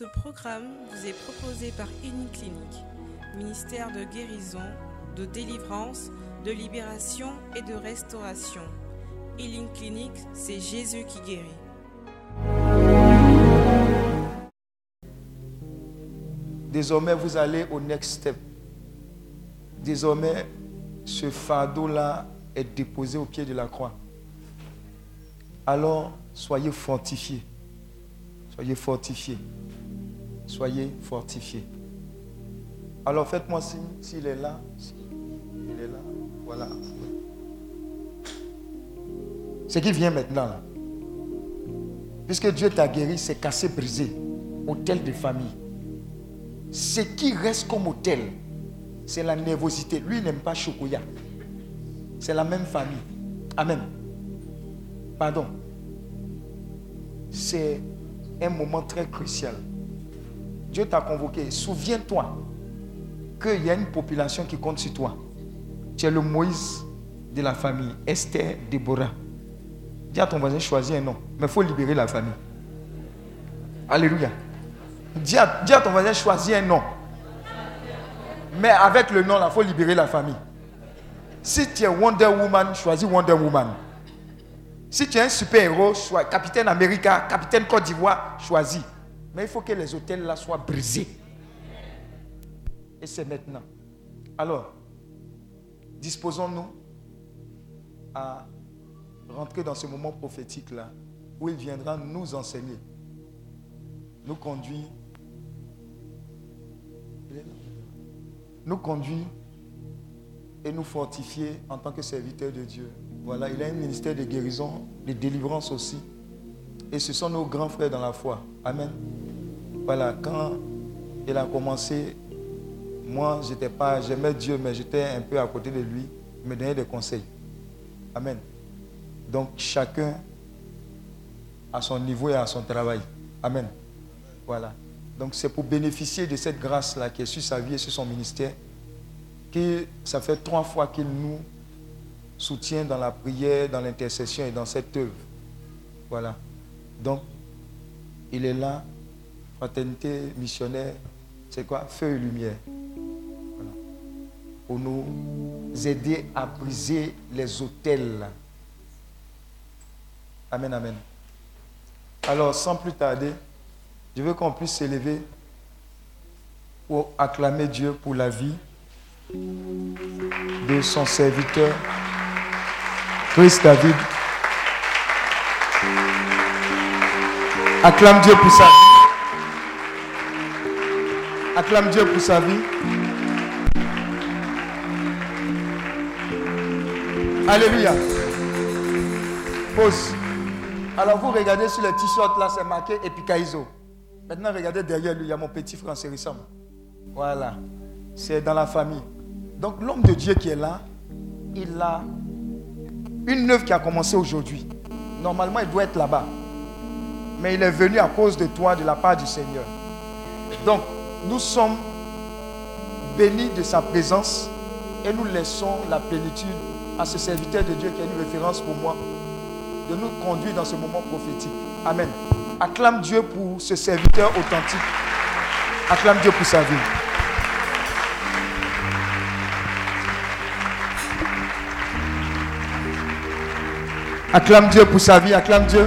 Ce programme vous est proposé par Clinique, ministère de guérison, de délivrance, de libération et de restauration. Healing Clinic, c'est Jésus qui guérit. Désormais, vous allez au next step. Désormais, ce fardeau-là est déposé au pied de la croix. Alors, soyez fortifiés. Soyez fortifiés. Soyez fortifiés. Alors faites-moi signe s'il est là. il est là. Voilà. Ce qui vient maintenant. Puisque Dieu t'a guéri, c'est cassé, brisé. Hôtel de famille. Ce qui reste comme hôtel, c'est la nervosité. Lui n'aime pas Chokoya. C'est la même famille. Amen. Pardon. C'est un moment très crucial. Dieu t'a convoqué. Souviens-toi qu'il y a une population qui compte sur toi. Tu es le Moïse de la famille, Esther, Déborah. Dis à ton voisin, choisis un nom. Mais il faut libérer la famille. Alléluia. Dis à, ton voisin, choisis un nom. Mais avec le nom, il faut libérer la famille. Si tu es Wonder Woman, choisis Wonder Woman. Si tu es un super-héros, Capitaine America, Capitaine Côte d'Ivoire, choisis. Mais il faut que les hôtels là soient brisés. Et c'est maintenant. Alors, disposons-nous à rentrer dans ce moment prophétique là où il viendra nous enseigner, nous conduire, nous conduire et nous fortifier en tant que serviteurs de Dieu. Voilà, il a un ministère de guérison, de délivrance aussi. Et ce sont nos grands frères dans la foi. Amen. Voilà, quand il a commencé, moi, j'étais pas, j'aimais Dieu, mais j'étais un peu à côté de lui, il me donnait des conseils. Amen. Donc, chacun à son niveau et à son travail. Amen. Voilà. Donc, c'est pour bénéficier de cette grâce-là qui est sur sa vie et sur son ministère que ça fait trois fois qu'il nous soutient dans la prière, dans l'intercession et dans cette œuvre. Voilà. Donc, il est là, fraternité missionnaire, c'est quoi? Feu et lumière. Pour nous aider à briser les hôtels. Amen, amen. Alors, sans plus tarder, je veux qu'on puisse s'élever pour acclamer Dieu pour la vie de son serviteur, Chris David. Acclame Dieu pour sa vie. Acclame Dieu pour sa vie. Alléluia. Pause. Alors vous regardez sur le t-shirt là, c'est marqué Epikaizo. Maintenant regardez derrière lui, il y a mon petit frère Sérissam. Voilà. C'est dans la famille. Donc l'homme de Dieu qui est là, il a une œuvre qui a commencé aujourd'hui. Normalement, il doit être là-bas. Mais il est venu à cause de toi, de la part du Seigneur. Donc, nous sommes bénis de sa présence et nous laissons la plénitude à ce serviteur de Dieu qui est une référence pour moi, de nous conduire dans ce moment prophétique. Amen. Acclame Dieu pour ce serviteur authentique. Acclame Dieu pour sa vie. Acclame Dieu pour sa vie, acclame Dieu.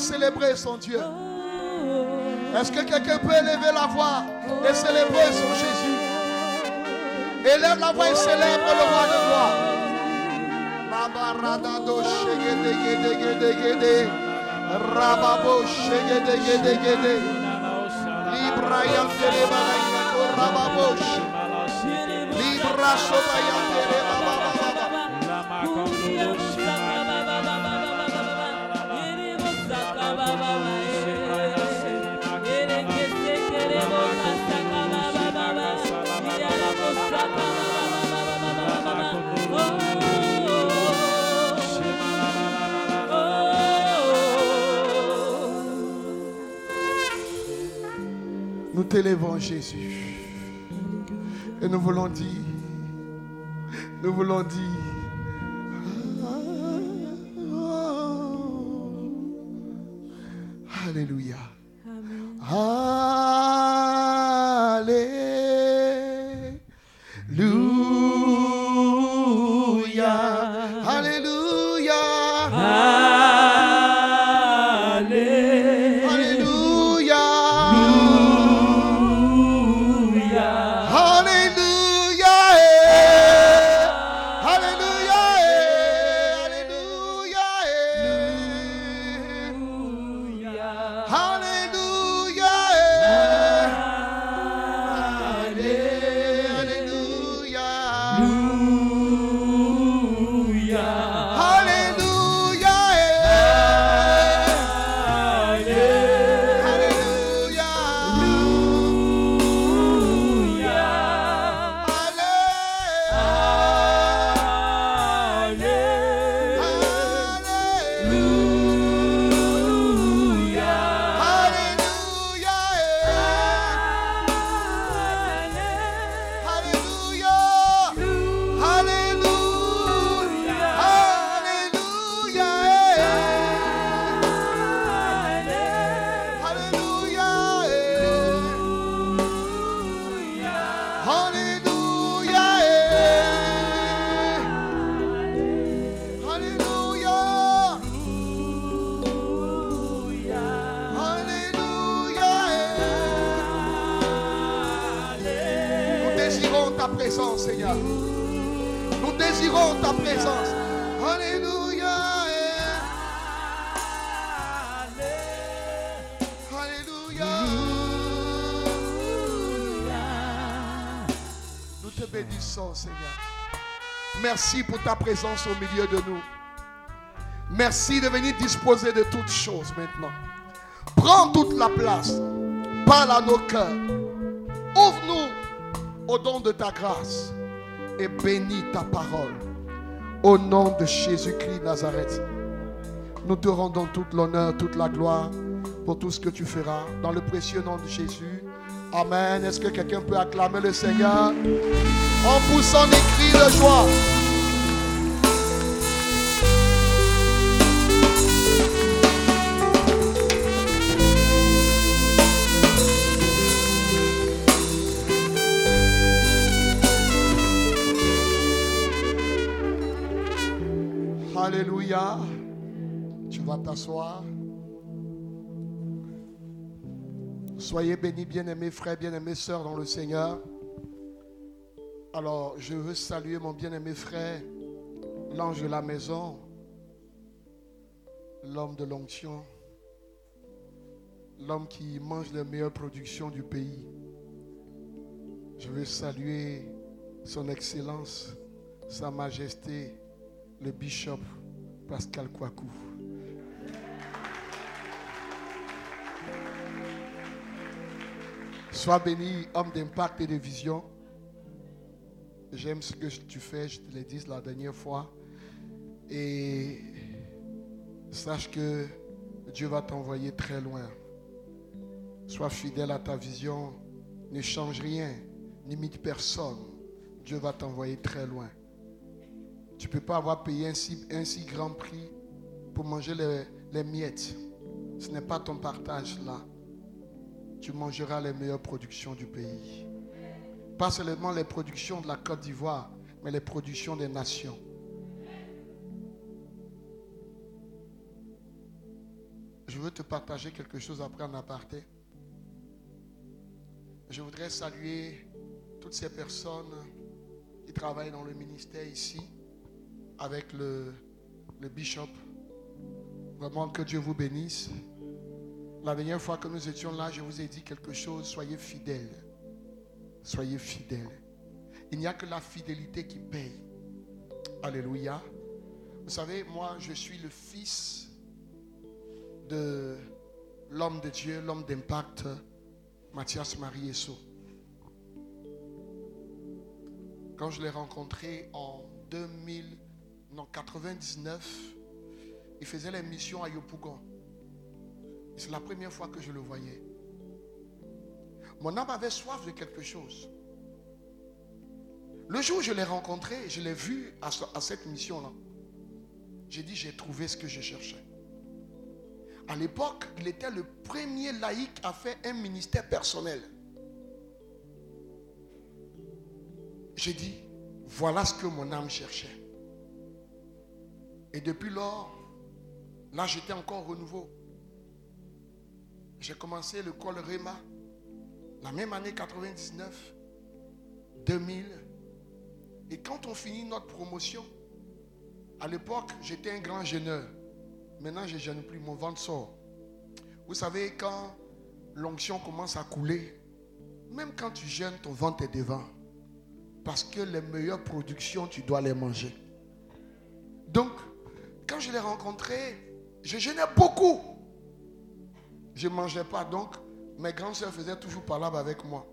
célébrer son Dieu. Est-ce que quelqu'un peut élever la voix et célébrer son Jésus? Élève la voix et célèbre le roi de gloire. Libra t'élèverons, Jésus. Merci pour ta présence au milieu de nous. Merci de venir disposer de toutes choses maintenant. Prends toute la place. Parle à nos cœurs. Ouvre-nous au don de ta grâce et bénis ta parole. Au nom de Jésus-Christ Nazareth, nous te rendons toute l'honneur, toute la gloire pour tout ce que tu feras dans le précieux nom de Jésus. Amen. Est-ce que quelqu'un peut acclamer le Seigneur en poussant des cris de joie? Soyez bénis, bien-aimés frères, bien-aimés sœurs dans le Seigneur. Alors, je veux saluer mon bien-aimé frère, l'ange de la maison, l'homme de l'onction, l'homme qui mange les meilleures productions du pays. Je veux saluer son Excellence, Sa Majesté, le Bishop Pascal Kouakou. Sois béni, homme d'impact et de vision. J'aime ce que tu fais, je te l'ai dit la dernière fois. Et sache que Dieu va t'envoyer très loin. Sois fidèle à ta vision. Ne change rien. N'imite personne. Dieu va t'envoyer très loin. Tu ne peux pas avoir payé un si, grand prix pour manger les miettes. Ce n'est pas ton partage là. Tu mangeras les meilleures productions du pays. Pas seulement les productions de la Côte d'Ivoire, mais les productions des nations. Je veux te partager quelque chose après en aparté. Je voudrais saluer toutes ces personnes qui travaillent dans le ministère ici avec le, le bishop. Vraiment que Dieu vous bénisse. La dernière fois que nous étions là, je vous ai dit quelque chose. Soyez fidèles. Soyez fidèles. Il n'y a que la fidélité qui paye. Alléluia. Vous savez, moi, je suis le fils de l'homme de Dieu, l'homme d'impact, Mathias Marie Esso. Quand je l'ai rencontré en 2099, il faisait les missions à Yopougon. C'est la première fois que je le voyais. Mon âme avait soif de quelque chose. Le jour où je l'ai rencontré, je l'ai vu à, cette mission-là. J'ai dit, j'ai trouvé ce que je cherchais. À l'époque, il était le premier laïc à faire un ministère personnel. J'ai dit, voilà ce que mon âme cherchait. Et depuis lors, là j'étais encore renouveau. J'ai commencé le col la même année 99, 2000. Et quand on finit notre promotion, à l'époque, j'étais un grand jeûneur. Maintenant, je ne jeûne plus, mon ventre sort. Vous savez, quand l'onction commence à couler, même quand tu jeûnes, ton ventre est devant. Parce que les meilleures productions, tu dois les manger. Donc, quand je l'ai rencontré, je jeûnais beaucoup. Je ne mangeais pas. Donc, mes grandes soeurs faisaient toujours parler avec moi.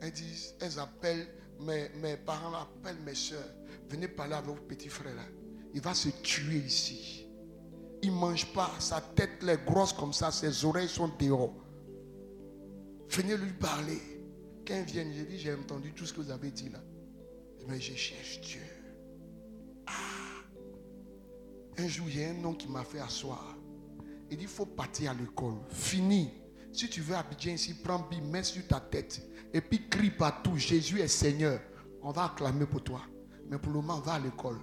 Elles disent, elles appellent, mes, parents appellent mes soeurs. Venez parler avec votre petit frère là. Il va se tuer ici. Il ne mange pas. Sa tête est grosse comme ça. Ses oreilles sont dehors. Venez lui parler. Quand il vient, j'ai dit, j'ai entendu tout ce que vous avez dit là. Mais je cherche Dieu. Ah. Un jour, il y a un nom qui m'a fait asseoir. Il dit, il faut partir à l'école. Fini. Si tu veux Abidjan ici, prends Bible, mets sur ta tête. Et puis crie partout, Jésus est Seigneur. On va acclamer pour toi. Mais pour le moment, va à l'école.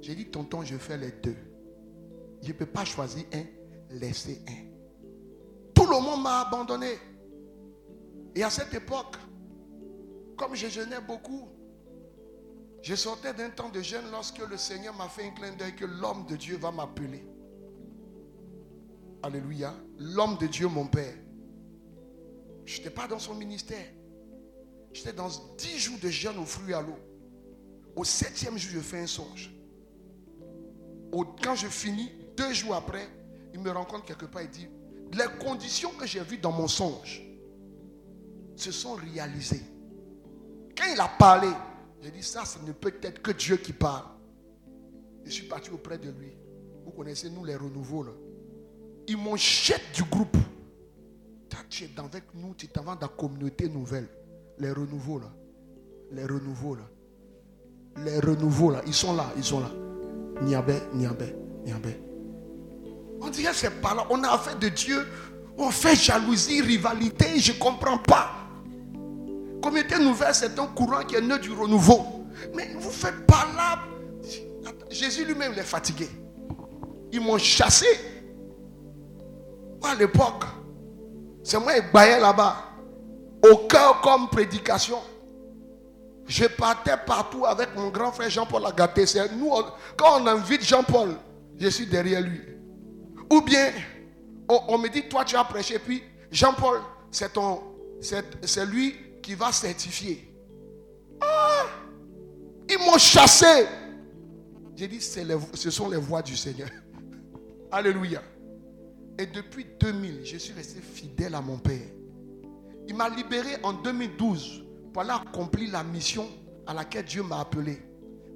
J'ai dit, tonton, je fais les deux. Je ne peux pas choisir un, laisser un. Tout le monde m'a abandonné. Et à cette époque, comme je jeûnais beaucoup, Je sortais d'un temps de jeûne lorsque le Seigneur m'a fait un clin d'œil que l'homme de Dieu va m'appeler. Alléluia. L'homme de Dieu, mon Père. Je n'étais pas dans son ministère. J'étais dans dix jours de jeûne au fruit à l'eau. Au septième jour, je fais un songe. quand je finis, deux jours après, il me rencontre quelque part et dit, les conditions que j'ai vues dans mon songe se sont réalisées. Quand il a parlé, j'ai dit, ça, ce ne peut être que Dieu qui parle. Je suis parti auprès de lui. Vous connaissez, nous, les renouveaux. Là. Ils m'ont jeté du groupe. Tu es avec nous, tu t'en vas dans la communauté nouvelle. Les renouveaux, là. Les renouveaux, là. Les renouveaux, là. Ils sont là, ils sont là. Niabé, Niabé, Niabé. On dirait c'est pas là. On a affaire de Dieu. On fait jalousie, rivalité. Je ne comprends pas. Communauté nouvelle, c'est un courant qui est né du renouveau. Mais vous faites pas là. Jésus lui-même est fatigué. Ils m'ont chassé. À l'époque, c'est moi qui baillais là-bas. Au cœur comme prédication. Je partais partout avec mon grand frère Jean-Paul Agaté. Nous, quand on invite Jean-Paul, je suis derrière lui. Ou bien, on, me dit, toi tu as prêché, puis Jean-Paul, c'est c'est lui qui va certifier. Ah, ils m'ont chassé. J'ai dit, ce sont les voix du Seigneur. Alléluia. Et depuis 2000, je suis resté fidèle à mon Père. Il m'a libéré en 2012 pour aller accomplir la mission à laquelle Dieu m'a appelé.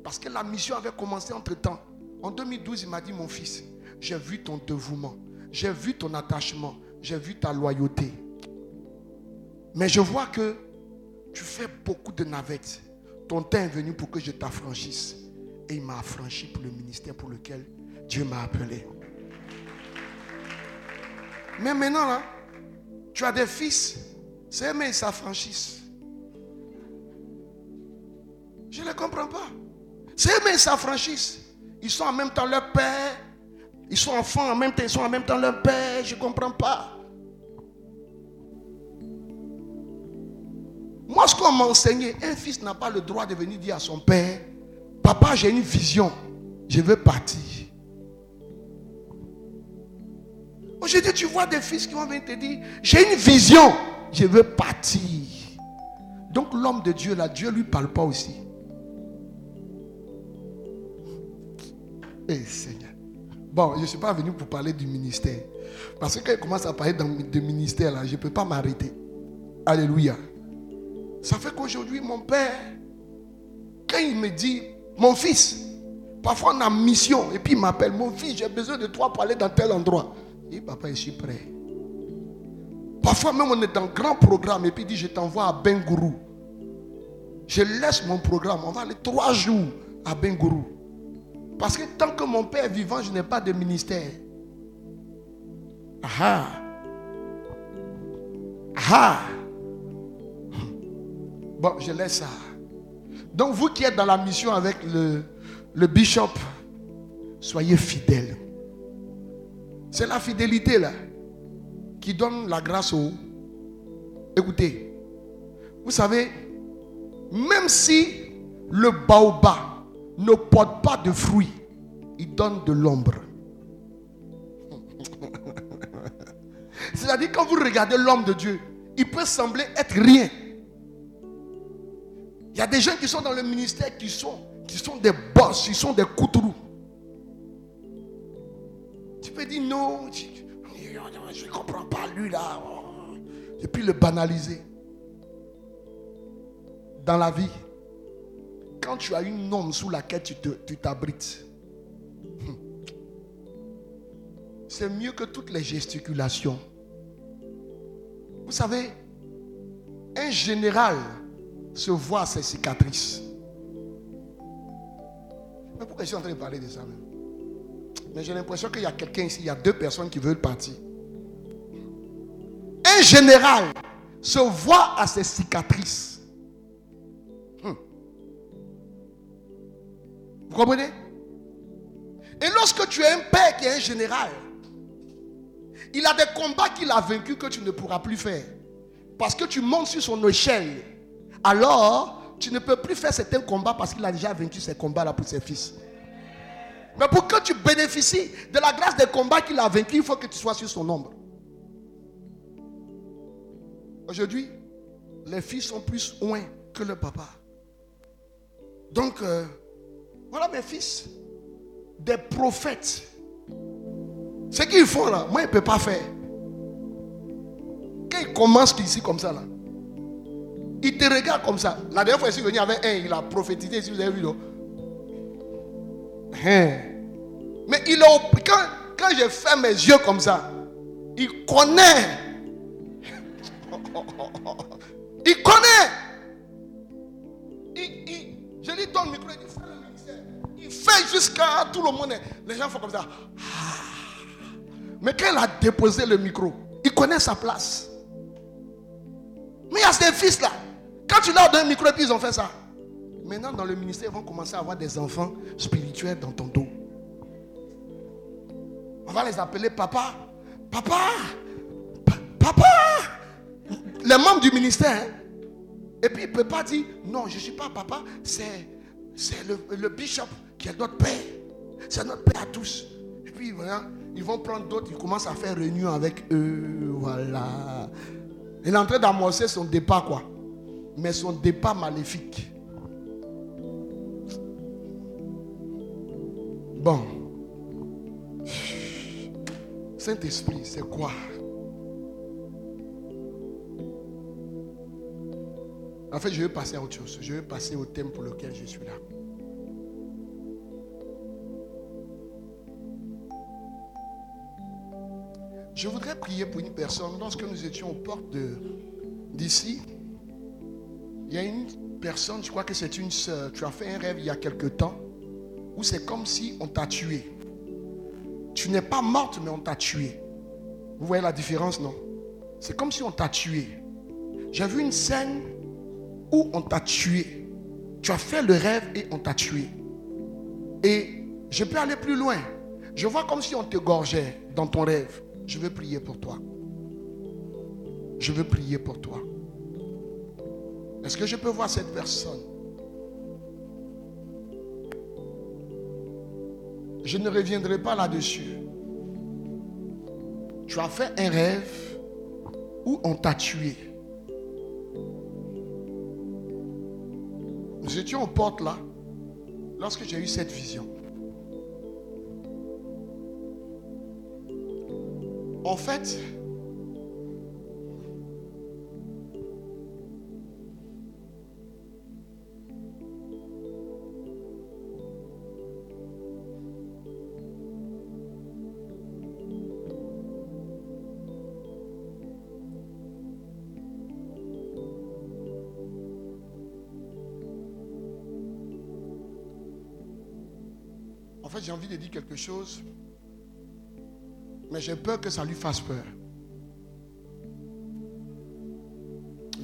Parce que la mission avait commencé entre-temps. En 2012, il m'a dit, mon fils, j'ai vu ton dévouement. J'ai vu ton attachement. J'ai vu ta loyauté. Mais je vois que tu fais beaucoup de navettes. Ton temps est venu pour que je t'affranchisse. Et il m'a affranchi pour le ministère pour lequel Dieu m'a appelé. Mais maintenant, là, tu as des fils. C'est eux, ils s'affranchissent. Je ne les comprends pas. C'est eux, ils s'affranchissent. Ils sont en même temps leur père, ils sont enfants en même temps, ils sont en même temps leur père. Je ne comprends pas. Moi, ce qu'on m'a enseigné, un fils n'a pas le droit de venir dire à son père, papa, j'ai une vision, je veux partir. Aujourd'hui, tu vois des fils qui vont venir te dire, j'ai une vision, je veux partir. Donc l'homme de Dieu, là, Dieu ne lui parle pas aussi. Eh Seigneur. Bon, je ne suis pas venu pour parler du ministère. Parce que quand il commence à parler de ministère, là, je ne peux pas m'arrêter. Alléluia. Ça fait qu'aujourd'hui, mon père, quand il me dit, mon fils, parfois on a mission, et puis il m'appelle, mon fils, j'ai besoin de toi pour aller dans tel endroit. Il dit, papa, je suis prêt. Parfois même on est dans un grand programme, et puis il dit, je t'envoie à Bengourou. Je laisse mon programme, on va aller trois jours à Bengourou. Parce que tant que mon père est vivant, je n'ai pas de ministère. Ah. Ah. Bon, je laisse ça. Donc vous qui êtes dans la mission avec le, le bishop, soyez fidèles. C'est la fidélité là qui donne la grâce aux... Écoutez, vous savez, même si le baobab ne porte pas de fruits, il donne de l'ombre. C'est-à-dire quand vous regardez l'homme de Dieu, il peut sembler être rien. Il y a des gens qui sont dans le ministère qui sont, qui sont des boss, qui sont des couteaux. Tu peux dire non, je ne comprends pas lui là. Et puis le banaliser. Dans la vie, quand tu as une norme sous laquelle tu t'abrites, c'est mieux que toutes les gesticulations. Vous savez, un général se voit ses cicatrices. Mais pourquoi je suis en train de parler de ça même? Mais j'ai l'impression qu'il y a quelqu'un ici, il y a deux personnes qui veulent partir. Un général se voit à ses cicatrices. Vous comprenez? Et lorsque tu es un père qui est un général, il a des combats qu'il a vaincus que tu ne pourras plus faire. Parce que tu montes sur son échelle. Alors, tu ne peux plus faire certains combats parce qu'il a déjà vaincu ces combats-là pour ses fils. Mais pour que tu bénéficies de la grâce des combats qu'il a vaincus, il faut que tu sois sur son ombre. Aujourd'hui, les fils sont plus loin que le papa. Donc, euh, voilà mes fils, des prophètes. Ce qu'ils font là, moi, je ne peux pas faire. Quand ils commencent ici comme ça, là, ils te regardent comme ça. La dernière fois, je suis venu avec un, il a prophétisé, si vous avez vu, non? Hein. Mais il a, quand, quand je fais mes yeux comme ça, il connaît. il connaît. Il, je lui donne le micro, il le. Il fait jusqu'à tout le monde. Les gens font comme ça. Mais quand il a déposé le micro, il connaît sa place. Mais il y a ces fils-là. Quand tu leur donnes un micro puis ils ont fait ça. Maintenant, dans le ministère, ils vont commencer à avoir des enfants spirituels dans ton dos. On va les appeler papa. Papa. papa. Les membres du ministère. Hein. Et puis il ne peut pas dire, non, je ne suis pas papa, c'est, le, le, bishop qui est notre père. C'est notre père à tous. Et puis voilà, ils vont prendre d'autres, ils commencent à faire réunion avec eux. Voilà. Il est en train d'amorcer son départ, quoi. Mais son départ maléfique. Bon. Saint-Esprit, c'est quoi? En fait, je vais passer à autre chose. Je vais passer au thème pour lequel je suis là. Je voudrais prier pour une personne. Lorsque nous étions aux portes d'ici, il y a une personne, je crois que c'est une soeur. Tu as fait un rêve il y a quelque temps où c'est comme si on t'a tué. Tu n'es pas morte, mais on t'a tué. Vous voyez la différence, non? C'est comme si on t'a tué. J'ai vu une scène où on t'a tué. Tu as fait le rêve et on t'a tué. Et je peux aller plus loin. Je vois comme si on te gorgeait dans ton rêve. Je veux prier pour toi. Je veux prier pour toi. Est-ce que je peux voir cette personne? Je ne reviendrai pas là-dessus. Tu as fait un rêve où on t'a tué. Nous étions aux portes là lorsque j'ai eu cette vision. En fait, j'ai envie de dire quelque chose, mais j'ai peur que ça lui fasse peur.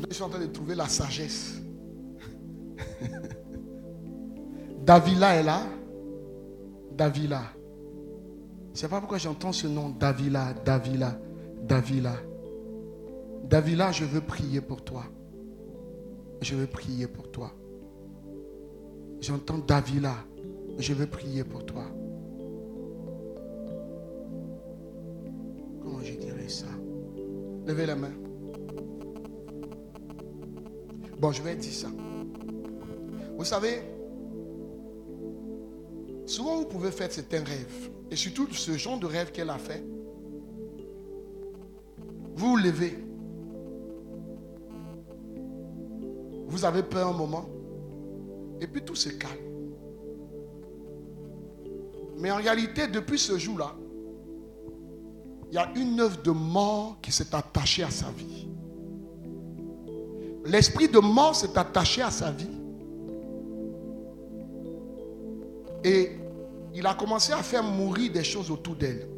Je suis en train de trouver la sagesse. Davila est là. Davila. Je ne sais pas pourquoi j'entends ce nom. Davila, Davila, Davila. Davila, je veux prier pour toi. Je veux prier pour toi. J'entends Davila. Je veux prier pour toi. Comment je dirais ça? Levez la main. Bon, je vais dire ça. Vous savez, souvent vous pouvez faire certains rêves. Et surtout ce genre de rêve qu'elle a fait. Vous vous levez. Vous avez peur un moment. Et puis tout se calme. Mais en réalité, depuis ce jour-là, il y a une œuvre de mort qui s'est attachée à sa vie. L'esprit de mort s'est attaché à sa vie. Et il a commencé à faire mourir des choses autour d'elle.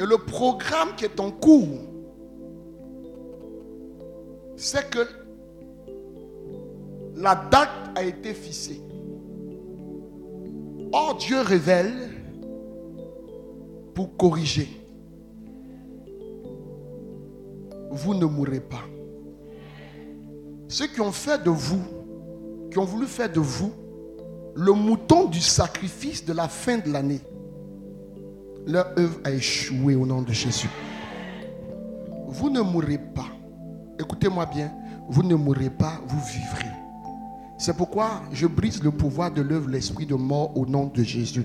Et le programme qui est en cours, c'est que la date a été fixée. Or, Dieu révèle pour corriger. Vous ne mourrez pas. ceux qui ont fait de vous, qui ont voulu faire de vous le mouton du sacrifice de la fin de l'année, leur œuvre a échoué au nom de Jésus. Vous ne mourrez pas. Écoutez-moi bien, vous ne mourrez pas, vous vivrez. C'est pourquoi je brise le pouvoir de l'œuvre, l'esprit de mort au nom de Jésus.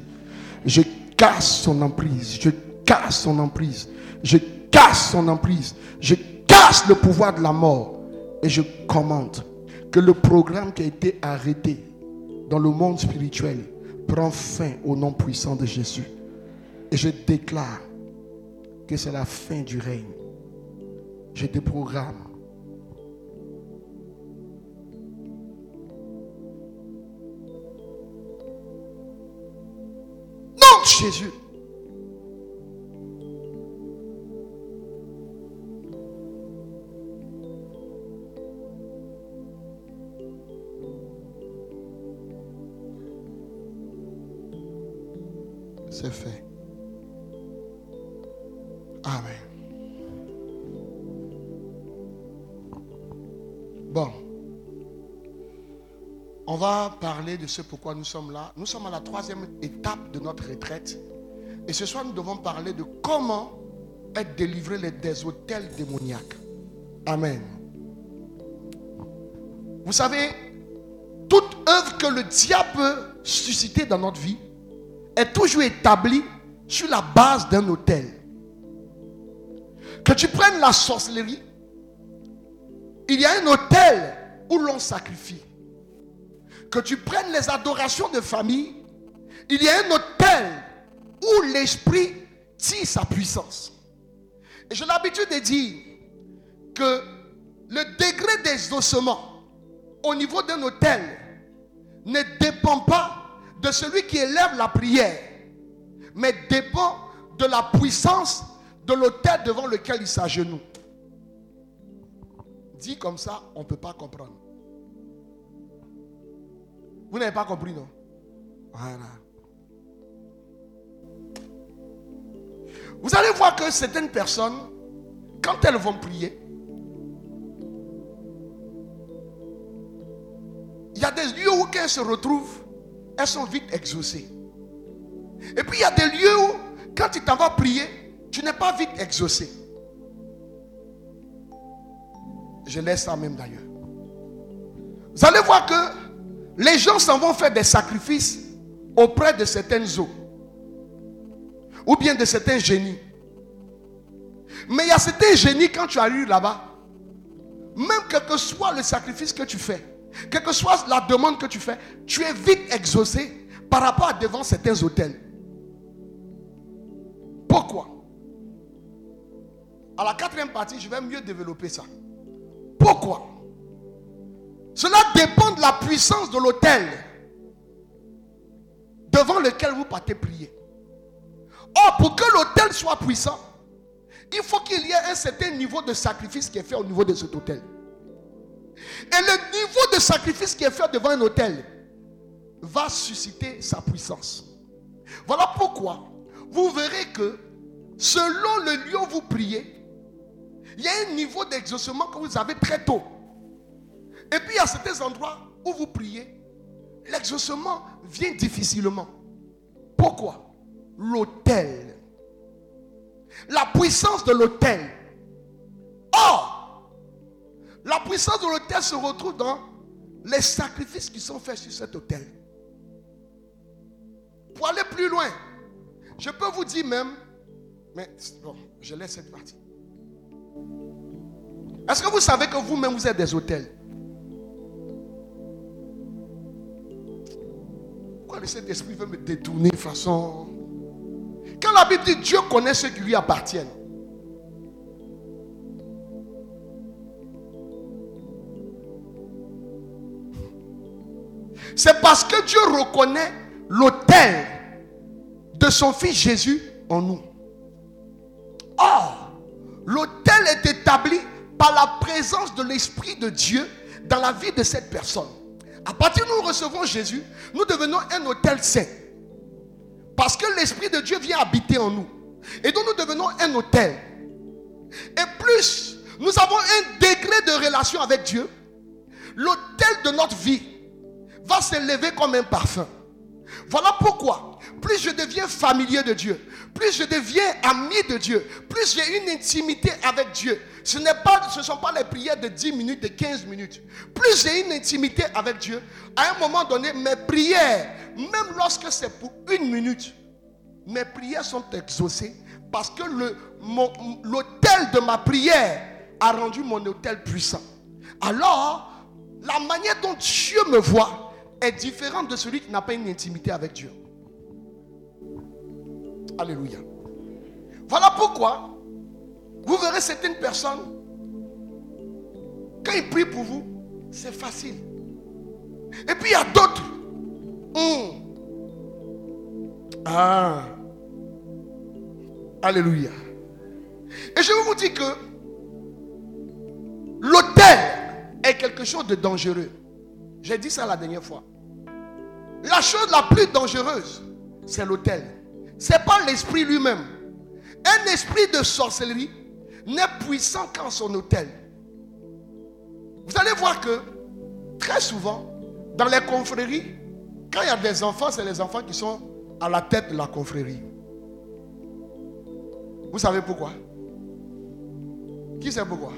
Je casse son emprise, je casse son emprise, je casse son emprise, je casse le pouvoir de la mort et je commande que le programme qui a été arrêté dans le monde spirituel prend fin au nom puissant de Jésus. Et je déclare que c'est la fin du règne. Je déprogramme. Jésus. De ce pourquoi nous sommes là. Nous sommes à la troisième étape de notre retraite. Et ce soir, nous devons parler de comment être délivré des hôtels démoniaques. Amen. Vous savez, toute œuvre que le diable peut susciter dans notre vie est toujours établie sur la base d'un hôtel. Que tu prennes la sorcellerie, il y a un hôtel où l'on sacrifie. Que tu prennes les adorations de famille, il y a un hôtel où l'esprit tire sa puissance. Et j'ai l'habitude de dire que le degré d'exaucement au niveau d'un hôtel ne dépend pas de celui qui élève la prière, mais dépend de la puissance de l'autel devant lequel il s'agenouille. Dit comme ça, on ne peut pas comprendre. Vous n'avez pas compris, non? Voilà. Vous allez voir que certaines personnes, quand elles vont prier, il y a des lieux où elles se retrouvent, elles sont vite exaucées. Et puis il y a des lieux où, quand tu t'en vas prier, tu n'es pas vite exaucé. Je laisse ça même d'ailleurs. Vous allez voir que les gens s'en vont faire des sacrifices auprès de certaines eaux. Ou bien de certains génies. Mais il y a certains génies, quand tu arrives là-bas, même quel que soit le sacrifice que tu fais, quelle que soit la demande que tu fais, tu es vite exaucé par rapport à devant certains hôtels. Pourquoi? À la quatrième partie, je vais mieux développer ça. Pourquoi? Cela dépend de la puissance de l'autel devant lequel vous partez prier. Or, pour que l'autel soit puissant, il faut qu'il y ait un certain niveau de sacrifice qui est fait au niveau de cet autel. Et le niveau de sacrifice qui est fait devant un autel va susciter sa puissance. Voilà pourquoi vous verrez que selon le lieu où vous priez, il y a un niveau d'exaucement que vous avez très tôt. Et puis a certains endroits où vous priez, l'exaucement vient difficilement. Pourquoi? L'autel. La puissance de l'autel. Or, la puissance de l'autel se retrouve dans les sacrifices qui sont faits sur cet autel. Pour aller plus loin, je peux vous dire même, mais bon, je laisse cette partie. Est-ce que vous savez que vous-même vous êtes des hôtels Pourquoi le Saint-Esprit veut me détourner de façon? Quand la Bible dit Dieu connaît ceux qui lui appartiennent. C'est parce que Dieu reconnaît l'autel de son Fils Jésus en nous. Or, l'autel est établi par la présence de l'Esprit de Dieu dans la vie de cette personne. À partir où nous recevons Jésus, nous devenons un autel saint. Parce que l'Esprit de Dieu vient habiter en nous. Et donc nous devenons un autel. Et plus nous avons un degré de relation avec Dieu, l'autel de notre vie va s'élever comme un parfum. Voilà pourquoi, plus je deviens familier de Dieu, plus je deviens ami de Dieu, plus j'ai une intimité avec Dieu. Ce ne sont pas les prières de 10 minutes, de 15 minutes. Plus j'ai une intimité avec Dieu, à un moment donné, mes prières, même lorsque c'est pour une minute, mes prières sont exaucées parce que l'autel de ma prière a rendu mon autel puissant. Alors, la manière dont Dieu me voit est différente de celui qui n'a pas une intimité avec Dieu. Alléluia. Voilà pourquoi vous verrez certaines personnes, quand ils prient pour vous, c'est facile. Et puis il y a d'autres. Hmm. Ah. Alléluia. Et je vous dire que l'autel est quelque chose de dangereux. J'ai dit ça la dernière fois. La chose la plus dangereuse, c'est l'autel. Ce n'est pas l'esprit lui-même. Un esprit de sorcellerie n'est puissant qu'en son hôtel. Vous allez voir que très souvent, dans les confréries, quand il y a des enfants, c'est les enfants qui sont à la tête de la confrérie. Vous savez pourquoi? Qui sait pourquoi?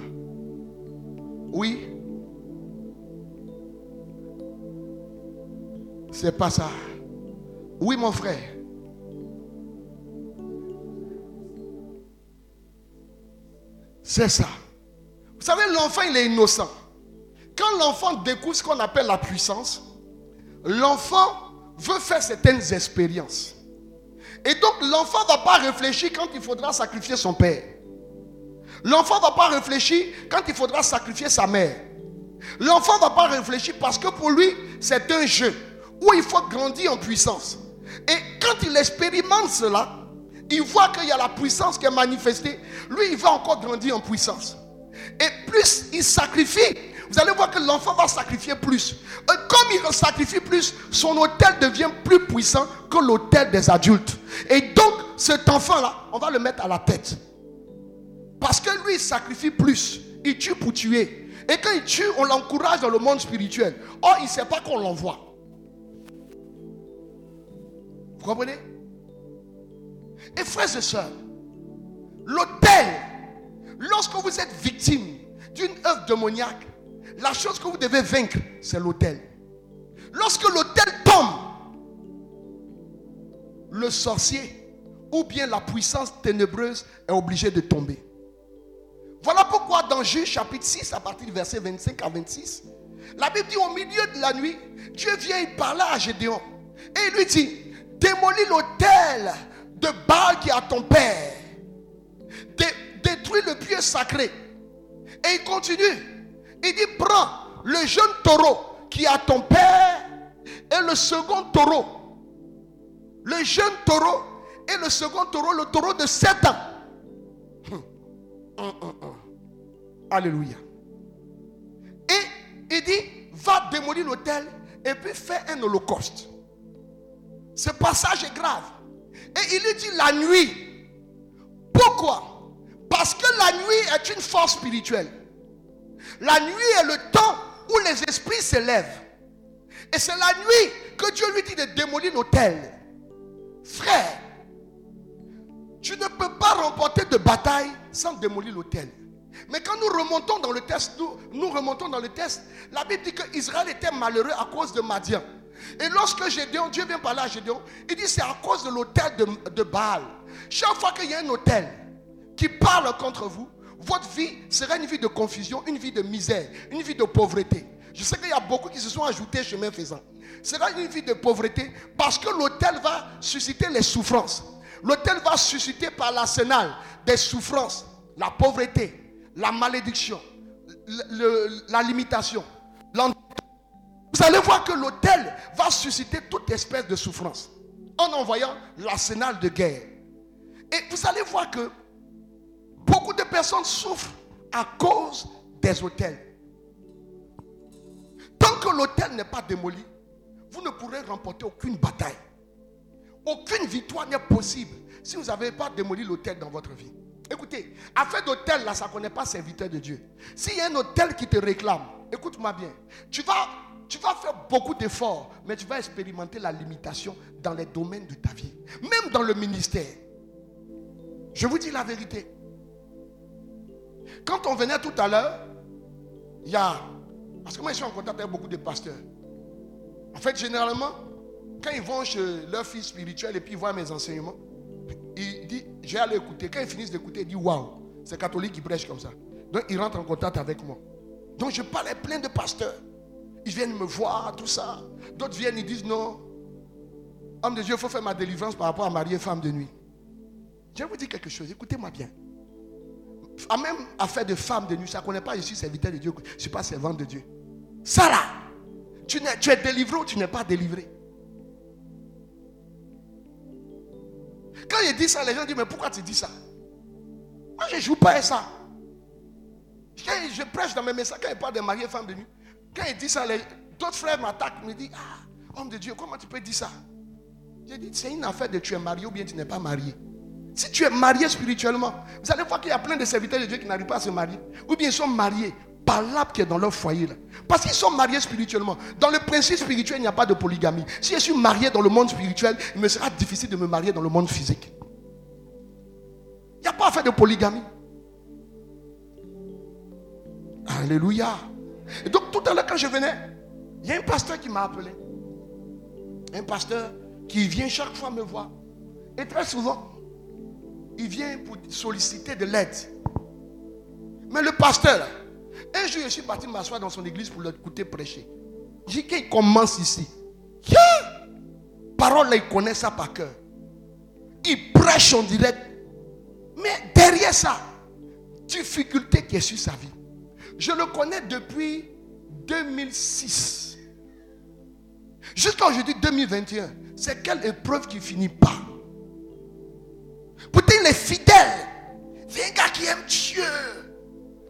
Oui C'est pas ça. Oui, mon frère. C'est ça. Vous savez, l'enfant, il est innocent. Quand l'enfant découvre ce qu'on appelle la puissance, l'enfant veut faire certaines expériences. Et donc, l'enfant ne va pas réfléchir quand il faudra sacrifier son père. L'enfant ne va pas réfléchir quand il faudra sacrifier sa mère. L'enfant ne va pas réfléchir parce que pour lui, c'est un jeu où il faut grandir en puissance. Et quand il expérimente cela, il voit qu'il y a la puissance qui est manifestée. Lui, il va encore grandir en puissance. Et plus il sacrifie, vous allez voir que l'enfant va sacrifier plus. Comme il sacrifie plus, son hôtel devient plus puissant que l'hôtel des adultes. Et donc, cet enfant-là, on va le mettre à la tête. Parce que lui, il sacrifie plus. Il tue pour tuer. Et quand il tue, on l'encourage dans le monde spirituel. Or, il ne sait pas qu'on l'envoie. Vous comprenez? Et frères et sœurs, l'autel, lorsque vous êtes victime d'une œuvre démoniaque, la chose que vous devez vaincre, c'est l'autel. Lorsque l'autel tombe, le sorcier ou bien la puissance ténébreuse est obligé de tomber. Voilà pourquoi dans Juge chapitre 6, à partir du verset 25 à 26, la Bible dit au milieu de la nuit, Dieu vient y parler à Gédéon. Et il lui dit, démolis l'autel de Baal qui est à ton père. détruis le pieu sacré. Et il continue. Il dit, prends le jeune taureau qui est à ton père et le second taureau. Le jeune taureau et le second taureau, le taureau de 7 ans. Hum, hum, hum, Alléluia. Et il dit, va démolir l'autel et puis fais un holocauste. Ce passage est grave. Et il lui dit la nuit. Pourquoi? Parce que la nuit est une force spirituelle. La nuit est le temps où les esprits s'élèvent. Et c'est la nuit que Dieu lui dit de démolir l'autel. Frère, tu ne peux pas remporter de bataille sans démolir l'autel. Mais quand nous remontons dans le test, nous, remontons dans le test, la Bible dit qu'Israël était malheureux à cause de Madian. Et lorsque Gédéon, Dieu vient parler à Gédéon, il dit c'est à cause de l'autel de, Baal. Chaque fois qu'il y a un autel qui parle contre vous, votre vie sera une vie de confusion, une vie de misère, une vie de pauvreté. Je sais qu'il y a beaucoup qui se sont ajoutés chemin faisant. Sera une vie de pauvreté parce que l'autel va susciter les souffrances. L'autel va susciter par l'arsenal des souffrances, la pauvreté, la malédiction, la limitation, vous allez voir que l'autel va susciter toute espèce de souffrance en envoyant l'arsenal de guerre. Et vous allez voir que beaucoup de personnes souffrent à cause des hôtels. Tant que l'hôtel n'est pas démoli, vous ne pourrez remporter aucune bataille. Aucune victoire n'est possible si vous n'avez pas démoli l'hôtel dans votre vie. Écoutez, affaire d'hôtel, là, ça ne connaît pas serviteur de Dieu. S'il y a un hôtel qui te réclame, écoute-moi bien, tu vas, tu vas faire beaucoup d'efforts, mais tu vas expérimenter la limitation dans les domaines de ta vie, même dans le ministère. Je vous dis la vérité. Quand on venait tout à l'heure, il y a. Parce que moi, je suis en contact avec beaucoup de pasteurs. En fait, généralement, quand ils vont chez leur fils spirituel et puis ils voient mes enseignements, il dit, j'ai aller écouter. Quand ils finissent d'écouter, ils disent, waouh, c'est catholique qui prêche comme ça. Donc ils rentrent en contact avec moi. Donc je parle à plein de pasteurs. Ils viennent me voir, tout ça. D'autres viennent, ils disent, non, homme de Dieu, il faut faire ma délivrance par rapport à marier femme de nuit. Je vais vous dire quelque chose, écoutez-moi bien. À même affaire de femme de nuit, ça ne connaît pas, je suis serviteur de Dieu, je ne suis pas servant de Dieu. Ça là, tu, es délivré ou tu n'es pas délivré? Quand il dit ça, les gens disent, mais pourquoi tu dis ça? Moi, je ne joue pas à ça. Je prêche dans mes messages, quand il parle de marier femme de nuit, quand il dit ça, d'autres frères m'attaquent, me disent, ah, homme de Dieu, comment tu peux dire ça? J'ai dit, c'est une affaire de tu es marié ou bien tu n'es pas marié. Si tu es marié spirituellement, vous allez voir qu'il y a plein de serviteurs de Dieu qui n'arrivent pas à se marier. Ou bien ils sont mariés par l'âme qui est dans leur foyer. Là. Parce qu'ils sont mariés spirituellement. Dans le principe spirituel, il n'y a pas de polygamie. Si je suis marié dans le monde spirituel, il me sera difficile de me marier dans le monde physique. Il n'y a pas à faire de polygamie. Alléluia. Et donc tout à l'heure quand je venais, il y a un pasteur qui m'a appelé. Un pasteur qui vient chaque fois me voir. Et très souvent, il vient pour solliciter de l'aide. Mais le pasteur, un jour, je suis parti m'asseoir dans son église pour l'écouter prêcher. J'ai dit qu'il commence ici. Parole là, il connaît ça par cœur. Il prêche en direct. Mais derrière ça, difficulté qui est sur sa vie. Je le connais depuis 2006. Jusqu'à aujourd'hui 2021. C'est quelle épreuve qui finit pas. Pourtant, il est fidèle. C'est un gars qui aime Dieu.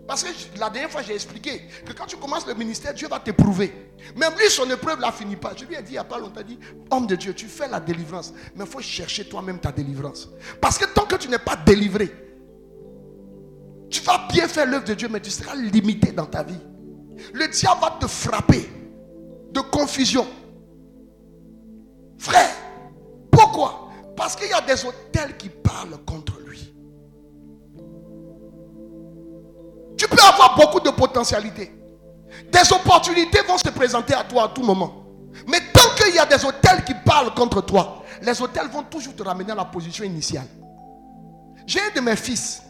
Parce que la dernière fois, j'ai expliqué que quand tu commences le ministère, Dieu va t'éprouver. Même lui, son épreuve ne la finit pas. Je lui ai dit il n'y a pas longtemps, dit, homme de Dieu, tu fais la délivrance, mais il faut chercher toi-même ta délivrance. Parce que tant que tu n'es pas délivré, tu vas bien faire l'œuvre de Dieu, mais tu seras limité dans ta vie. Le diable va te frapper de confusion. Frère, pourquoi? Parce qu'il y a des hôtels qui parlent contre lui. Tu peux avoir beaucoup de potentialités. Des opportunités vont se présenter à toi à tout moment. Mais tant qu'il y a des hôtels qui parlent contre toi, les hôtels vont toujours te ramener à la position initiale. J'ai un de mes fils,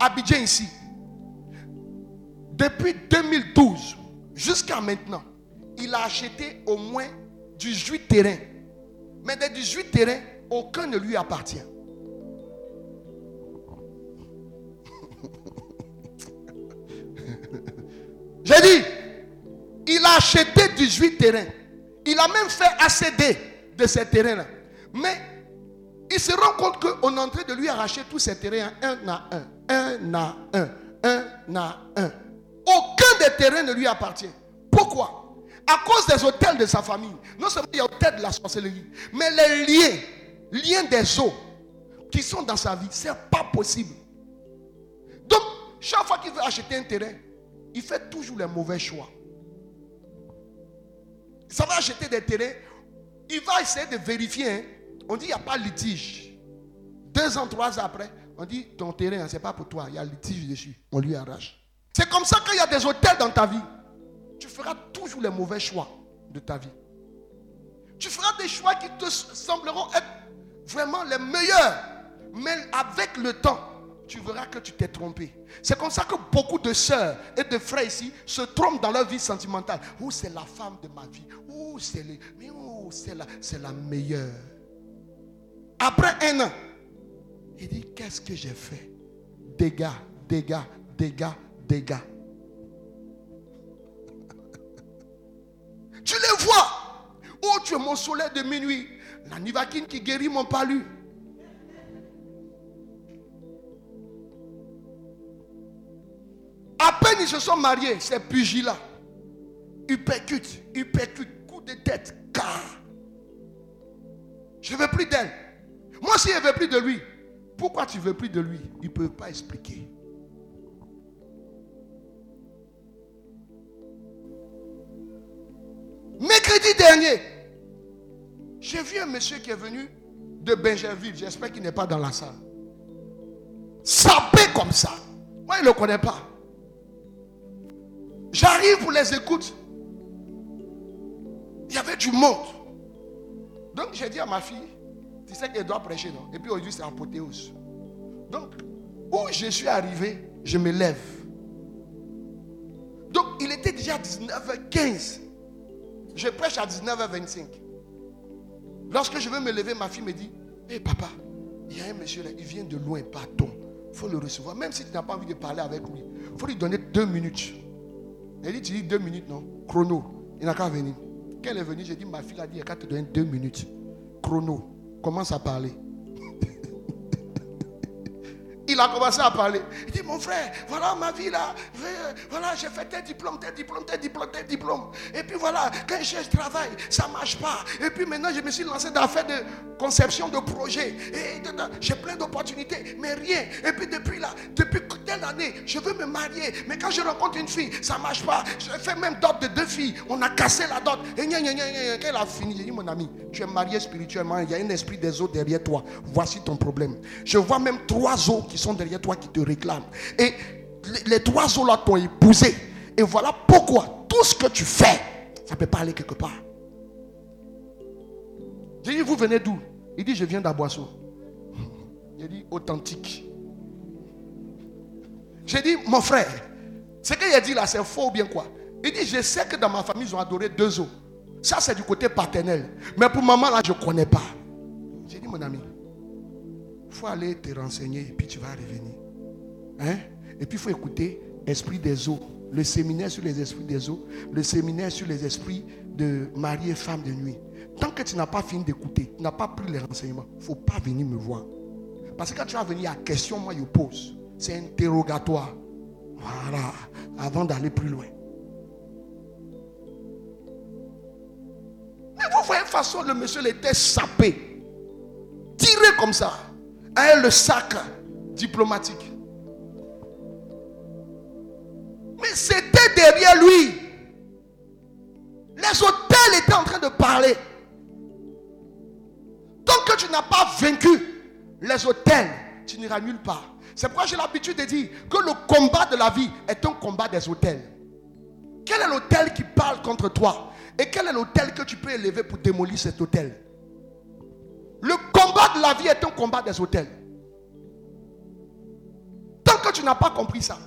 Abidjan ici. Depuis 2012 jusqu'à maintenant, il a acheté au moins 18 terrains. Mais des 18 terrains, aucun ne lui appartient. J'ai dit, il a acheté 18 terrains. Il a même fait ACD de ces terrains-là. Mais il se rend compte qu'on est en train de lui arracher tous ces terrains un à un, un à un, un à un. Aucun des terrains ne lui appartient. Pourquoi? À cause des hôtels de sa famille. Non seulement il y a hôtels de la sorcellerie, mais les liens, liens des eaux qui sont dans sa vie, ce n'est pas possible. Donc, chaque fois qu'il veut acheter un terrain, il fait toujours les mauvais choix. Ça va acheter des terrains, il va essayer de vérifier. Hein. On dit il n'y a pas de litige. Deux ans, trois ans après, on dit ton terrain, ce n'est pas pour toi, il y a litige dessus. On lui arrache. C'est comme ça qu'il y a des hôtels dans ta vie. Tu feras toujours les mauvais choix de ta vie. Tu feras des choix qui te sembleront être vraiment les meilleurs. Mais avec le temps, tu verras que tu t'es trompé. C'est comme ça que beaucoup de sœurs et de frères ici se trompent dans leur vie sentimentale. Ou c'est la femme de ma vie. Ou c'est c'est la, c'est la meilleure. Après un an, il dit qu'est-ce que j'ai fait? Dégâts, dégâts, dégâts, dégâts. tu les vois? Oh, tu es mon soleil de minuit. La nivakine qui guérit mon palu. À peine ils se sont mariés, ces pugilats. Uppercut, uppercut, coup de tête, car. Je ne veux plus d'elle. Moi aussi, je ne veux plus de lui. Pourquoi tu veux plus de lui? Il ne peut pas expliquer. Mercredi dernier, j'ai vu un monsieur qui est venu de Benjerville. J'espère qu'il n'est pas dans la salle. Sapé comme ça. Moi, il ne le connaît pas. J'arrive pour les écoutes. Il y avait du monde. Donc j'ai dit à ma fille, tu sais qu'elle doit prêcher, non? Et puis aujourd'hui c'est apothéose. Donc, où je suis arrivé, je me lève. Donc il était déjà 19h15. Je prêche à 19h25. Lorsque je veux me lever, ma fille me dit, hé papa, il y a un monsieur là, il vient de loin, pardon. Il faut le recevoir. Même si tu n'as pas envie de parler avec lui, il faut lui donner deux minutes. Elle dit, tu dis deux minutes, non? Chrono. Il n'a qu'à venir. Quand elle est venue, j'ai dit, ma fille a dit, qu'à te donner deux minutes. Chrono. Commence à parler. Il a commencé à parler. Il dit, mon frère, voilà ma vie là. Voilà, j'ai fait tel diplôme, tel diplôme, tel diplôme, tel diplôme. Et puis voilà, quand je cherche travail, ça ne marche pas. Et puis maintenant, je me suis lancé dans l'affaire de conception de projet. Et j'ai plein d'opportunités, mais rien. Et puis depuis là, depuis telle année, je veux me marier. Mais quand je rencontre une fille, ça ne marche pas. Je fais même dot de deux filles. On a cassé la dot. Et gna, gna, gna, elle a fini, j'ai dit, mon ami, tu es marié spirituellement. Il y a un esprit des eaux derrière toi. Voici ton problème. Je vois même trois eaux qui sont derrière toi qui te réclament. Et les, trois eaux là t'ont épousé. Et voilà pourquoi tout ce que tu fais, ça peut pas aller quelque part. J'ai dit, vous venez d'où? Il dit, je viens d'Aboisseau. J'ai dit, authentique. J'ai dit, mon frère, ce qu'il a dit là, c'est faux ou bien quoi? Il dit, je sais que dans ma famille, ils ont adoré deux eaux. Ça, c'est du côté paternel. Mais pour maman, là, je ne connais pas. J'ai dit, mon ami, il faut aller te renseigner et puis tu vas revenir. Hein? Et puis il faut écouter Esprit des eaux, le séminaire sur les esprits des eaux, le séminaire sur les esprits de mari et femme de nuit. Tant que tu n'as pas fini d'écouter, tu n'as pas pris les renseignements, il ne faut pas venir me voir. Parce que quand tu vas venir à question, moi je pose. C'est interrogatoire. Voilà, avant d'aller plus loin. Mais vous voyez, façon, le monsieur était sapé. Tiré comme ça a le sac diplomatique. Mais c'était derrière lui. Les hôtels étaient en train de parler. Tant que tu n'as pas vaincu les hôtels, tu n'iras nulle part. C'est pourquoi j'ai l'habitude de dire que le combat de la vie est un combat des hôtels. Quel est l'hôtel qui parle contre toi? Et quel est l'hôtel que tu peux élever pour démolir cet hôtel? Le combat la vie est un combat des hôtels. Tant que tu n'as pas compris ça,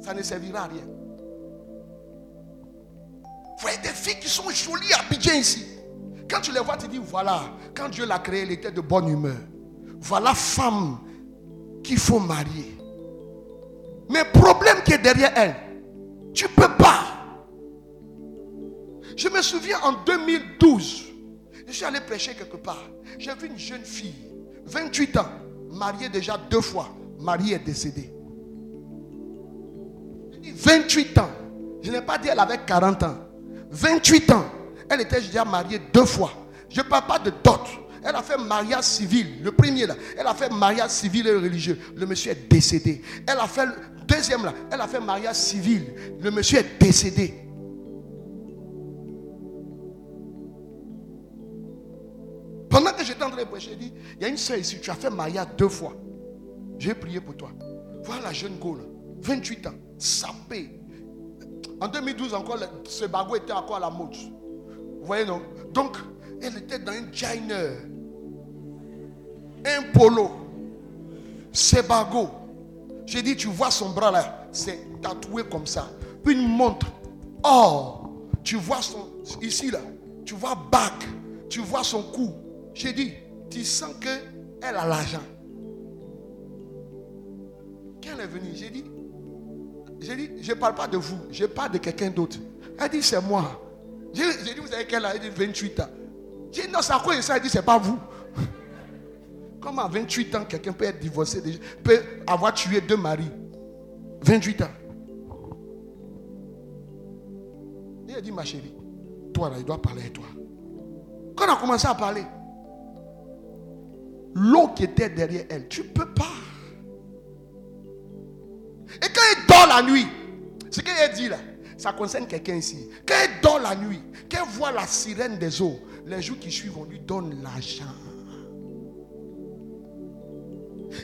ça ne servira à rien. Vous voyez des filles qui sont jolies à ici. Quand tu les vois, tu dis voilà, quand Dieu l'a créée, elle était de bonne humeur. Voilà femme qu'il faut marier. Mais problème qui est derrière elle, tu ne peux pas. Je me souviens en 2012, je suis allé prêcher quelque part. J'ai vu une jeune fille, 28 ans, mariée déjà deux fois. Marie est décédée. 28 ans. Je n'ai pas dit elle avait 40 ans. 28 ans. Elle était déjà mariée deux fois. Je ne parle pas de dot. Elle a fait mariage civil, le premier là. Elle a fait mariage civil et religieux. Le monsieur est décédé. Elle a fait deuxième là. Elle a fait mariage civil. Le monsieur est décédé. Pendant que j'étais en train de prêcher, j'ai dit, il y a une soeur ici, tu as fait mariage deux fois. J'ai prié pour toi. Voilà la jeune Gaule, 28 ans, sapée. En 2012 encore, ce était encore à la mode. Vous voyez non? Donc, elle était dans un Jainer. Un polo. Ce bagot. J'ai dit, tu vois son bras là, c'est tatoué comme ça. Puis une montre. Oh, tu vois son, ici là, tu vois bac, tu vois son cou, j'ai dit, tu sens qu'elle a l'argent. Quand elle est venue, j'ai dit, j'ai dit, je ne parle pas de vous, je parle de quelqu'un d'autre. Elle dit, c'est moi. J'ai dit, vous avez quel âge? Elle dit, 28 ans. J'ai dit, non, à quoi ça Elle dit, c'est pas vous. Comment à 28 ans, quelqu'un peut être divorcé, peut avoir tué deux maris 28 ans. Il a dit, ma chérie, toi là, il doit parler à toi. Quand on a commencé à parler, l'eau qui était derrière elle. Tu ne peux pas. Et quand il dort la nuit, ce qu'il dit là, ça concerne quelqu'un ici. Quand il dort la nuit, il voit la sirène des eaux, les jours qui suivent, on lui donne l'argent.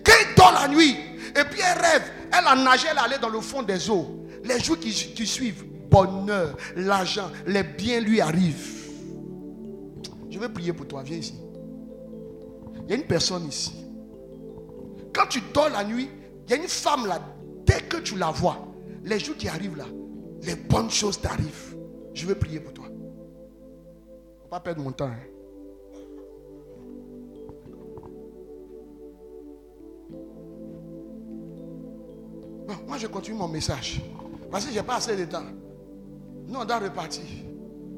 Quand il dort la nuit, et puis elle rêve, elle a nagé, elle allait dans le fond des eaux. Les jours qui, qui suivent, bonheur, l'argent, les biens lui arrivent. Je vais prier pour toi, viens ici. Il y a une personne ici. Quand tu dors la nuit, il y a une femme là, dès que tu la vois, les jours qui arrivent là, les bonnes choses t'arrivent. Je vais prier pour toi. Faut pas perdre mon temps. hein. Moi je continue mon message. Parce que je n'ai pas assez de temps. Non, on doit repartir.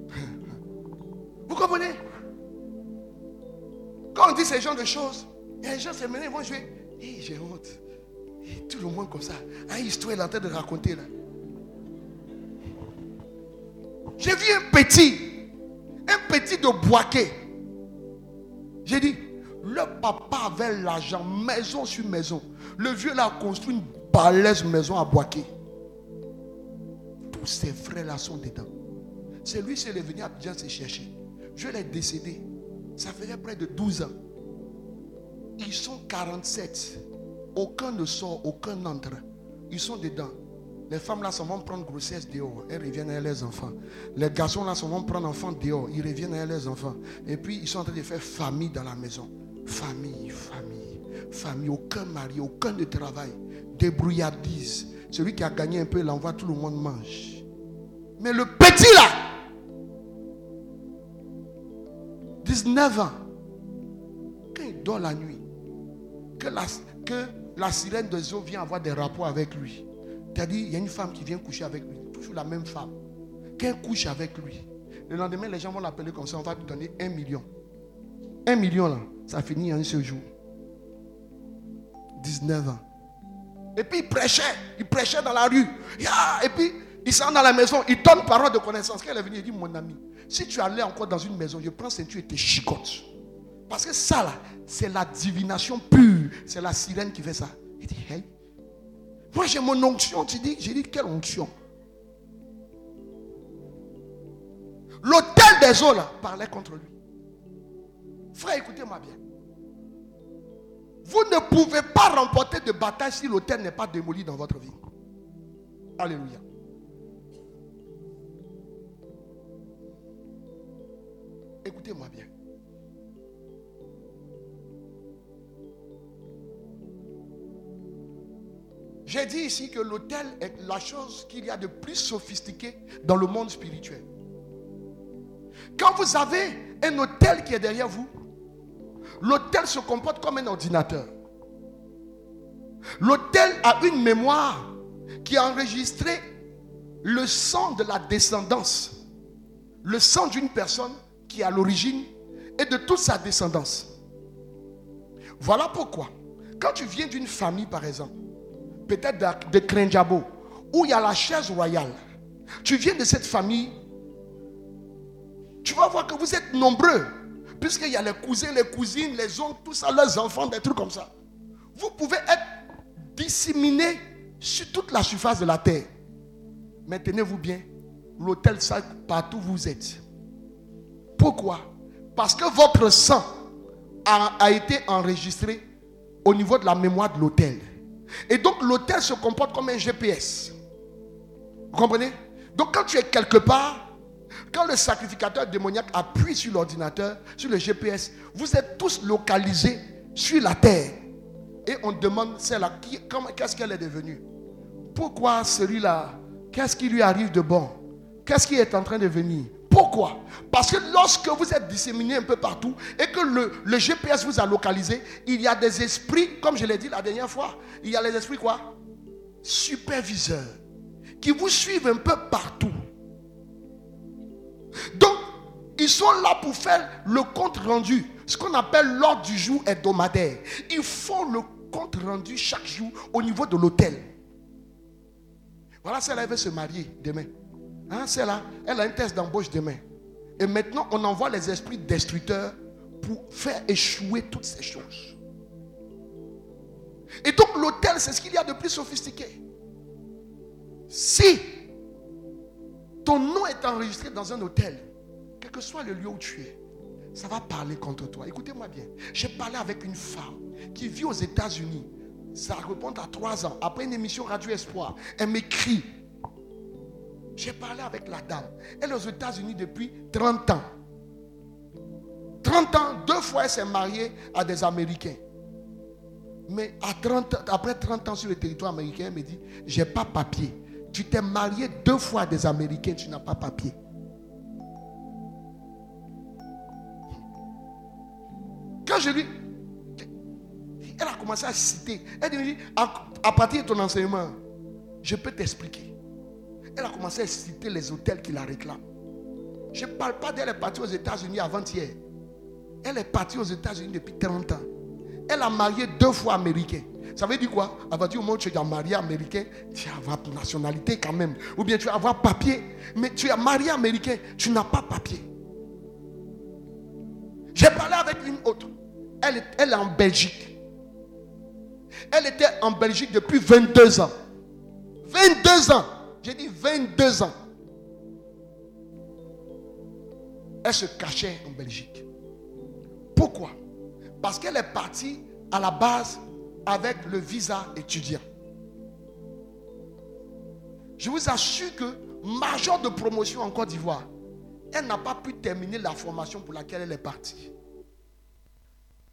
Vous comprenez? Quand on dit ce genre de choses, il y a des gens mêlent, ils vont jouer. Hé, j'ai honte. Et tout le monde comme ça. Un histoire est en train de raconter là. J'ai vu un petit, un petit de Boaké. J'ai dit, le papa avait l'argent, maison sur maison. Le vieux là a construit une balèze maison à Boaké. Tous ses frères là sont dedans. C'est lui qui est venu à Abidjan se chercher. Je l'ai décédé. Ça faisait près de 12 ans. Ils sont 47. Aucun ne sort, aucun n'entre. Ils sont dedans. Les femmes là s'en vont prendre grossesse dehors. Elles reviennent avec leurs enfants. Les garçons là s'en vont prendre enfants dehors. Ils reviennent avec leurs enfants. Et puis ils sont en train de faire famille dans la maison. Famille, famille, famille. Aucun mari, aucun de travail. Débrouillardise. Celui qui a gagné un peu, il envoie, tout le monde mange. Mais le petit là, 19 ans, quand il dort la nuit, que la, que sirène des eaux vient avoir des rapports avec lui. C'est-à-dire, il y a une femme qui vient coucher avec lui, toujours la même femme. Quand elle couche avec lui, le lendemain, les gens vont l'appeler comme ça, on va lui donner un million. Un million là, ça finit en seul jour. 19 ans. Et puis il prêchait, il prêchait dans la rue. Et puis il s'en dans la maison, il donne parole de connaissance. Quand elle est venue, il dit Mon ami, si tu allais encore dans une maison, je prends ceinture et te chicote. Parce que ça là, c'est la divination pure. C'est la sirène qui fait ça. Il dit Hey, moi j'ai mon onction. Tu dis J'ai dit Quelle onction? L'hôtel des eaux là parlait contre lui. Frère, écoutez-moi bien. Vous ne pouvez pas remporter de bataille si l'autel n'est pas démoli dans votre vie. Alléluia. Écoutez-moi bien. J'ai dit ici que l'autel est la chose qu'il y a de plus sophistiqué dans le monde spirituel. Quand vous avez un hôtel qui est derrière vous, l'hôtel se comporte comme un ordinateur. L'hôtel a une mémoire qui a enregistré le sang de la descendance, le sang d'une personne qui à l'origine et de toute sa descendance. Voilà pourquoi, quand tu viens d'une famille, par exemple, peut-être de, Krenjabo, où il y a la chaise royale, tu viens de cette famille, tu vas voir que vous êtes nombreux, puisqu'il y a les cousins, les cousines, les oncles, tout ça, leurs enfants, des trucs comme ça. Vous pouvez être disséminés sur toute la surface de la terre. Mais tenez-vous bien, l'hôtel ça partout où vous êtes. Pourquoi? Parce que votre sang a, été enregistré au niveau de la mémoire de l'hôtel. Et donc l'hôtel se comporte comme un GPS. Vous comprenez? Donc quand tu es quelque part, quand le sacrificateur démoniaque appuie sur l'ordinateur, sur le GPS, vous êtes tous localisés sur la terre. Et on demande celle-là, qu'est-ce qu'elle est devenue? Pourquoi celui-là? Qu'est-ce qui lui arrive de bon? Qu'est-ce qui est en train de venir? Pourquoi? Parce que lorsque vous êtes disséminés un peu partout et que le, GPS vous a localisé, il y a des esprits, comme je l'ai dit la dernière fois, il y a les esprits quoi? Superviseurs, qui vous suivent un peu partout. Donc, ils sont là pour faire le compte rendu. Ce qu'on appelle l'ordre du jour hebdomadaire. Ils font le compte rendu chaque jour au niveau de l'hôtel. Voilà, celle-là, elle veut se marier demain. Hein, celle-là, elle a un test d'embauche demain. Et maintenant, on envoie les esprits destructeurs pour faire échouer toutes ces choses. Et donc l'hôtel, c'est ce qu'il y a de plus sophistiqué. Si ton nom est enregistré dans un hôtel, quel que soit le lieu où tu es, ça va parler contre toi. Écoutez-moi bien. J'ai parlé avec une femme qui vit aux États-Unis. Ça remonte à trois ans. Après une émission Radio Espoir, elle m'écrit. J'ai parlé avec la dame. Elle est aux États-Unis depuis 30 ans. 30 ans, deux fois elle s'est mariée à des Américains. Mais à 30, après 30 ans sur le territoire américain, elle me dit, j'ai pas papier. Tu t'es marié deux fois à des Américains, tu n'as pas papier. Quand je lui... Elle a commencé à citer. Elle dit, à, à partir de ton enseignement, je peux t'expliquer. Elle a commencé à citer les hôtels qui la réclament. Je ne parle pas d'elle est partie aux États-Unis avant-hier. Elle est partie aux États-Unis depuis 30 ans. Elle a marié deux fois américain. Ça veut dire quoi? Partir du moment où tu es marié américain, tu vas avoir nationalité quand même. Ou bien tu vas avoir papier. Mais tu es marié américain, tu n'as pas papier. J'ai parlé avec une autre. Elle, elle est en Belgique. Elle était en Belgique depuis 22 ans. 22 ans. J'ai dit 22 ans. Elle se cachait en Belgique. Pourquoi? Parce qu'elle est partie à la base avec le visa étudiant. Je vous assure que major de promotion en Côte d'Ivoire, elle n'a pas pu terminer la formation pour laquelle elle est partie.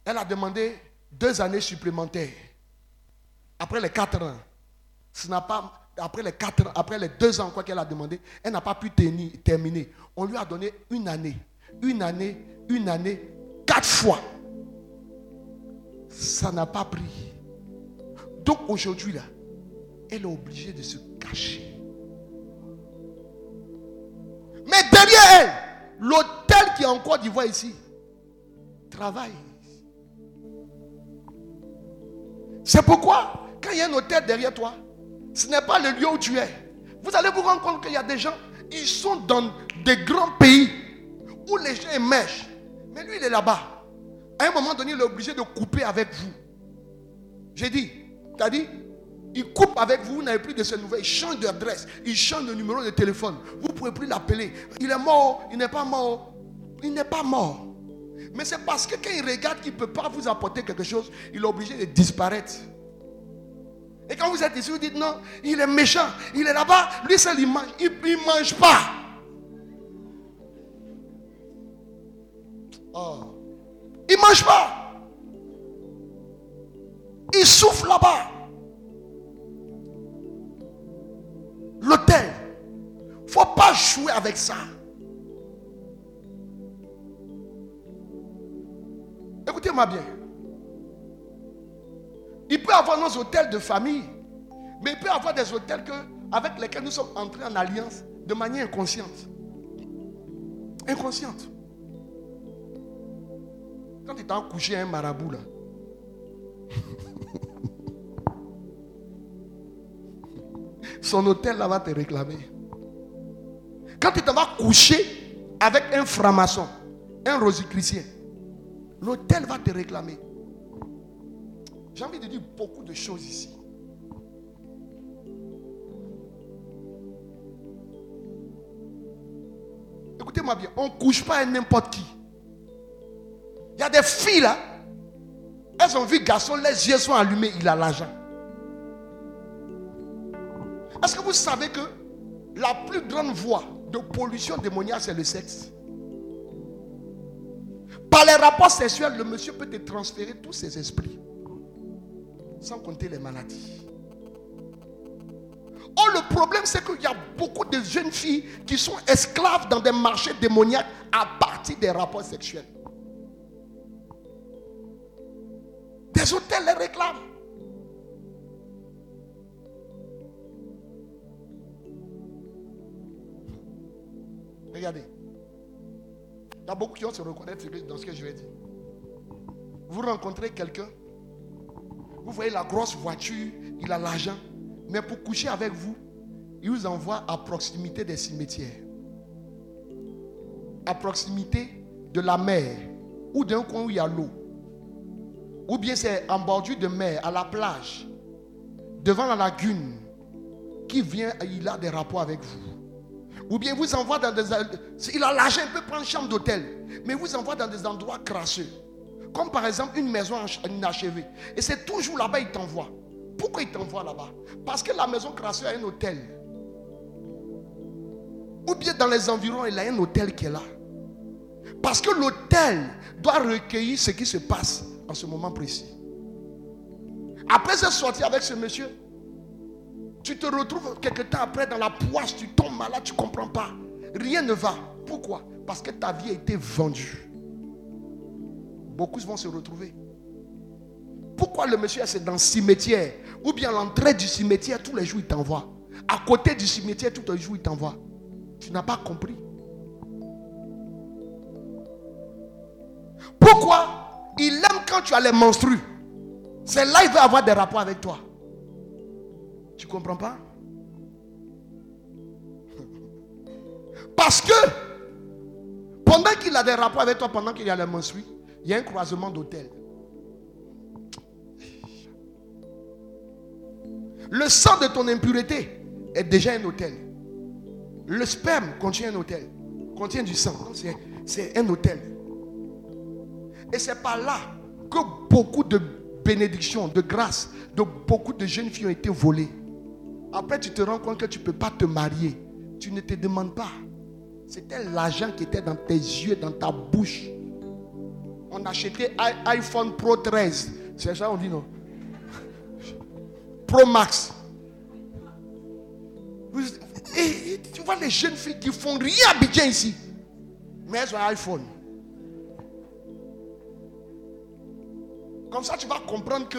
Elle a demandé deux années supplémentaires. Après les quatre ans, ce n'a pas, après les quatre, après les deux ans quoi qu'elle a demandé, elle n'a pas pu terminer. On lui a donné une année, une année, une année, quatre fois. Ça n'a pas pris. Donc aujourd'hui là, elle est obligée de se cacher. Mais derrière elle, l'hôtel qui est en Côte d'Ivoire ici, travaille. C'est pourquoi, quand il y a un hôtel derrière toi, ce n'est pas le lieu où tu es. Vous allez vous rendre compte qu'il y a des gens, ils sont dans des grands pays où les gens émergent. Mais lui, il est là-bas. À un moment donné, il est obligé de couper avec vous. J'ai dit, tu dit, il coupe avec vous, vous n'avez plus de ses nouvelles. Il change d'adresse, il change de numéro de téléphone. Vous ne pouvez plus l'appeler. Il est mort, il n'est pas mort. Il n'est pas mort. Mais c'est parce que quand il regarde qu'il ne peut pas vous apporter quelque chose, il est obligé de disparaître. Et quand vous êtes ici, vous dites non, il est méchant, il est là-bas, lui seul il mange, il ne mange pas. Oh. Il ne mange pas. Il souffle là-bas. L'hôtel. Il ne faut pas jouer avec ça. Écoutez-moi bien. Il peut avoir nos hôtels de famille, mais il peut avoir des hôtels que, avec lesquels nous sommes entrés en alliance de manière inconsciente. Inconsciente. Quand tu t'as couché un marabout là, son hôtel là va te réclamer. Quand tu t'en vas coucher avec un franc-maçon, un rosicrucien, l'hôtel va te réclamer. J'ai envie de dire beaucoup de choses ici. Écoutez-moi bien, on ne couche pas à n'importe qui. Il y a des filles là, elles ont vu garçon, les yeux sont allumés, il a l'argent. Est-ce que vous savez que la plus grande voie de pollution démoniaque, c'est le sexe? Par les rapports sexuels, le monsieur peut te transférer tous ses esprits sans compter les maladies. Oh, le problème, c'est qu'il y a beaucoup de jeunes filles qui sont esclaves dans des marchés démoniaques à partir des rapports sexuels. Des hôtels les réclament. Regardez. Il y a beaucoup qui vont se reconnaître dans ce que je vais dire. Vous rencontrez quelqu'un vous voyez la grosse voiture, il a l'argent. Mais pour coucher avec vous, il vous envoie à proximité des cimetières. À proximité de la mer. Ou d'un coin où il y a l'eau. ou bien c'est en bordure de mer, à la plage, devant la lagune, qui vient, il a des rapports avec vous. Ou bien vous envoie dans des... Il a l'argent, il peut prendre chambre d'hôtel, mais vous envoie dans des endroits crasseux. Comme par exemple une maison inachevée. Et c'est toujours là-bas il t'envoie. Pourquoi il t'envoie là-bas? Parce que la maison crasseuse a un hôtel. Ou bien dans les environs, il a un hôtel qui est là. Parce que l'hôtel doit recueillir ce qui se passe en ce moment précis. Après être sorti avec ce monsieur, tu te retrouves quelque temps après dans la poisse, tu tombes malade, tu ne comprends pas. Rien ne va. Pourquoi? Parce que ta vie a été vendue. Beaucoup vont se retrouver. Pourquoi le monsieur est dans le cimetière Ou bien l'entrée du cimetière, tous les jours il t'envoie? À côté du cimetière, tous les jours il t'envoie. Tu n'as pas compris. Pourquoi Il aime quand tu as les menstrues? C'est là qu'il veut avoir des rapports avec toi. Tu comprends pas? Parce que pendant qu'il a des rapports avec toi, pendant qu'il y a les menstrues, il y a un croisement d'hôtel. Le sang de ton impureté est déjà un hôtel. Le sperme contient un hôtel, contient du sang. C'est un hôtel. Et c'est par là que beaucoup de bénédictions, de grâces, de beaucoup de jeunes filles ont été volées. Après, tu te rends compte que tu ne peux pas te marier. Tu ne te demandes pas. C'était l'argent qui était dans tes yeux, dans ta bouche. On achetait iPhone Pro 13. C'est ça on dit non? Pro Max. Et, tu vois les jeunes filles qui font rien bien ici. Mais elles ont un iPhone. Comme ça, tu vas comprendre que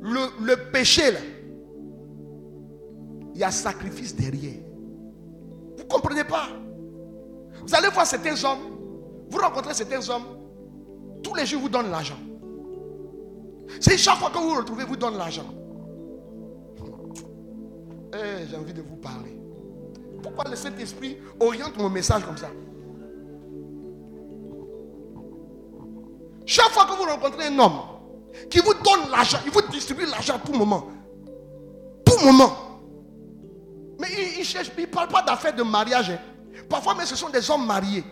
le, le péché, là, il y a sacrifice derrière. Vous ne comprenez pas? Vous allez voir certains hommes, vous rencontrez certains hommes, tous les jours vous donnent l'argent. C'est chaque fois que vous vous retrouvez, vous donnent l'argent. Eh, j'ai envie de vous parler. Pourquoi le Saint-Esprit oriente mon message comme ça? Chaque fois que vous rencontrez un homme qui vous donne l'argent, il vous distribue l'argent à tout moment. Tout moment. Mais il ne parle pas d'affaires de mariage. Hein. Parfois, mais ce sont des hommes mariés.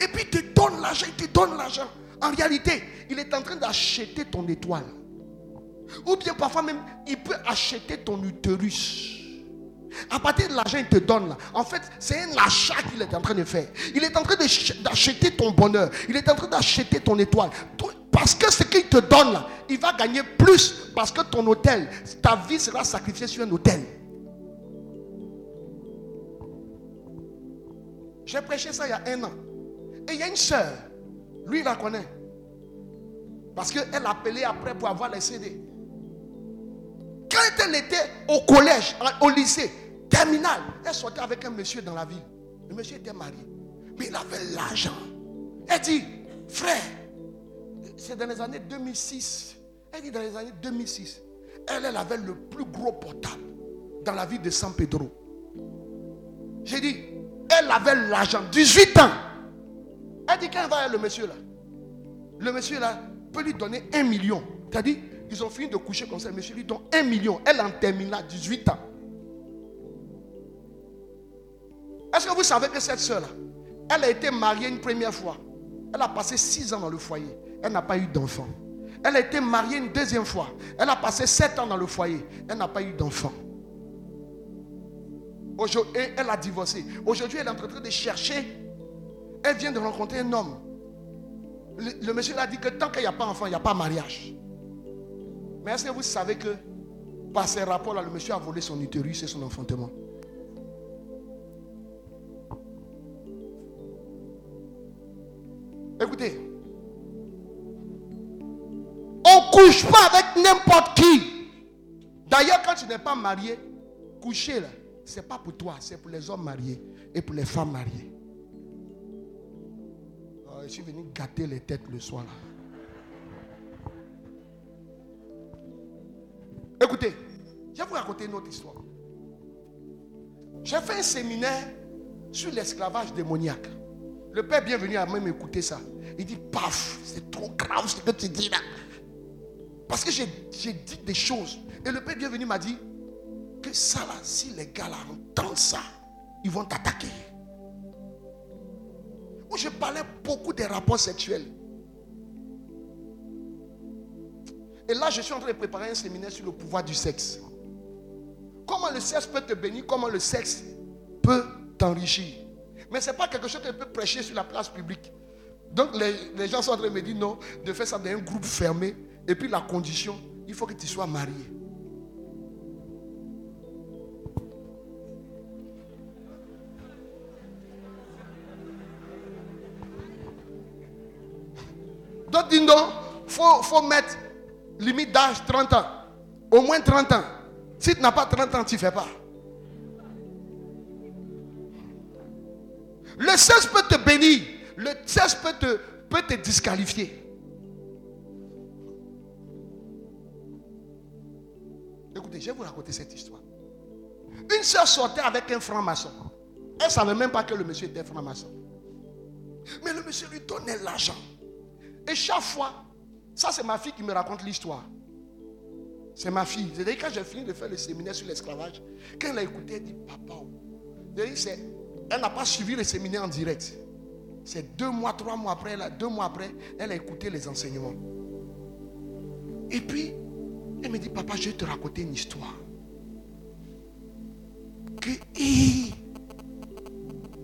Et puis il te donne l'argent, il te donne l'argent. En réalité, il est en train d'acheter ton étoile. Ou bien parfois même, il peut acheter ton utérus. À partir de l'argent qu'il te donne là, en fait, c'est un achat qu'il est en train de faire. Il est en train d'acheter ton bonheur. Il est en train d'acheter ton étoile. Parce que ce qu'il te donne là, il va gagner plus. Parce que ton hôtel, ta vie sera sacrifiée sur un hôtel. J'ai prêché ça il y a un an. Et il y a une soeur, lui il la connaît. Parce qu'elle a appelé après pour avoir les CD. Quand elle était au collège, au lycée, terminal, elle sortait avec un monsieur dans la ville. Le monsieur était marié. Mais il avait l'argent. Elle dit, frère, c'est dans les années 2006. Elle dit dans les années 2006. Elle, elle avait le plus gros portable dans la ville de San Pedro. J'ai dit, elle avait l'argent, 18 ans. Elle dit, quand va le monsieur là Le monsieur là peut lui donner un million. Dit, ils ont fini de coucher comme ça. Le monsieur lui donne un million. Elle en termine là, 18 ans. Est-ce que vous savez que cette soeur-là, elle a été mariée une première fois? Elle a passé 6 ans dans le foyer. Elle n'a pas eu d'enfant. Elle a été mariée une deuxième fois. Elle a passé 7 ans dans le foyer. Elle n'a pas eu d'enfant. Aujourd'hui, elle a divorcé. Aujourd'hui, elle est en train de chercher. Elle vient de rencontrer un homme. Le, monsieur a dit que tant qu'il n'y a pas d'enfant, il n'y a pas mariage. Mais est-ce que vous savez que par ces rapports-là, le monsieur a volé son utérus et son enfantement? Écoutez, on ne couche pas avec n'importe qui. D'ailleurs, quand tu n'es pas marié, coucher là, ce n'est pas pour toi, c'est pour les hommes mariés et pour les femmes mariées. Je suis venu gâter les têtes le soir là. Écoutez, je vais vous raconter une autre histoire. J'ai fait un séminaire sur l'esclavage démoniaque. Le père bienvenu a même écouté ça. Il dit, paf, c'est trop grave ce que tu dis là. Parce que j'ai dit des choses. Et le Père bienvenu m'a dit que ça là, si les gars là entendent ça, ils vont t'attaquer. Où je parlais beaucoup des rapports sexuels. Et là, je suis en train de préparer un séminaire sur le pouvoir du sexe. Comment le sexe peut te bénir, comment le sexe peut t'enrichir. Mais ce n'est pas quelque chose que tu peux prêcher sur la place publique. Donc les, gens sont en train de me dire non, de faire ça dans un groupe fermé. Et puis la condition, il faut que tu sois marié. D'autres disent non, il faut, faut mettre limite d'âge 30 ans. Au moins 30 ans. Si tu n'as pas 30 ans, tu ne fais pas. Le sexe peut te bénir. Le sexe peut te, peut te disqualifier. Écoutez, je vais vous raconter cette histoire. Une soeur sortait avec un franc-maçon. Elle ne savait même pas que le monsieur était franc-maçon. Mais le monsieur lui donnait l'argent. Et chaque fois, ça c'est ma fille qui me raconte l'histoire. C'est ma fille. C'est-à-dire quand j'ai fini de faire le séminaire sur l'esclavage, quand elle a écouté, elle dit, papa, elle n'a pas suivi le séminaire en direct. C'est deux mois, trois mois après, deux mois après, elle a écouté les enseignements. Et puis, elle me dit, papa, je vais te raconter une histoire. Que,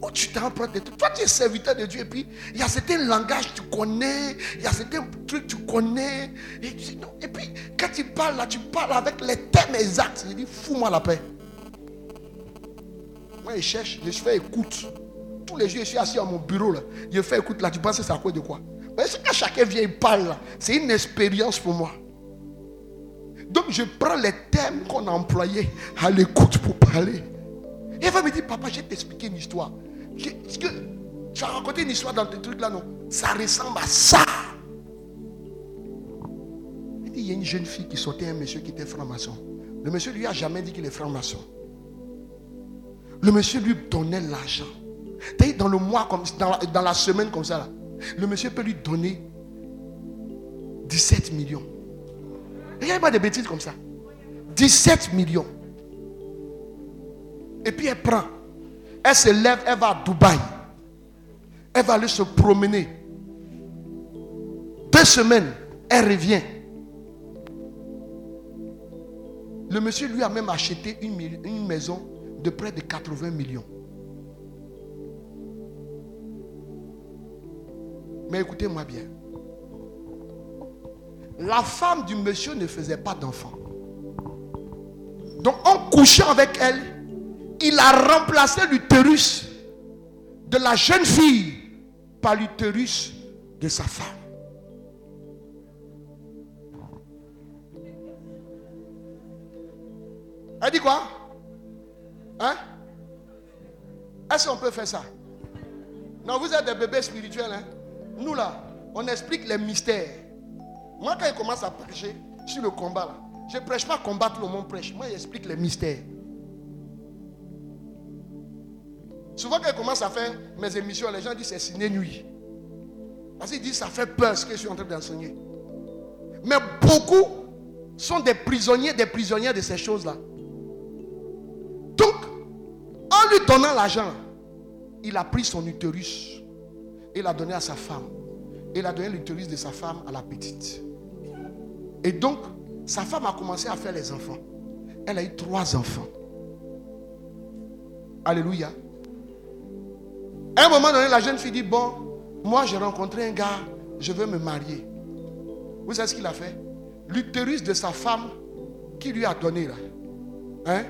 où tu trucs. Toi, tu es serviteur de Dieu. Et puis, il y a certains langages tu connais. Il y a certains trucs tu connais. Et, et puis, quand tu parles là, tu parles avec les thèmes exacts. Je dis, fous-moi la paix. Moi, je cherche, je fais écoute. Tous les jours, je suis assis à mon bureau là. Je fais écoute là. Tu penses que c'est à quoi de quoi? Mais quand chacun vient, il parle là. C'est une expérience pour moi. Donc, je prends les thèmes qu'on a employés à l'écoute pour parler. Et va me dire, papa, je vais t'expliquer une histoire. Est-ce que tu as raconté une histoire dans tes trucs là, non? Ça ressemble à ça. Il y a une jeune fille qui sortait un monsieur qui était franc-maçon. Le monsieur lui a jamais dit qu'il est franc-maçon. Le monsieur lui donnait l'argent. Dans le mois, comme, dans, la semaine comme ça, là, le monsieur peut lui donner 17 millions. A pas de bêtises comme ça. 17 millions. Et puis elle prend. Elle se lève, elle va à Dubaï? Elle va aller se promener. Deux semaines, elle revient. Le monsieur lui a même acheté une, maison de près de 80 millions. Mais écoutez-moi bien. La femme du monsieur ne faisait pas d'enfant. Donc en couchant avec elle, il a remplacé l'utérus de la jeune fille par l'utérus de sa femme. Elle dit quoi? Hein? Est-ce qu'on peut faire ça? Non, vous êtes des bébés spirituels. Hein? Nous là, on explique les mystères. Moi, quand il commence à prêcher sur le combat, là, je prêche pas combattre le monde prêche. Moi, j'explique les mystères. Souvent, quand je commence à faire mes émissions, les gens disent c'est ciné nuit. Parce qu'ils disent ça fait peur ce que je suis en train d'enseigner. Mais beaucoup sont des prisonniers, des prisonniers de ces choses-là. Donc, en lui donnant l'argent, il a pris son utérus et l'a donné à sa femme. Et il a donné l'utérus de sa femme à la petite. Et donc, sa femme a commencé à faire les enfants. Elle a eu trois enfants. Alléluia. À un moment donné, la jeune fille dit, bon, moi j'ai rencontré un gars, je veux me marier. Vous savez ce qu'il a fait? L'utérus de sa femme qui lui a donné là, hein,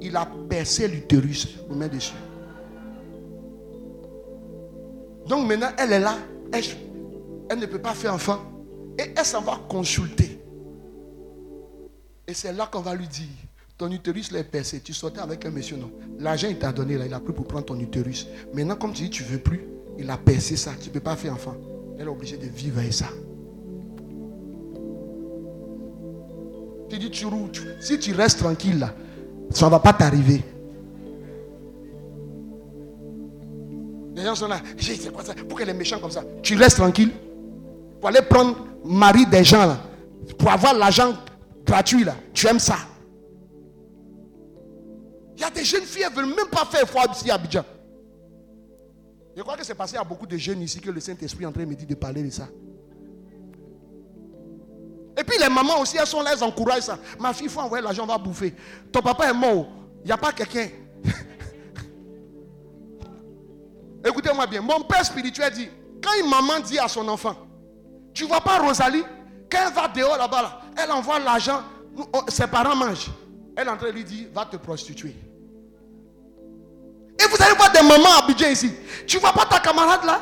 il a percé l'utérus, vous mettez dessus. Donc maintenant, elle est là, elle, elle ne peut pas faire enfant. Et elle s'en va consulter. Et c'est là qu'on va lui dire, ton utérus est percé. Tu sortais avec un monsieur, non. L'argent, il t'a donné, là, il a pris pour prendre ton utérus. Maintenant, comme tu dis, tu ne veux plus, il a percé ça. Tu ne peux pas faire enfant. Elle est obligée de vivre avec ça. Tu dis, tu roules. Si tu restes tranquille, là, ça ne va pas t'arriver. Les gens sont là. C'est quoi ça? Pourquoi les méchants comme ça Tu restes tranquille. Pour aller prendre mari des gens, là. pour avoir l'argent gratuit là. Tu aimes ça. Il y a des jeunes filles, elles ne veulent même pas faire effort ici à Abidjan. Je crois que c'est passé à beaucoup de jeunes ici que le Saint-Esprit est en train de me dire de parler de ça. Et puis les mamans aussi, elles sont là, elles encouragent ça. Ma fille, il faut envoyer l'argent, on va bouffer. Ton papa est mort. Il n'y a pas quelqu'un. Écoutez-moi bien. Mon père spirituel dit, quand une maman dit à son enfant, tu vois pas Rosalie, quand elle va dehors là-bas, là, elle envoie l'argent, ses parents mangent. Elle est en train de lui dire, va te prostituer. Vous allez voir des mamans à ici. Tu vois pas ta camarade là?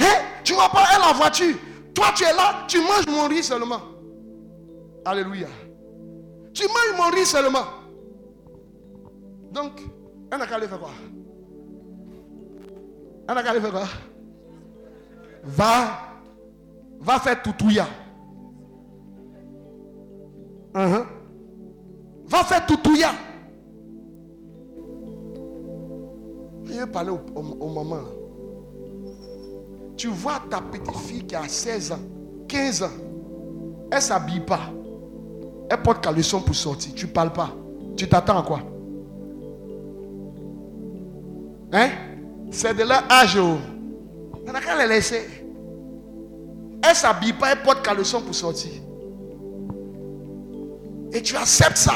Hein? Tu vois pas elle en voiture? Toi tu es là, tu manges mon riz seulement. Alléluia. Tu manges mon riz seulement. Donc, elle n'a qu'à aller faire quoi? Elle n'a qu'à aller faire quoi? Va, va faire toutouya. Uh Va faire toutouya. Vais parler au, au, moment. Tu vois ta petite fille qui a 16 ans, 15 ans, elle ne s'habille pas. Elle porte caleçon pour sortir. Tu ne parles pas. Tu t'attends à quoi? Hein? C'est de leur âge. On a qu'à les laisser. Elle ne s'habille pas, elle porte caleçon pour sortir. Et tu acceptes ça.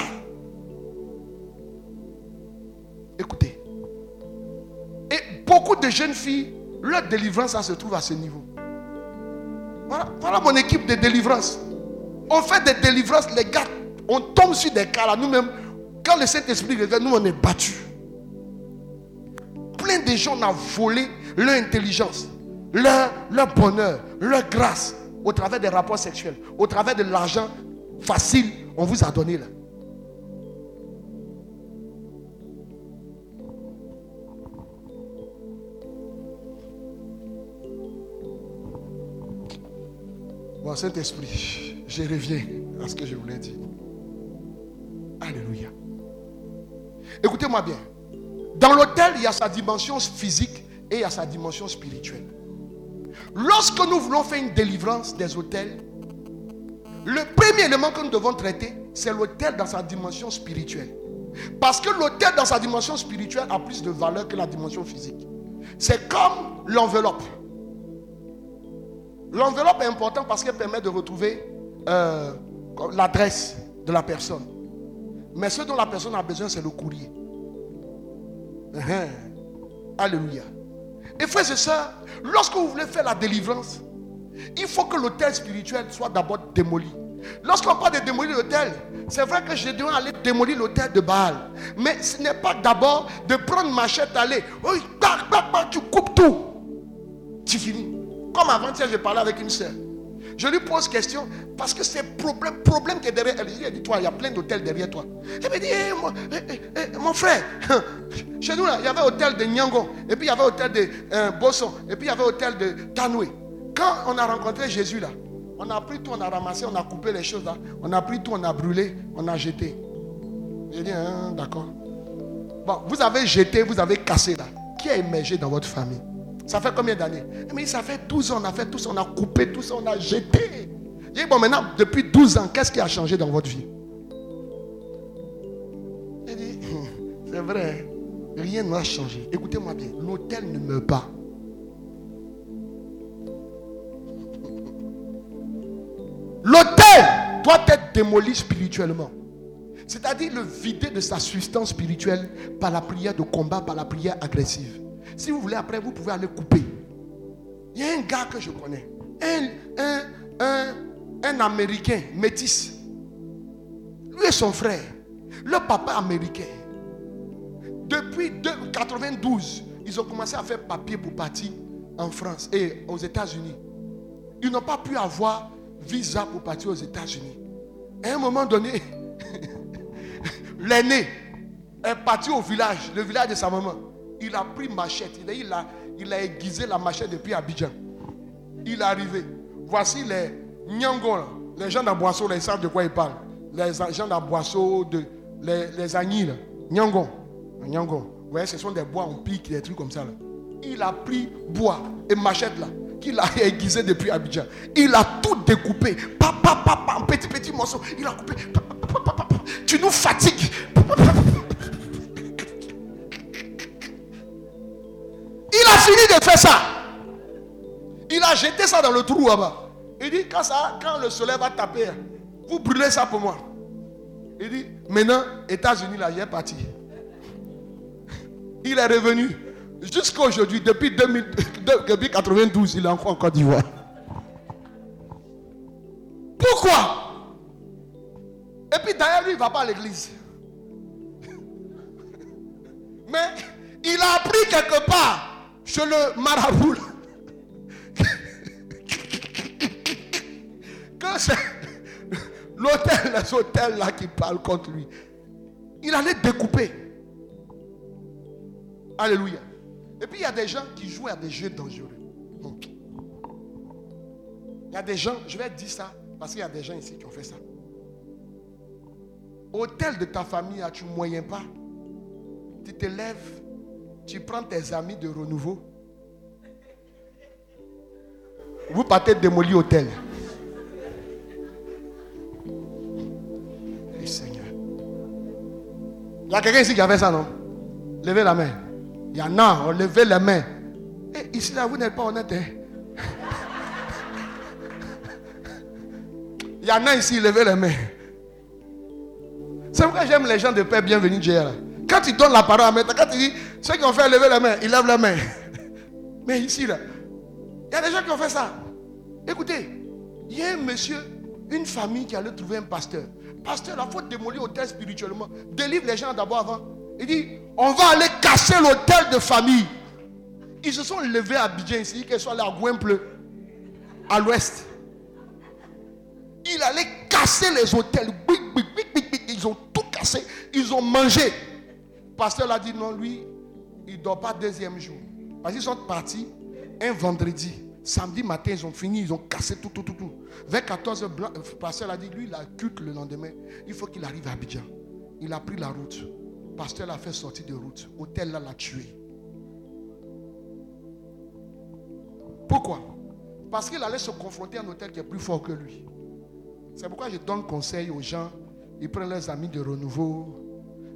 Beaucoup de jeunes filles, leur délivrance, ça se trouve à ce niveau. Voilà, mon équipe de délivrance. On fait des délivrances, les gars, on tombe sur des cas là, nous-mêmes. Quand le Saint-Esprit revient, nous on est battus. Plein de gens ont volé leur intelligence, leur, leur bonheur, leur grâce au travers des rapports sexuels, au travers de l'argent facile on vous a donné là. Bon, Saint-Esprit, je reviens à ce que je voulais dire. Alléluia. Écoutez-moi bien. Dans l'hôtel, il y a sa dimension physique et il y a sa dimension spirituelle. Lorsque nous voulons faire une délivrance des hôtels, le premier élément que nous devons traiter, c'est l'hôtel dans sa dimension spirituelle. Parce que l'hôtel dans sa dimension spirituelle a plus de valeur que la dimension physique. C'est comme l'enveloppe. L'enveloppe est importante parce qu'elle permet de retrouver euh, l'adresse de la personne. Mais ce dont la personne a besoin, c'est le courrier. Uh-huh. Alléluia. Et frères et sœurs, lorsque vous voulez faire la délivrance, il faut que l'hôtel spirituel soit d'abord démoli. Lorsqu'on parle de démolir l'hôtel, c'est vrai que je dois aller démolir l'hôtel de Baal. Mais ce n'est pas d'abord de prendre machette, aller, tu coupes tout. Tu finis. Comme avant-hier, j'ai parlé avec une soeur. Je lui pose question parce que c'est problème, problème qui est derrière elle. Elle dit, toi, il y a plein d'hôtels derrière toi. Elle me dit, eh, eh, eh, mon, frère, chez nous, là, il y avait l'hôtel de Nyangon, et puis il y avait l'hôtel de euh, Bosson, et puis il y avait l'hôtel de Tanoué. Quand on a rencontré Jésus là, on a pris tout, on a ramassé, on a coupé les choses là. On a pris tout, on a brûlé, on a jeté. J'ai dit, hein, d'accord. Bon, vous avez jeté, vous avez cassé là. Qui a émergé dans votre famille? Ça fait combien d'années? Mais ça fait 12 ans, on a fait tout ça, on a coupé tout ça, on a jeté. J'ai dit, bon, maintenant, depuis 12 ans, qu'est-ce qui a changé dans votre vie? J'ai dit, c'est vrai, rien n'a changé. Écoutez-moi bien, l'hôtel ne meurt pas. L'autel doit être démoli spirituellement. C'est-à-dire le vider de sa substance spirituelle par la prière de combat, par la prière agressive. Si vous voulez, après, vous pouvez aller couper. Il y a un gars que je connais, un, un, un, Américain métis. Lui et son frère, le papa américain. Depuis 1992, ils ont commencé à faire papier pour partir en France et aux États-Unis. Ils n'ont pas pu avoir visa pour partir aux États-Unis. À un moment donné, l'aîné est parti au village, le village de sa maman. Il a pris machette. Il a, il a aiguisé la machette depuis Abidjan. Il est arrivé. Voici les Nyango, les gens d'Aboisseau, ils savent de quoi ils parlent. Les gens d'Aboisseau, de, les, les Agnis, Nyango. Nyango. Vous voyez, ce sont des bois, on pique, des trucs comme ça. Il a pris bois et machette là qu'il a aiguisé depuis Abidjan. Il a tout découpé. Papa, papa, en petits, petits morceaux. Il a coupé. Tu nous fatigues. Il a fini de faire ça. Il a jeté ça dans le trou là-bas. Il dit, quand, ça, quand le soleil va taper, vous brûlez ça pour moi. Il dit, maintenant, États-Unis, là, il est parti. Il est revenu. Jusqu'à aujourd'hui, depuis, 2000, depuis 92, il est encore en Côte d'Ivoire. Pourquoi? Et puis d'ailleurs, lui, il ne va pas à l'église. Mais il a appris quelque part chez le marabout que c'est l'hôtel, les hôtels là qui parlent contre lui. Il allait découper. Alléluia. Et puis il y a des gens qui jouent à des jeux dangereux. Il y a des gens, je vais dire ça, parce qu'il y a des gens ici qui ont fait ça. Hôtel de ta famille, as-tu moyen pas? Tu te lèves, tu prends tes amis de renouveau. Vous partez démolir hôtel. Seigneur. Il y a quelqu'un ici qui a fait ça, non? Levez la main. Il y en a, on levez les mains. Et eh, ici, là, vous n'êtes pas honnête. Hein? Il y en a ici, levez les mains. C'est pourquoi j'aime les gens de paix bienvenue Dieu. Quand tu donnes la parole à mettre, quand tu dis ceux qui ont fait lever les mains, ils lèvent les mains. Mais ici, là, il y a des gens qui ont fait ça. Écoutez, il y a un monsieur, une famille qui allait trouver un pasteur. Pasteur, il faut démolir l'hôtel spirituellement. Délivre les gens d'abord avant. Il dit, on va aller casser l'hôtel de famille. Ils se sont levés à Bidjan ici, qu'ils soient là à Gouemple, à l'ouest. Il allait casser les hôtels. Ils ont tout cassé. Ils ont mangé. Pasteur a dit non, lui, il ne dort pas deuxième jour. Parce qu'ils sont partis un vendredi. Samedi matin, ils ont fini, ils ont cassé tout, tout, tout, tout. Vers 14 h le pasteur a dit, lui, il a culte le lendemain. Il faut qu'il arrive à Abidjan. Il a pris la route. Le pasteur l'a fait sortir de route. Hôtel l'a tué. Pourquoi? Parce qu'il allait se confronter à un hôtel qui est plus fort que lui. C'est pourquoi je donne conseil aux gens. Ils prennent leurs amis de renouveau.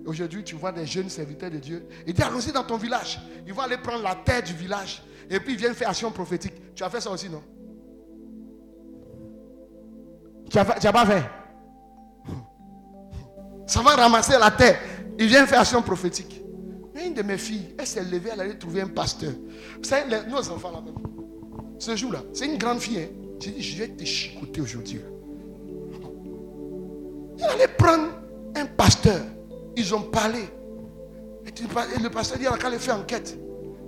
Aujourd'hui, tu vois des jeunes serviteurs de Dieu. Ils disent, allons-y dans ton village. Ils vont aller prendre la terre du village. Et puis ils viennent faire action prophétique. Tu as fait ça aussi, non? Tu n'as pas fait? Ça va ramasser la terre. Ils viennent faire action prophétique. une de mes filles, elle s'est levée, elle allait trouver un pasteur. Savez, nos enfants là-bas, ce jour-là, c'est une grande fille. Hein? J'ai dit, je vais te chicoter aujourd'hui. Il allait prendre un pasteur. Ils ont parlé. Et le pasteur dit, elle a fait enquête.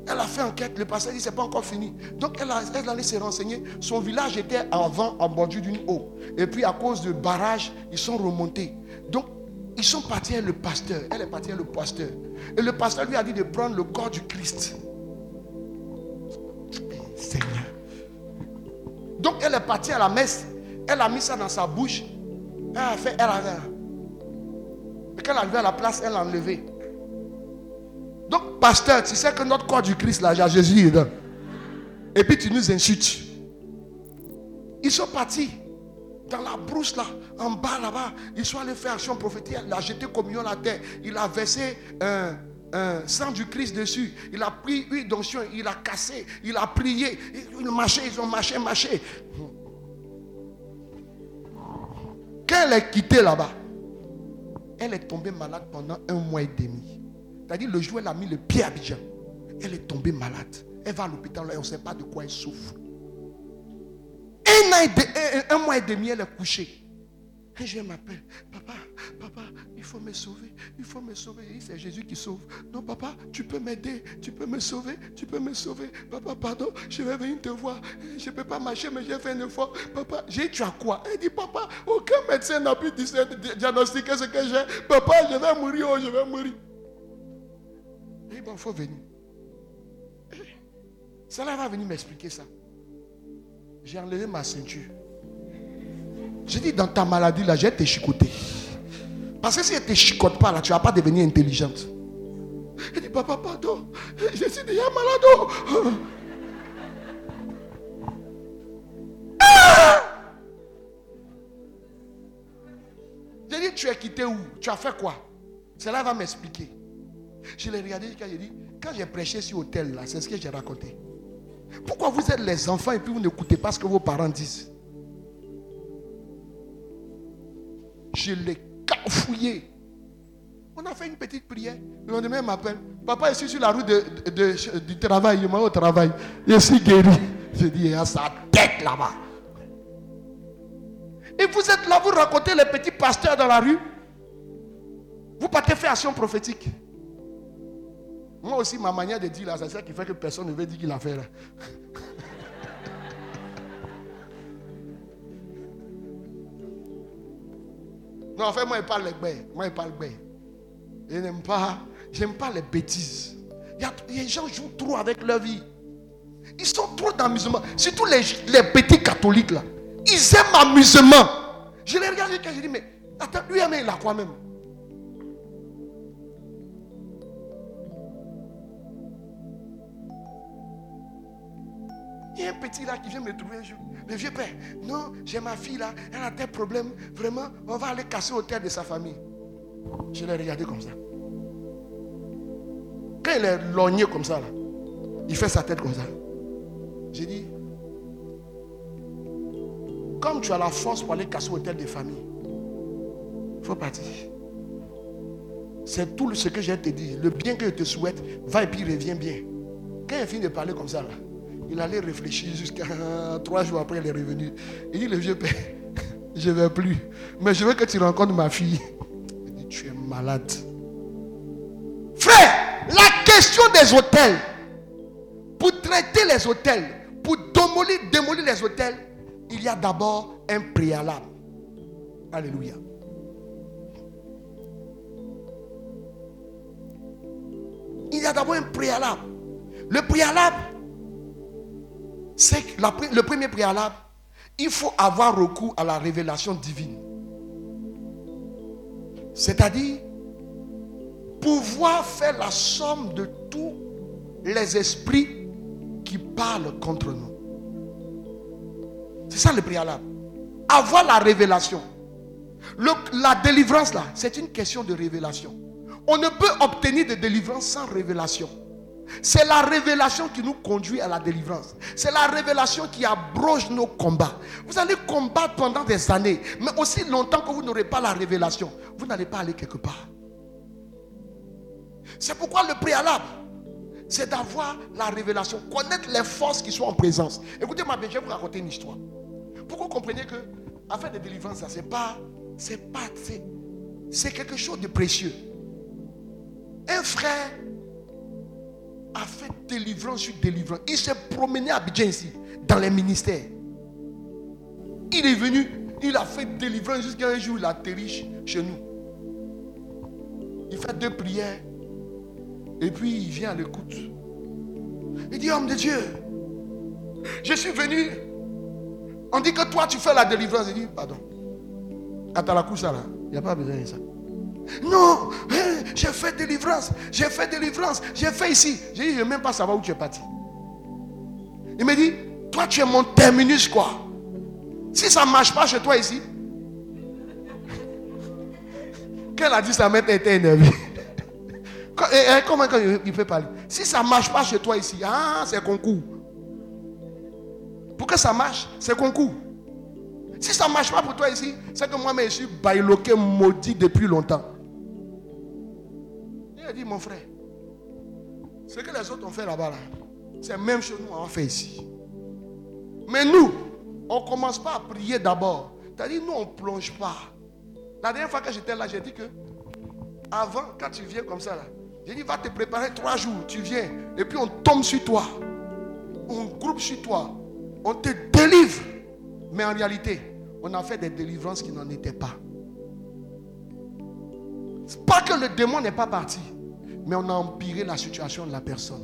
Elle a fait enquête, le pasteur dit, c'est pas encore fini. Donc elle, a, elle allait se renseigner. Son village était avant en bordure d'une eau. Et puis à cause de barrage, ils sont remontés. Donc ils sont partis avec le pasteur. Elle est partie avec le pasteur. Et le pasteur lui a dit de prendre le corps du Christ. Seigneur. Donc elle est partie à la messe. Elle a mis ça dans sa bouche. Elle a fait, elle a. Et quand elle est arrivée à la place, elle l'a enlevé. Donc, pasteur, tu sais que notre corps du Christ, là, Jésus dedans. Et puis tu nous insultes. Ils sont partis dans la brousse là, en bas là-bas. Ils sont allés faire action prophétique. Il a jeté communion à la terre. Il a versé un, un sang du Christ dessus. Il a pris une d'onction. Il a cassé. Il a prié. Ils ont marché. Ils ont marché, marché. Quand elle est quittée là-bas, elle est tombée malade pendant un mois et demi. C'est-à-dire le jour où elle a mis le pied à Abidjan, elle est tombée malade. Elle va à l'hôpital, on ne sait pas de quoi elle souffre. Un, un mois et demi, elle est couchée. Un jour, elle m'appelle, papa, papa, il faut me sauver, il faut me sauver. C'est Jésus qui sauve. Non, papa, tu peux m'aider, tu peux me sauver, tu peux me sauver. Papa, pardon, je vais venir te voir. Je ne peux pas marcher, mais j'ai fait un effort. Papa, j'ai tu as quoi? Elle dit, papa, aucun médecin n'a pu diagnostiquer ce que j'ai. Papa, je vais mourir, oh, je vais mourir. Et il faut venir. Ça va venir m'expliquer ça. J'ai enlevé ma ceinture. J'ai dit, dans ta maladie, là, j'ai été chicoté. Parce que si elle ne te chicote pas, là, tu ne vas pas devenir intelligente. Elle dit, papa, pardon, je suis déjà malade. tu es quitté où? Tu as fait quoi? Cela va m'expliquer. Je l'ai regardé quand j'ai dit, quand j'ai prêché sur hôtel là, c'est ce que j'ai raconté. Pourquoi vous êtes les enfants et puis vous n'écoutez pas ce que vos parents disent? Je l'ai cafouillé. On a fait une petite prière. Le lendemain, il m'appelle. Papa, je suis sur la route de, du travail. Il m'a au travail. Je suis guéri. Je dis, il a sa tête là-bas. Et vous êtes là, vous racontez les petits pasteurs dans la rue. Vous partez faire action prophétique. Moi aussi, ma manière de dire là, c'est ça qui fait que personne ne veut dire qu'il a fait là. en fait, moi, je parle les bêtes. Moi, je parle bêtes. Je n'aime pas, pas les bêtises. Il y a, les gens jouent trop avec leur vie. Ils sont trop d'amusement. Surtout les, les petits catholiques là. Ils aiment l'amusement. Je les regarde et je dis, mais attends, lui, il a quoi même? Petit là qui vient me trouver un jour. Le vieux père, non, j'ai ma fille là, elle a des problèmes. Vraiment, on va aller casser au terre de sa famille. Je l'ai regardé comme ça. Quand il est logné comme ça, là, il fait sa tête comme ça. J'ai dit, comme tu as la force pour aller casser au terre de famille, il faut partir. C'est tout ce que j'ai te dit. Le bien que je te souhaite, va et puis reviens bien. Quand il finit de parler comme ça, là, il allait réfléchir jusqu'à trois jours après, il est revenu. Il dit, le vieux père, je ne vais plus. Mais je veux que tu rencontres ma fille. Il dit, tu es malade. Frère, la question des hôtels, pour traiter les hôtels, pour démolir, démolir les hôtels, il y a d'abord un préalable. Alléluia. Il y a d'abord un préalable. Le préalable, c'est le premier préalable, il faut avoir recours à la révélation divine. C'est-à-dire pouvoir faire la somme de tous les esprits qui parlent contre nous. C'est ça le préalable. Avoir la révélation. la délivrance là, c'est une question de révélation. On ne peut obtenir de délivrance sans révélation. C'est la révélation qui nous conduit à la délivrance. C'est la révélation qui abroge nos combats. Vous allez combattre pendant des années, mais aussi longtemps que vous n'aurez pas la révélation, vous n'allez pas aller quelque part. C'est pourquoi le préalable, c'est d'avoir la révélation, connaître les forces qui sont en présence. Écoutez-moi je vais vous raconter une histoire. Pour que vous compreniez que, afin de délivrance, ça, c'est pas, c'est pas, c'est quelque chose de précieux. Un frère a fait délivrance sur délivrance. Il s'est promené à Abidjan ici, dans les ministères. Il est venu, il a fait délivrance jusqu'à un jour, il atterrit chez nous. Il fait deux prières. Et puis il vient à l'écoute. Il dit, homme de Dieu, je suis venu. On dit que toi tu fais la délivrance. Il dit, pardon. Là. Il n'y a pas besoin de ça. Non, hein, j'ai fait délivrance, j'ai fait délivrance, j'ai fait ici. J'ai dit, je ne même pas savoir où tu es parti. Il me dit, toi tu es mon terminus quoi. Si ça ne marche pas chez toi ici, quand elle a dit ça, mère était énervée. Comment il peut parler? Si ça ne marche pas chez toi ici, ah, c'est concours. Pour que ça marche, c'est concours. Si ça ne marche pas pour toi ici, c'est que moi, je suis bailoqué, maudit depuis longtemps. Dit, mon frère, ce que les autres ont fait là-bas, c'est même chose nous avons fait ici. Mais nous, on ne commence pas à prier d'abord. C'est-à-dire, nous, on ne plonge pas. La dernière fois que j'étais là, j'ai dit que, avant, quand tu viens comme ça, là, j'ai dit, va te préparer trois jours, tu viens, et puis on tombe sur toi. On groupe sur toi. On te délivre. Mais en réalité, on a fait des délivrances qui n'en étaient pas. C'est pas que le démon n'est pas parti, mais on a empiré la situation de la personne.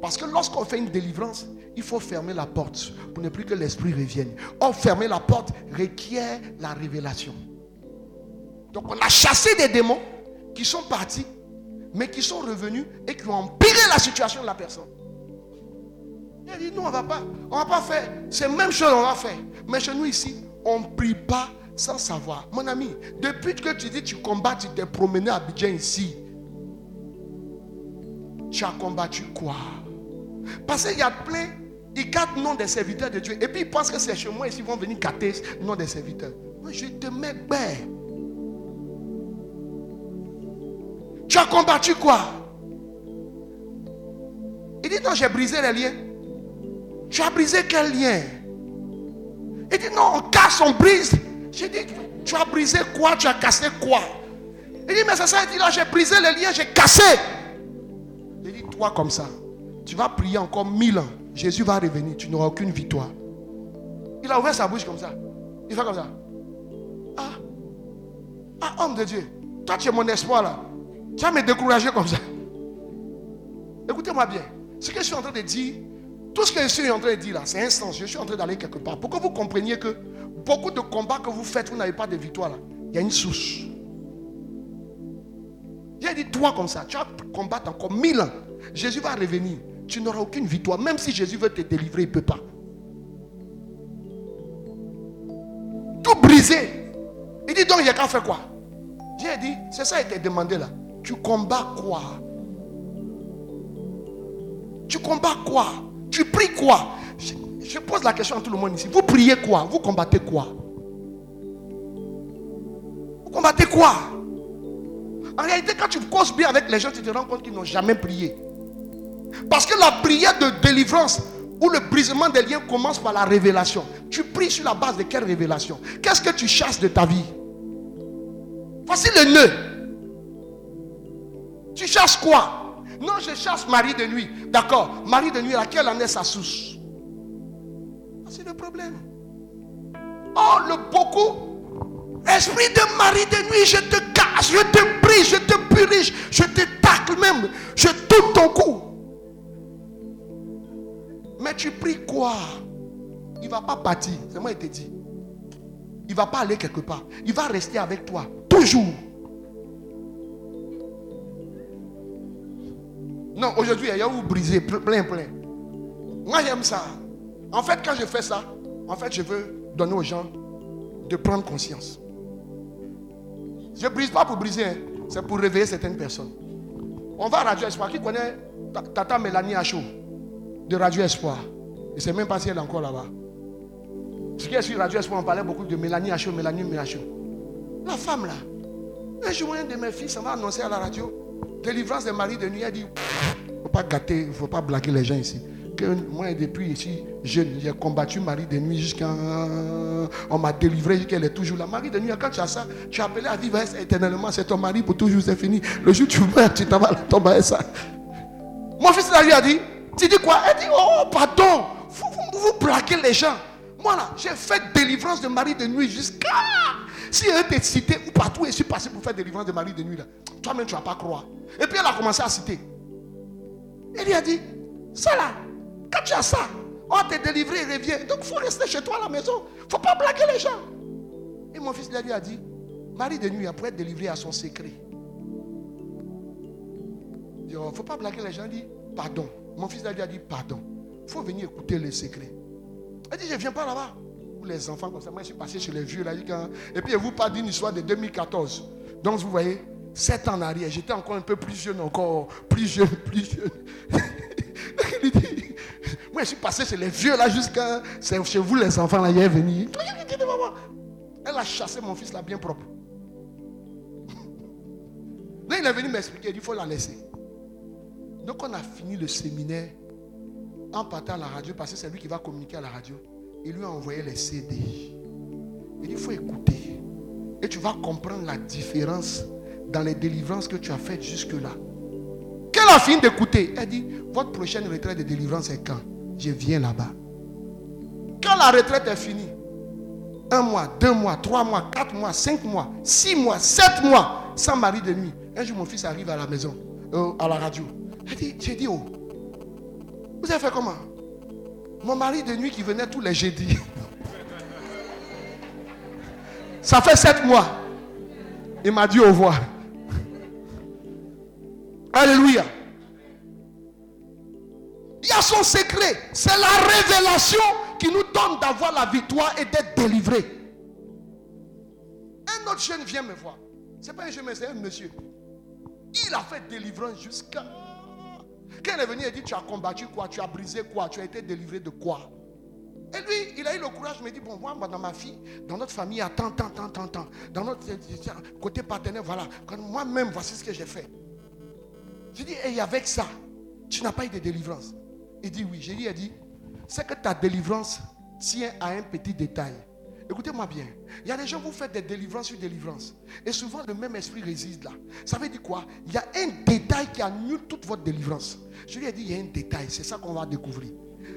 Parce que lorsqu'on fait une délivrance, il faut fermer la porte pour ne plus que l'esprit revienne. Or, fermer la porte requiert la révélation. Donc, on a chassé des démons qui sont partis, mais qui sont revenus et qui ont empiré la situation de la personne. Il a dit, non, on ne va pas, on va pas faire. C'est la même chose, on va faire. Mais chez nous ici, on ne prie pas sans savoir. Mon ami, depuis que tu dis tu combats, tu t'es promené à Abidjan ici. Tu as combattu quoi? Parce qu'il y a plein, ils gâtent le nom des serviteurs de Dieu. Et puis ils pensent que c'est chez moi ils vont venir gâter le nom des serviteurs. Moi, je te mets bête. Tu as combattu quoi? Il dit non, j'ai brisé les liens. Tu as brisé quel lien? Il dit non, on casse, on brise. J'ai dit, tu as brisé quoi? Tu as cassé quoi? Il dit, mais c'est ça. Il dit là, j'ai brisé les liens, j'ai cassé. Toi comme ça, tu vas prier encore mille ans. Jésus va revenir, tu n'auras aucune victoire. Il a ouvert sa bouche comme ça. Il fait comme ça. Ah, ah homme de Dieu, toi tu es mon espoir là. Tu vas me décourager comme ça. Écoutez-moi bien. Ce que je suis en train de dire, tout ce que je suis en train de dire là, c'est un sens. Je suis en train d'aller quelque part. Pour que vous compreniez que beaucoup de combats que vous faites, vous n'avez pas de victoire là. Il y a une source. J'ai dit, toi comme ça, tu vas combattre encore mille ans. Jésus va revenir. Tu n'auras aucune victoire. Même si Jésus veut te délivrer, il ne peut pas. Tout brisé. Il dit donc, il y a qu'à faire quoi? J'ai dit, c'est ça qui était demandé là. Tu combats quoi? Tu combats quoi? Tu pries quoi? Je, pose la question à tout le monde ici. Vous priez quoi? Vous combattez quoi? Vous combattez quoi? En réalité, quand tu causes bien avec les gens, tu te rends compte qu'ils n'ont jamais prié. Parce que la prière de délivrance ou le brisement des liens commence par la révélation. Tu pries sur la base de quelle révélation? Qu'est-ce que tu chasses de ta vie? Voici le nœud. Tu cherches quoi? Non, je cherche Marie de nuit. D'accord. Marie de nuit, laquelle en est sa source C'est le problème. Oh, le beaucoup. Esprit de Marie de nuit, je te casse, je te brise, je te purige, je te tacle même, je tourne ton cou. Mais tu pries quoi? Il ne va pas partir. C'est moi qui te dit. Il ne va pas aller quelque part. Il va rester avec toi. Toujours. Non, aujourd'hui, il y a où briser, plein, plein. Moi, j'aime ça. En fait, quand je fais ça, en fait, je veux donner aux gens de prendre conscience. Je ne brise pas pour briser, hein. c'est pour réveiller certaines personnes. On va à Radio Espoir. Qui connaît Tata Mélanie Achou de Radio Espoir Je ne sais même pas si elle est encore là-bas. Ce qui est sur Radio Espoir, on parlait beaucoup de Mélanie Achou, Mélanie Achou. La femme là, un jour, un de mes fils, ça va annoncer à la radio délivrance des maris de nuit. Elle dit il ne faut pas gâter, il ne faut pas blaguer les gens ici. Moi, depuis ici, j'ai combattu Marie de nuit jusqu'à. On m'a délivré qu'elle est toujours là. Marie de nuit, quand tu as ça, tu as appelé à vivre éternellement. C'est ton mari pour toujours, c'est fini. Le jour où tu meurs, tu t'en vas tomber ça. Mon fils lui a dit Tu dis quoi? Elle dit Oh, pardon, vous, vous, les gens. Moi là, j'ai fait délivrance de Marie de nuit jusqu'à. Si elle était cité ou partout, je suis passé pour faire délivrance de Marie de nuit là. Toi-même, tu ne vas pas croire. Et puis elle a commencé à citer. Elle lui a dit, ça là, quand tu as ça, on te délivré, il revient. Donc il faut rester chez toi à la maison. Il ne faut pas blaguer les gens. Et mon fils lui a dit, Marie de nuit, après être délivré à son secret. Il ne oh, faut pas blaguer les gens. Il dit, pardon. Mon fils a dit, pardon. Il faut venir écouter le secret. Elle dit, je ne viens pas là-bas. Pour les enfants comme ça, moi je suis passé chez les vieux là. Et puis, elle vous parle d'une histoire de 2014. Donc, vous voyez, sept ans en arrière, j'étais encore un peu plus jeune, encore plus jeune, plus jeune. moi, je suis passé chez les vieux là jusqu'à. C'est chez vous les enfants là, il est venu. Elle a chassé mon fils là bien propre. Là, il est venu m'expliquer, il dit il faut la laisser. Donc, on a fini le séminaire en partant à la radio, parce que c'est lui qui va communiquer à la radio. Il lui a envoyé les CD. Il dit il faut écouter. Et tu vas comprendre la différence dans les délivrances que tu as faites jusque-là. Qu'elle a fini d'écouter? Elle dit, votre prochaine retraite de délivrance est quand? Je viens là-bas. Quand la retraite est finie, un mois, deux mois, trois mois, quatre mois, cinq mois, six mois, sept mois, sans mari de nuit. Un jour, mon fils arrive à la maison, euh, à la radio. Elle dit, j'ai dit, oh, vous avez fait comment? Mon mari de nuit qui venait tous les jeudis. Ça fait sept mois. Il m'a dit au revoir. Alléluia. Il y a son secret. C'est la révélation qui nous donne d'avoir la victoire et d'être délivré. Un autre jeune vient me voir. C'est pas un jeune, mais c'est un monsieur. Il a fait délivrance jusqu'à. Quand il est venu, il dit Tu as combattu quoi? Tu as brisé quoi? Tu as été délivré de quoi? Et lui, il a eu le courage, il me dit Bon, moi, dans ma fille, dans notre famille, il y a tant, tant, tant, tant, tant. Dans notre côté partenaire, voilà. Moi-même, voici ce que j'ai fait. J'ai dit Et avec ça, tu n'as pas eu de délivrance Il dit Oui. J'ai dit Il dit C'est que ta délivrance tient à un petit détail. Écoutez-moi bien. Il y a des gens, vous faites des délivrances sur délivrances. Et souvent, le même esprit réside là. Ça veut dire quoi? Il y a un détail qui annule toute votre délivrance. Je lui ai dit, il y a un détail. C'est ça qu'on va découvrir.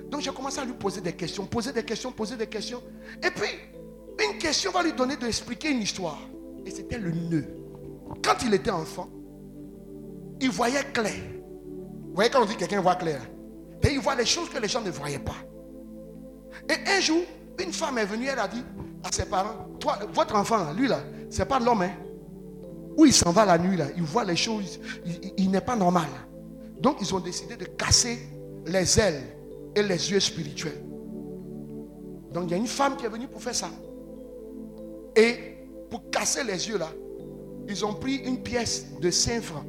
Donc, j'ai commencé à lui poser des questions, poser des questions, poser des questions. Et puis, une question va lui donner de expliquer une histoire. Et c'était le nœud. Quand il était enfant, il voyait clair. Vous voyez quand on dit que quelqu'un voit clair Et il voit les choses que les gens ne voyaient pas. Et un jour, une femme est venue, elle a dit à ses parents, toi, votre enfant, lui là, c'est pas l'homme, hein. Où il s'en va la nuit là, il voit les choses, il, n'est pas normal. Donc ils ont décidé de casser les ailes et les yeux spirituels. Donc il y a une femme qui est venue pour faire ça. Et pour casser les yeux là, ils ont pris une pièce de 5 francs.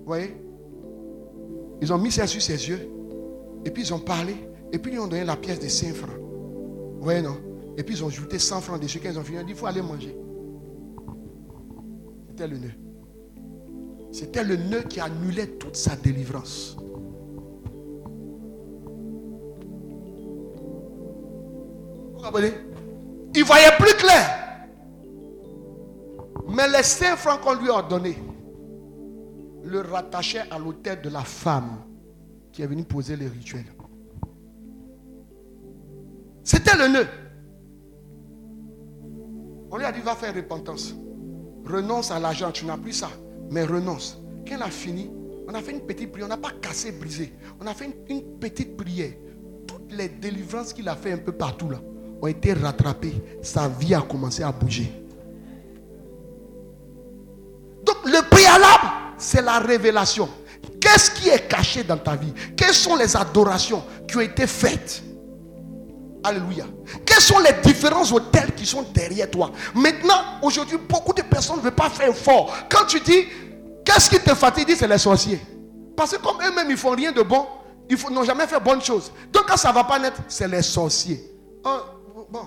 Vous voyez? Ils ont mis ça sur ses yeux. Et puis ils ont parlé. Et puis ils ont donné la pièce de 5 francs. Oui, non. Et puis ils ont ajouté 100 francs dessus. Quand ils ont fini, ils ont dit, il faut aller manger. C'était le nœud. C'était le nœud qui annulait toute sa délivrance. Vous comprenez? Il voyait plus clair. Mais les 5 francs qu'on lui a donnés le rattachaient à l'autel de la femme qui est venue poser les rituels. C'était le nœud. On lui a dit, va faire repentance. Renonce à l'argent, tu n'as plus ça. Mais renonce. Quand a fini, on a fait une petite prière. On n'a pas cassé, brisé. On a fait une, petite prière. Toutes les délivrances qu'il a fait un peu partout là ont été rattrapées. Sa vie a commencé à bouger. Donc le préalable, c'est la révélation. Qu'est-ce qui est caché dans ta vie? Quelles sont les adorations qui ont été faites? Alléluia. Quels sont les différents hôtels qui sont derrière toi? Maintenant, aujourd'hui, beaucoup de personnes ne veulent pas faire fort. Quand tu dis, qu'est-ce qui te fatigue? C'est les sorciers. Parce que comme eux-mêmes, ils font rien de bon, ils n'ont jamais fait bonne chose. Donc quand ça ne va pas naître, c'est les sorciers. Ah, bon,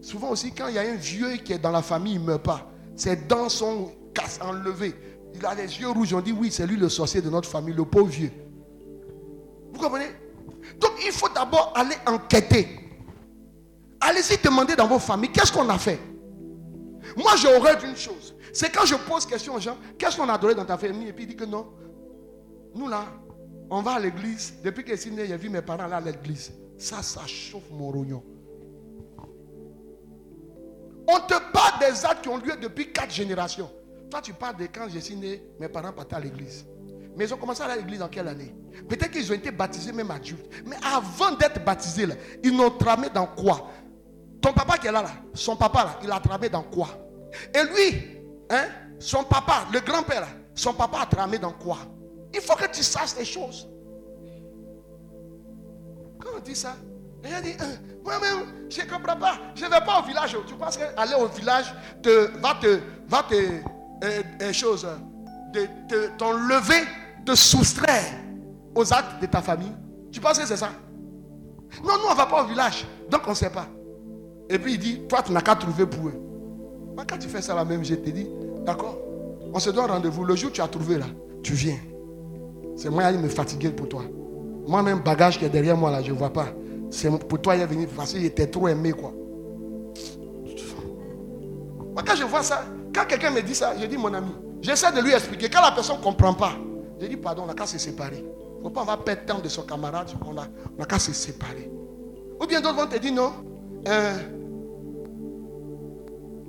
souvent aussi, quand il y a un vieux qui est dans la famille, il ne meurt pas. Ses dents sont enlevées. Il a les yeux rouges. On dit, oui, c'est lui le sorcier de notre famille, le pauvre vieux. Vous comprenez? Donc il faut d'abord aller enquêter. Allez-y demander dans vos familles, qu'est-ce qu'on a fait? Moi, j'aurais d'une chose. C'est quand je pose question aux gens, qu'est-ce qu'on a adoré dans ta famille? Et puis il dit que non. Nous là, on va à l'église. Depuis que je suis j'ai vu mes parents là à l'église. Ça, ça chauffe mon rognon. On te parle des actes qui ont lieu depuis quatre générations. Toi, tu parles de quand je suis né, mes parents partaient à l'église. Mais ils ont commencé à aller à l'église en quelle année? Peut-être qu'ils ont été baptisés même adultes. Mais avant d'être baptisés, là, ils n'ont tramé dans quoi? Ton papa qui est là, là, son papa, là, il a tramé dans quoi? Et lui, hein, son papa, le grand-père, son papa a tramé dans quoi? Il faut que tu saches les choses. Quand on dit ça, il a dit, hein, moi-même, je ne comprends pas. Je ne vais pas au village. Tu penses qu'aller au village te, va te, va te, euh, euh choses, de t'enlever, te soustraire aux actes de ta famille? Tu penses que c'est ça? Non, nous, on ne va pas au village. Donc, on ne sait pas. Et puis il dit, toi, tu n'as qu'à trouver pour eux. Mais quand tu fais ça la même, je te dis, d'accord, on se donne rendez-vous. Le jour où tu as trouvé là, tu viens. C'est moi qui me fatiguer pour toi. Moi-même, bagage qui est derrière moi là, je ne vois pas. C'est pour toi, il est venu parce qu'il était trop aimé, quoi. Moi, quand je vois ça, quand quelqu'un me dit ça, je dis, mon ami, j'essaie de lui expliquer. Quand la personne ne comprend pas, je dis, pardon, on n'a qu'à se séparer. Faut pas avoir perdre temps de son camarade, on n'a qu'à se séparer. Ou bien d'autres vont te dire, non, euh,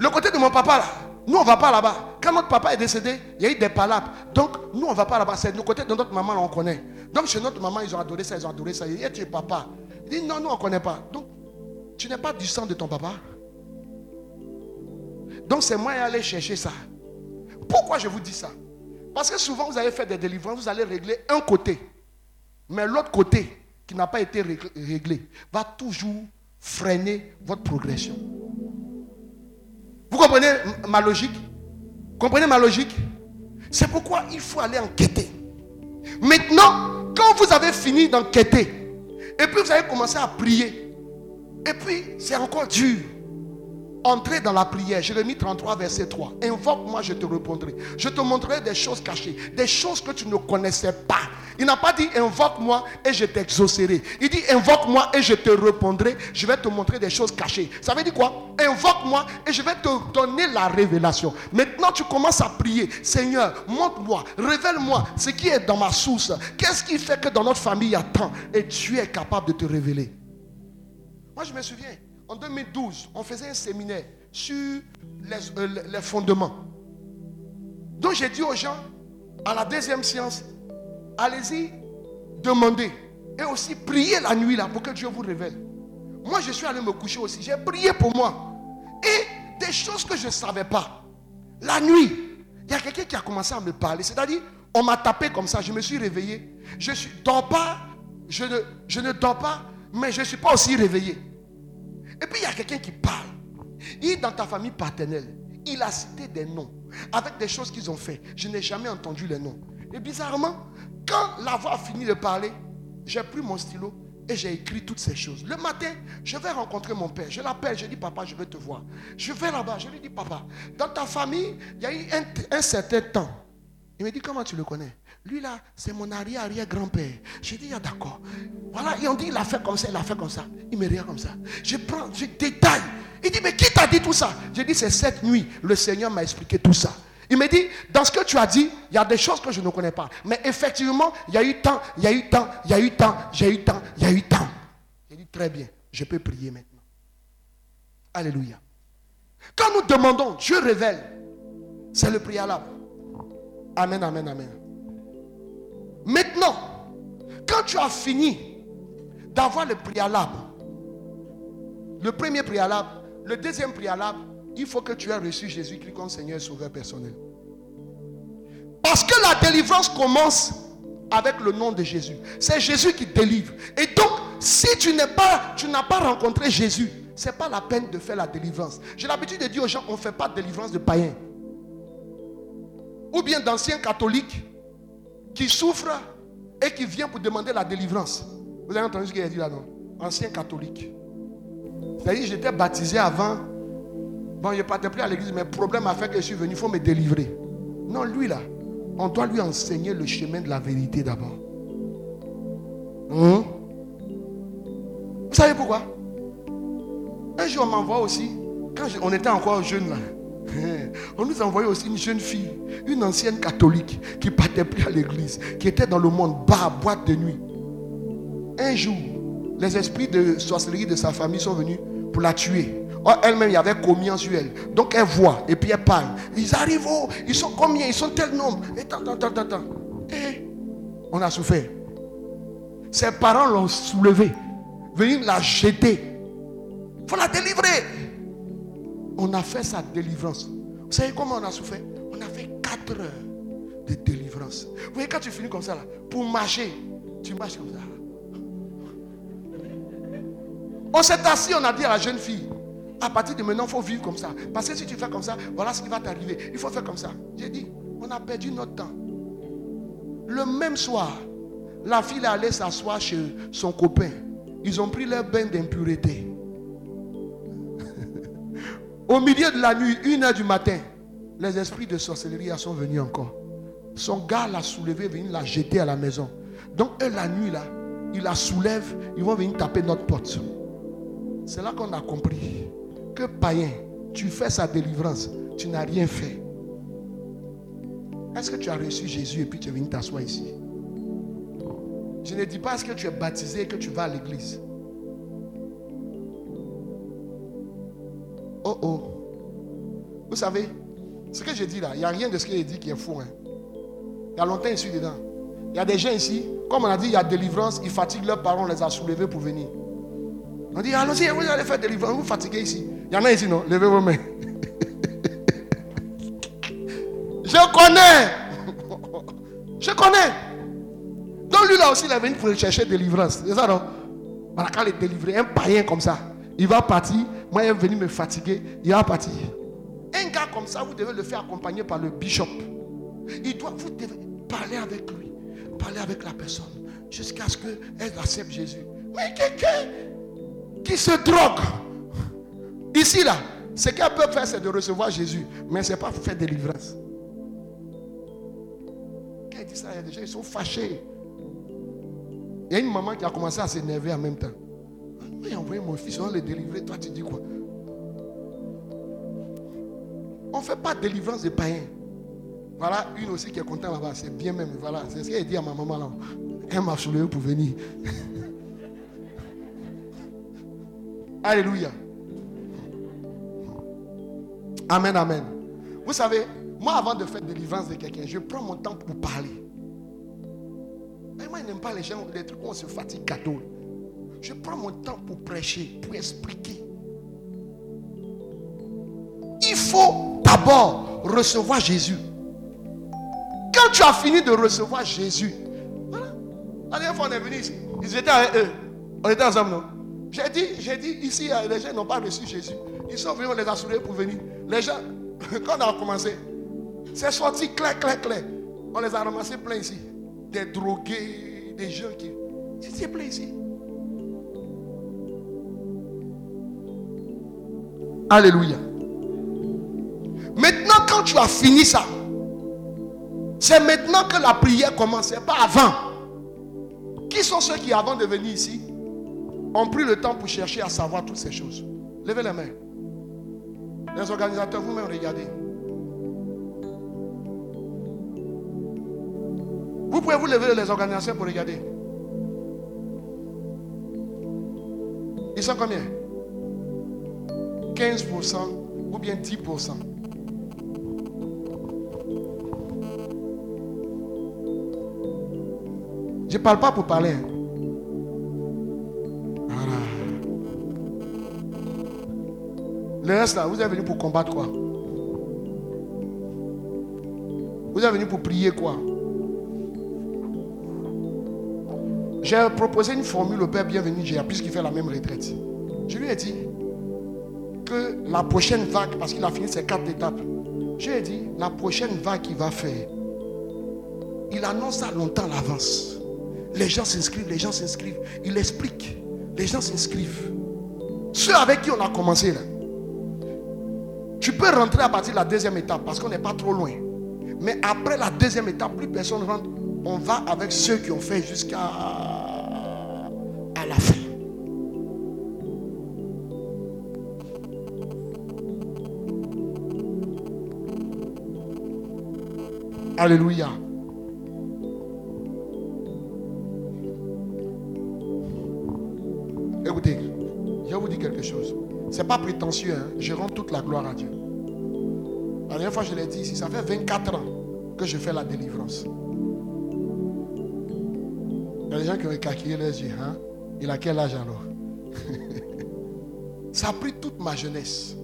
le côté de mon papa là, nous on ne va pas là-bas. Quand notre papa est décédé, il y a eu des palabres. Donc nous on ne va pas là-bas. C'est le côté de notre maman, on connaît. Donc chez notre maman, ils ont adoré ça, ils ont adoré ça. Il dit, tu es papa. Il dit, non, nous on ne connaît pas. Donc tu n'es pas du sang de ton papa. Donc c'est moi aller chercher ça. Pourquoi je vous dis ça? Parce que souvent vous allez faire des délivrances, vous allez régler un côté. Mais l'autre côté qui n'a pas été réglé va toujours freiner votre progression. Comprenez ma logique? Comprenez ma logique? C'est pourquoi il faut aller enquêter. Maintenant, quand vous avez fini d'enquêter, et puis vous avez commencé à prier, et puis c'est encore dur. Entrez dans la prière. Jérémie 33, verset 3. Invoque-moi, je te répondrai. Je te montrerai des choses cachées, des choses que tu ne connaissais pas. Il n'a pas dit invoque-moi et je t'exaucerai. Il dit invoque-moi et je te répondrai. Je vais te montrer des choses cachées. Ça veut dire quoi? Invoque-moi et je vais te donner la révélation. Maintenant, tu commences à prier. Seigneur, montre-moi, révèle-moi ce qui est dans ma source. Qu'est-ce qui fait que dans notre famille il y a tant et tu es capable de te révéler? Moi, je me souviens. En 2012, on faisait un séminaire sur euh, les, fondements. Donc j'ai dit aux gens, à la deuxième séance, allez-y, demandez. Et aussi priez la nuit là pour que Dieu vous révèle. Moi, je suis allé me coucher aussi. J'ai prié pour moi. Et des choses que je ne savais pas. La nuit, il y a quelqu'un qui a commencé à me parler. C'est-à-dire, on m'a tapé comme ça. Je me suis réveillé. Je ne dors pas. Je ne, je ne dors pas. Mais je ne suis pas aussi réveillé. Et puis il y a quelqu'un qui parle. Il dans ta famille paternelle. Il a cité des noms avec des choses qu'ils ont fait. Je n'ai jamais entendu les noms. Et bizarrement, quand la voix a fini de parler, j'ai pris mon stylo et j'ai écrit toutes ces choses. Le matin, je vais rencontrer mon père. Je l'appelle, je dis, papa, je veux te voir. Je vais là-bas, je lui dis, papa, dans ta famille, il y a eu un, un certain temps. Il me dit, comment tu le connais? Lui là, c'est mon arrière-arrière-grand-père. J'ai dit, ah, d'accord. Voilà, ils ont dit, il a fait comme ça, il a fait comme ça. Il me regarde comme ça. Je prends, je détaille. Il dit, mais qui t'a dit tout ça? J'ai dit, c'est cette nuit, le Seigneur m'a expliqué tout ça. Il me dit, dans ce que tu as dit, il y a des choses que je ne connais pas. Mais effectivement, il y a eu temps, il y a eu temps, il y a eu temps, j'ai eu temps, il y a eu temps. J'ai dit, très bien, je peux prier maintenant. Alléluia. Quand nous demandons, Dieu révèle. C'est le préalable. Amen, amen, amen. Maintenant, quand tu as fini d'avoir le préalable, le premier préalable, le deuxième préalable, il faut que tu aies reçu Jésus-Christ comme Seigneur et Sauveur personnel. Parce que la délivrance commence avec le nom de Jésus. C'est Jésus qui délivre. Et donc, si tu tu n'as pas rencontré Jésus, ce n'est pas la peine de faire la délivrance. J'ai l'habitude de dire aux gens, on ne fait pas de délivrance de païens. Ou bien d'anciens catholiques qui souffre et qui vient pour demander la délivrance. Vous avez entendu ce qu'il a dit là, non? Ancien catholique. C'est-à-dire, j'étais baptisé avant. Bon, je ne partais plus à l'église, mais le problème a fait que je suis venu, il faut me délivrer. Non, lui là, on doit lui enseigner le chemin de la vérité d'abord. Hein? Vous savez pourquoi? Un jour, on m'envoie aussi, quand on était encore jeune là, On nous envoyait aussi une jeune fille, une ancienne catholique qui partait plus à l'église, qui était dans le monde bas, boîte de nuit. Un jour, les esprits de sorcellerie de sa famille sont venus pour la tuer. elle-même, il y avait combien sur elle. Donc elle voit et puis elle parle. Ils arrivent, oh, ils sont combien? Ils sont tel nombre. Et tant, Et on a souffert. Ses parents l'ont soulevée, venus la jeter. Il faut la délivrer on a fait sa délivrance. Vous savez comment on a souffert? On a fait 4 heures de délivrance. Vous voyez, quand tu finis comme ça, là, pour marcher, tu marches comme ça. On s'est assis, on a dit à la jeune fille, à partir de maintenant, il faut vivre comme ça. Parce que si tu fais comme ça, voilà ce qui va t'arriver. Il faut faire comme ça. J'ai dit, on a perdu notre temps. Le même soir, la fille est allée s'asseoir chez son copain. Ils ont pris leur bain d'impureté. Au milieu de la nuit, une heure du matin, les esprits de sorcellerie sont venus encore. Son gars l'a soulevé, venu la jeter à la maison. Donc, eux, la nuit, là, ils la soulèvent, ils vont venir taper notre porte. C'est là qu'on a compris que païen, tu fais sa délivrance, tu n'as rien fait. Est-ce que tu as reçu Jésus et puis tu es venu t'asseoir ici? Je ne dis pas est-ce que tu es baptisé et que tu vas à l'église. Oh oh. Vous savez, ce que je dis là, il n'y a rien de ce qu'il dit qui est faux. Hein. Il y a longtemps, ici dedans. Il y a des gens ici, comme on a dit, il y a délivrance, ils fatiguent leurs parents, on les a soulevés pour venir. On dit, allons-y, vous allez faire délivrance, vous fatiguez ici. Il y en a ici, non? Levez vos mains. Je connais. Je connais. Donc lui là aussi, il est venu pour chercher délivrance. C'est ça, non? Voilà, est délivré, un païen comme ça, il va partir moi, il est venu me fatiguer. Il va partir. comme ça, vous devez le faire accompagner par le bishop. Il doit, vous devez parler avec lui, parler avec la personne, jusqu'à ce qu'elle accepte Jésus. Mais quelqu'un qui se drogue, ici là, ce qu'elle peut faire, c'est de recevoir Jésus, mais ce n'est pas faire délivrance. Quand elle dit ça, il y a des gens qui sont fâchés. Il y a une maman qui a commencé à s'énerver en même temps. A envoyé mon fils, on va le délivrer. Toi, tu dis quoi? On ne fait pas de délivrance des païens. Voilà une aussi qui est contente là-bas. C'est bien même. Voilà, c'est ce qu'elle dit à ma maman là. Elle m'a soulevé pour venir. Alléluia. Amen, amen. Vous savez, moi avant de faire délivrance de quelqu'un, je prends mon temps pour parler. Mais moi, je n'aime pas les gens, les trucs où on se fatigue cadeau. Je prends mon temps pour prêcher, pour expliquer. Il faut d'abord recevoir Jésus. Quand tu as fini de recevoir Jésus, la dernière fois on est venu ici, ils étaient avec eux. On était ensemble, non? J'ai dit, j'ai dit, ici, les gens n'ont pas reçu Jésus. Ils sont venus, on les a soulevés pour venir. Les gens, quand on a commencé, c'est sorti clair, clair, clair. On les a ramassés plein ici. Des drogués, des gens qui. C'est plein ici. Alléluia. Maintenant, quand tu as fini ça, c'est maintenant que la prière commence, c'est pas avant. Qui sont ceux qui, avant de venir ici, ont pris le temps pour chercher à savoir toutes ces choses? Levez les mains. Les organisateurs, vous-même, regardez. Vous pouvez vous lever les organisateurs pour regarder. Ils sont combien? 15% ou bien 10%. Je ne parle pas pour parler. Hein. Le reste là, vous êtes venu pour combattre quoi? Vous êtes venu pour prier quoi? J'ai proposé une formule au Père Bienvenu J'ai puisqu'il fait la même retraite. Je lui ai dit la prochaine vague, parce qu'il a fini ses quatre étapes, je lui ai dit, la prochaine vague qu'il va faire, il annonce ça longtemps à l'avance. Les gens s'inscrivent, les gens s'inscrivent. Il explique, les gens s'inscrivent. Ceux avec qui on a commencé là, tu peux rentrer à partir de la deuxième étape parce qu'on n'est pas trop loin. Mais après la deuxième étape, plus personne rentre. On va avec ceux qui ont fait jusqu'à Alléluia. Écoutez, je vous dire quelque chose. Ce n'est pas prétentieux, hein. je rends toute la gloire à Dieu. La dernière fois, je l'ai dit ici, ça fait 24 ans que je fais la délivrance. Il y a des gens qui ont écarquillé les yeux. Hein? Il a quel âge alors? Ça a pris toute ma jeunesse.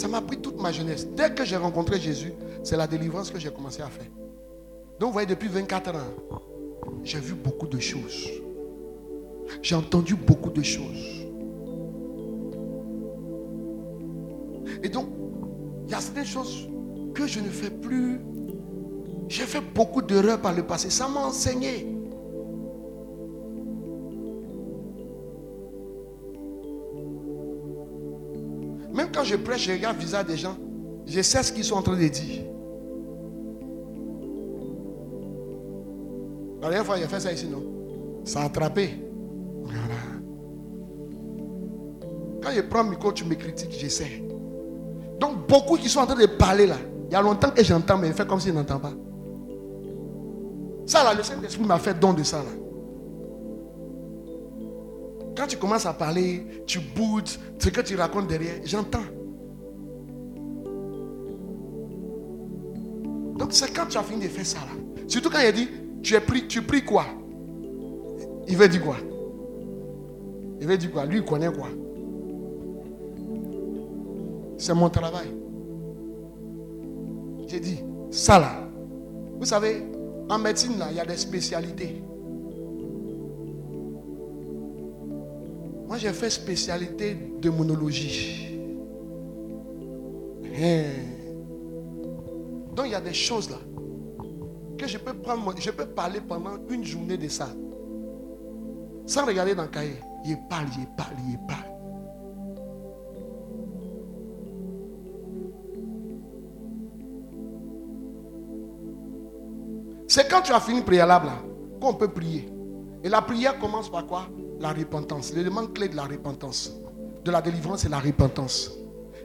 Ça m'a pris toute ma jeunesse. Dès que j'ai rencontré Jésus, c'est la délivrance que j'ai commencé à faire. Donc, vous voyez, depuis 24 ans, j'ai vu beaucoup de choses. J'ai entendu beaucoup de choses. Et donc, il y a certaines choses que je ne fais plus. J'ai fait beaucoup d'erreurs par le passé. Ça m'a enseigné. Quand je prêche, je regarde visage des gens. Je sais ce qu'ils sont en train de dire. La dernière fois, a fait ça ici, non? Ça a attrapé. Quand je prends le micro, tu me critiques, je sais. Donc beaucoup qui sont en train de parler là, il y a longtemps que j'entends, mais il fait comme s'il n'entend pas. Ça là, le Saint-Esprit m'a fait don de ça là. Quand tu commences à parler, tu boudes, ce que tu racontes derrière, j'entends. Donc c'est quand tu as fini de faire ça là. Surtout quand il dit, tu es pris, tu pries quoi? Il veut dire quoi? Il veut dire quoi? Lui, il connaît quoi? C'est mon travail. J'ai dit, ça là. Vous savez, en médecine, là, il y a des spécialités. Moi, j'ai fait spécialité de monologie. Hein. Donc il y a des choses là que je peux prendre, je peux parler pendant une journée de ça. Sans regarder dans le cahier. Il parle, il parle, il parle. C'est quand tu as fini préalable qu'on peut prier. Et la prière commence par quoi? La repentance. L'élément clé de la repentance, de la délivrance, c'est la repentance.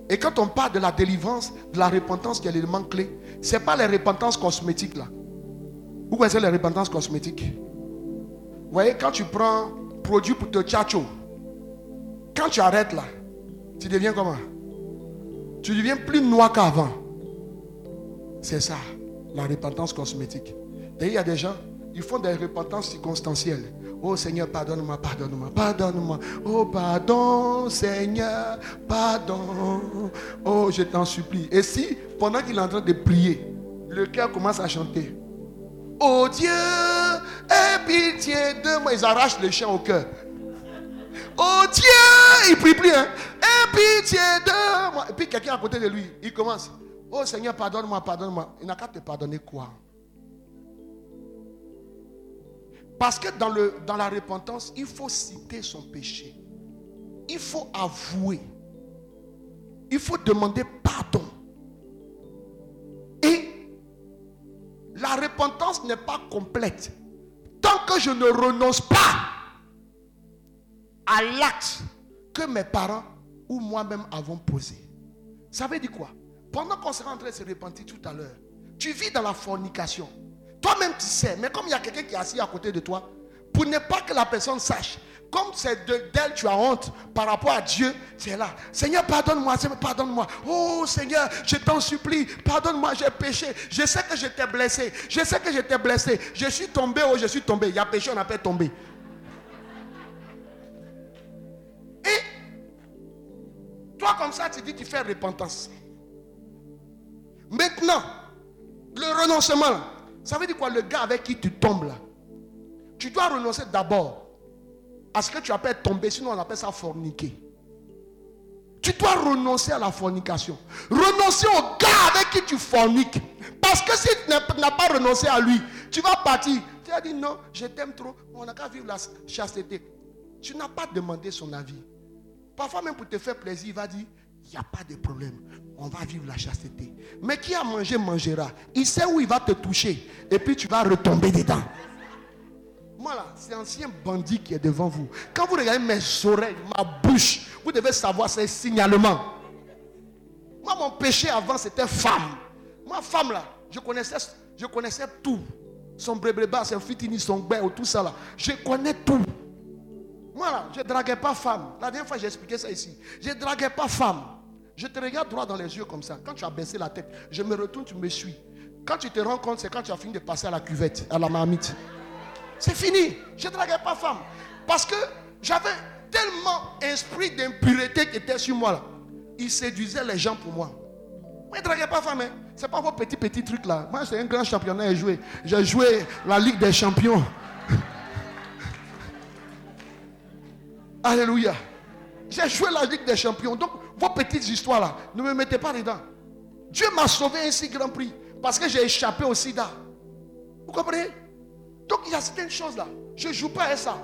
Et quand on parle de la délivrance, de la repentance qui est l'élément clé, ce n'est pas les repentances cosmétiques là. Vous connaissez les repentances cosmétiques? Vous voyez, quand tu prends produit pour te tchatcho, quand tu arrêtes là, tu deviens comment? Tu deviens plus noir qu'avant. C'est ça, la repentance cosmétique. Et il y a des gens, ils font des repentances circonstancielles. Oh Seigneur, pardonne-moi, pardonne-moi, pardonne-moi. Oh pardon, Seigneur, pardon. Oh, je t'en supplie. Et si, pendant qu'il est en train de prier, le cœur commence à chanter. Oh Dieu, aie pitié de moi. Ils arrachent le chien au cœur. Oh Dieu, il prie plus. Hein? Aie pitié de moi. Et puis quelqu'un à côté de lui, il commence. Oh Seigneur, pardonne-moi, pardonne-moi. Il n'a qu'à te pardonner quoi? Parce que dans, le, dans la repentance, il faut citer son péché. Il faut avouer. Il faut demander pardon. Et la repentance n'est pas complète tant que je ne renonce pas à l'acte que mes parents ou moi-même avons posé. Ça veut dire quoi? Pendant qu'on sera en train de se repentir tout à l'heure, tu vis dans la fornication. Toi-même, tu sais, mais comme il y a quelqu'un qui est assis à côté de toi, pour ne pas que la personne sache, comme c'est d'elle tu as honte par rapport à Dieu, c'est là. Seigneur, pardonne-moi, pardonne-moi. Oh Seigneur, je t'en supplie, pardonne-moi, j'ai péché. Je sais que je t'ai blessé. Je sais que je t'ai blessé. Je suis tombé ou je suis tombé. Il y a péché, on pas tombé. Et toi, comme ça, tu dis, tu fais repentance. Maintenant, le renoncement, ça veut dire quoi? Le gars avec qui tu tombes là. Tu dois renoncer d'abord à ce que tu appelles tomber, sinon on appelle ça forniquer. Tu dois renoncer à la fornication. Renoncer au gars avec qui tu forniques. Parce que si tu n'as pas renoncé à lui, tu vas partir. Tu as dit non, je t'aime trop, on n'a qu'à vivre la chasteté. Tu n'as pas demandé son avis. Parfois même pour te faire plaisir, il va dire, il n'y a pas de problème. On va vivre la chasteté. Mais qui a mangé, mangera. Il sait où il va te toucher. Et puis tu vas retomber dedans. Moi là, c'est ancien bandit qui est devant vous. Quand vous regardez mes oreilles, ma bouche, vous devez savoir c'est signalement. Moi, mon péché avant, c'était femme. Moi, femme là, je connaissais, je connaissais tout. Son brébrébas, son fitini, son ou tout ça là. Je connais tout. Moi là, je ne draguais pas femme. La dernière fois, j'ai expliqué ça ici. Je ne draguais pas femme. Je te regarde droit dans les yeux comme ça. Quand tu as baissé la tête, je me retourne, tu me suis. Quand tu te rends compte, c'est quand tu as fini de passer à la cuvette, à la marmite. C'est fini. Je ne draguais pas femme. Parce que j'avais tellement esprit d'impureté qui était sur moi. Il séduisait les gens pour moi. Moi, je ne draguais pas femme. Hein. Ce n'est pas vos petits, petits trucs là. Moi, c'est un grand championnat à jouer. J'ai joué la Ligue des champions. Alléluia. J'ai joué la Ligue des champions. Donc, vos petites histoires là, ne me mettez pas dedans. Dieu m'a sauvé un si grand prix parce que j'ai échappé au sida. Vous comprenez? Donc, il y a certaines choses là. Je ne joue pas à ça.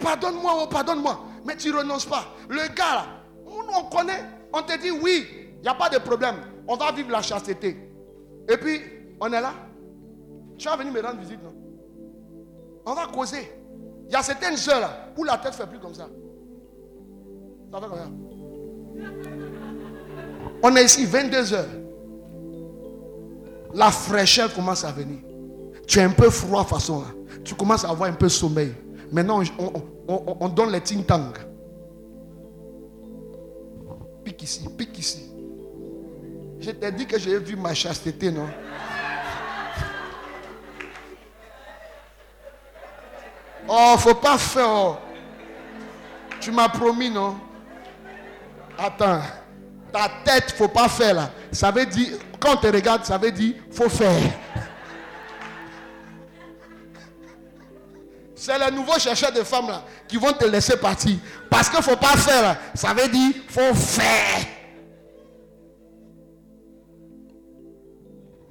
Pardonne-moi, oh, pardonne-moi. Mais tu ne renonces pas. Le gars là, on connaît. On te dit oui, il n'y a pas de problème. On va vivre la chasteté. Et puis, on est là. Tu vas venir me rendre visite, non? On va causer. Il y a certaines heures là où la tête ne fait plus comme ça. Ça fait comme. On est ici 22 heures. La fraîcheur commence à venir. Tu es un peu froid façon là. Tu commences à avoir un peu sommeil. Maintenant, on, donne les ting tang. Pique ici, pique ici. Je t'ai dit que j'ai vu ma chasteté, non? Oh, faut pas faire. Oh. Tu m'as promis, non? Attends. Ta tête, faut pas faire là. Ça veut dire, quand on te regarde, ça veut dire, faut faire. C'est les nouveaux chercheurs de femmes là qui vont te laisser partir. Parce qu'il ne faut pas faire là. Ça veut dire, faut faire.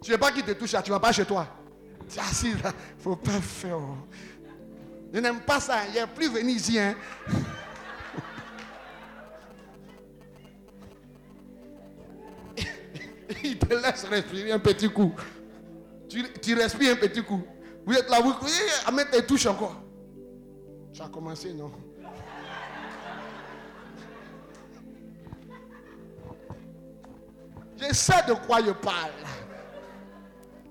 Tu veux pas qu'il te touche là, tu vas pas chez toi. Tu assis là, faut pas faire. oh. Je n'aime pas ça, il n'y a plus venir ici. Hein. Il te laisse respirer un petit coup. Tu, tu respires un petit coup. Vous êtes là, vous, à mettre tes touches encore. Ça a commencé, non? Je sais de quoi je parle.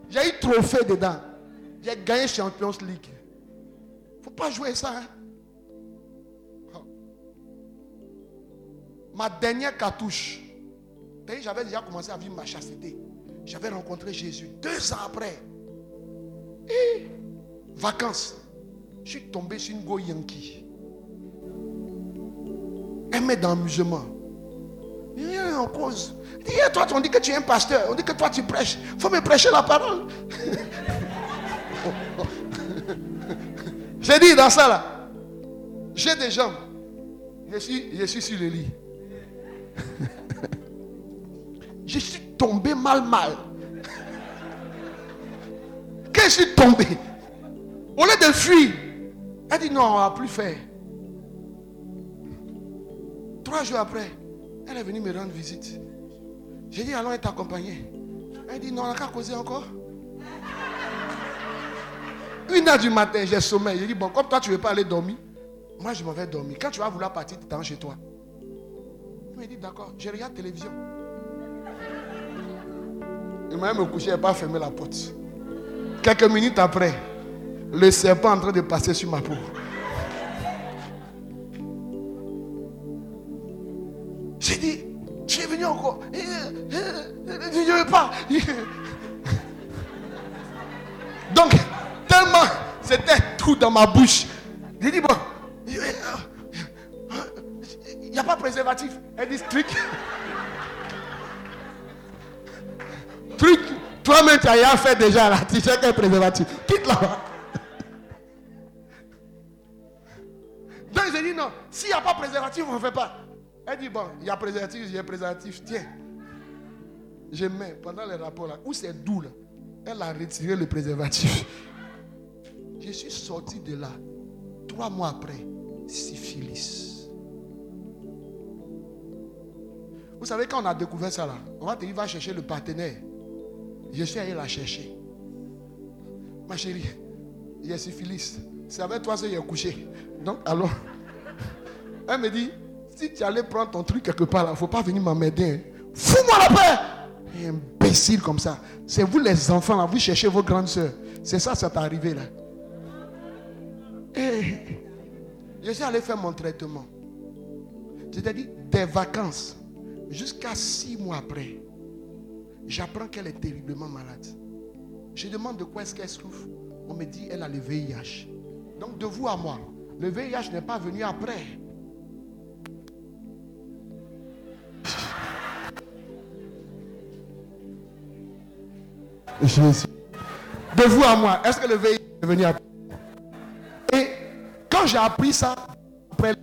J'ai eu trophée dedans. J'ai gagné Champions League. Faut pas jouer ça. hein? Oh. Ma dernière cartouche. J'avais déjà commencé à vivre ma chasteté. J'avais rencontré Jésus deux ans après. Et vacances. Je suis tombé sur une go Yankee. Mec d'amusement. Il y a en cause. Toi, on dit que tu es un pasteur. On dit que toi, tu prêches. Il faut me prêcher la parole. J'ai dit dans ça là. J'ai des jambes. Je suis, je suis sur le lit. je suis tombé mal, mal. Quand je suis tombé, au lieu de fuir, elle dit non, on ne va plus faire. Trois jours après, elle est venue me rendre visite. J'ai dit, allons être accompagnés. Elle dit, non, on n'a qu'à causer encore. Une heure du matin, j'ai sommeil. J'ai dit, bon, comme toi, tu ne veux pas aller dormir, moi, je m'en vais dormir. Quand tu vas vouloir partir, tu t'en chez toi. Elle m'a dit, d'accord, je regarde la télévision. Il m'a même couché, il n'a pas fermé la porte. Quelques minutes après, le serpent est en train de passer sur ma peau. J'ai dit, tu es venu encore. Eh, eh, eh, Je ne veux pas. Donc, tellement c'était tout dans ma bouche. J'ai dit, bon, il n'y a pas de préservatif. Elle dit, truc. Toi-même tu as fait déjà là. Tu sais quel préservatif. Quitte là-bas. Donc j'ai dit non, s'il n'y a pas de préservatif, on ne fait pas. Elle dit bon, il y a préservatif, a préservatif, tiens. Je mets pendant les rapports là, où c'est doux là, elle a retiré le préservatif. Je suis sorti de là, trois mois après, syphilis. Vous savez, quand on a découvert ça là, on va te dire, va chercher le partenaire. Je suis allé la chercher. Ma chérie, y a syphilis. C'est avec toi que j'ai couché. Donc, alors, elle me dit, si tu allais prendre ton truc quelque part il ne faut pas venir m'emmerder. hein. Fous-moi la paix. Imbécile comme ça. C'est vous les enfants là, vous cherchez vos grandes soeurs. C'est ça, ça t'est arrivé là. Et je suis allé faire mon traitement. C'est-à-dire des vacances. Jusqu'à six mois après, j'apprends qu'elle est terriblement malade. Je demande de quoi est-ce qu'elle souffre. On me dit elle a le VIH. Donc de vous à moi, le VIH n'est pas venu après. Jésus. De vous à moi, est-ce que le VIH est venu après? Et quand j'ai appris ça, après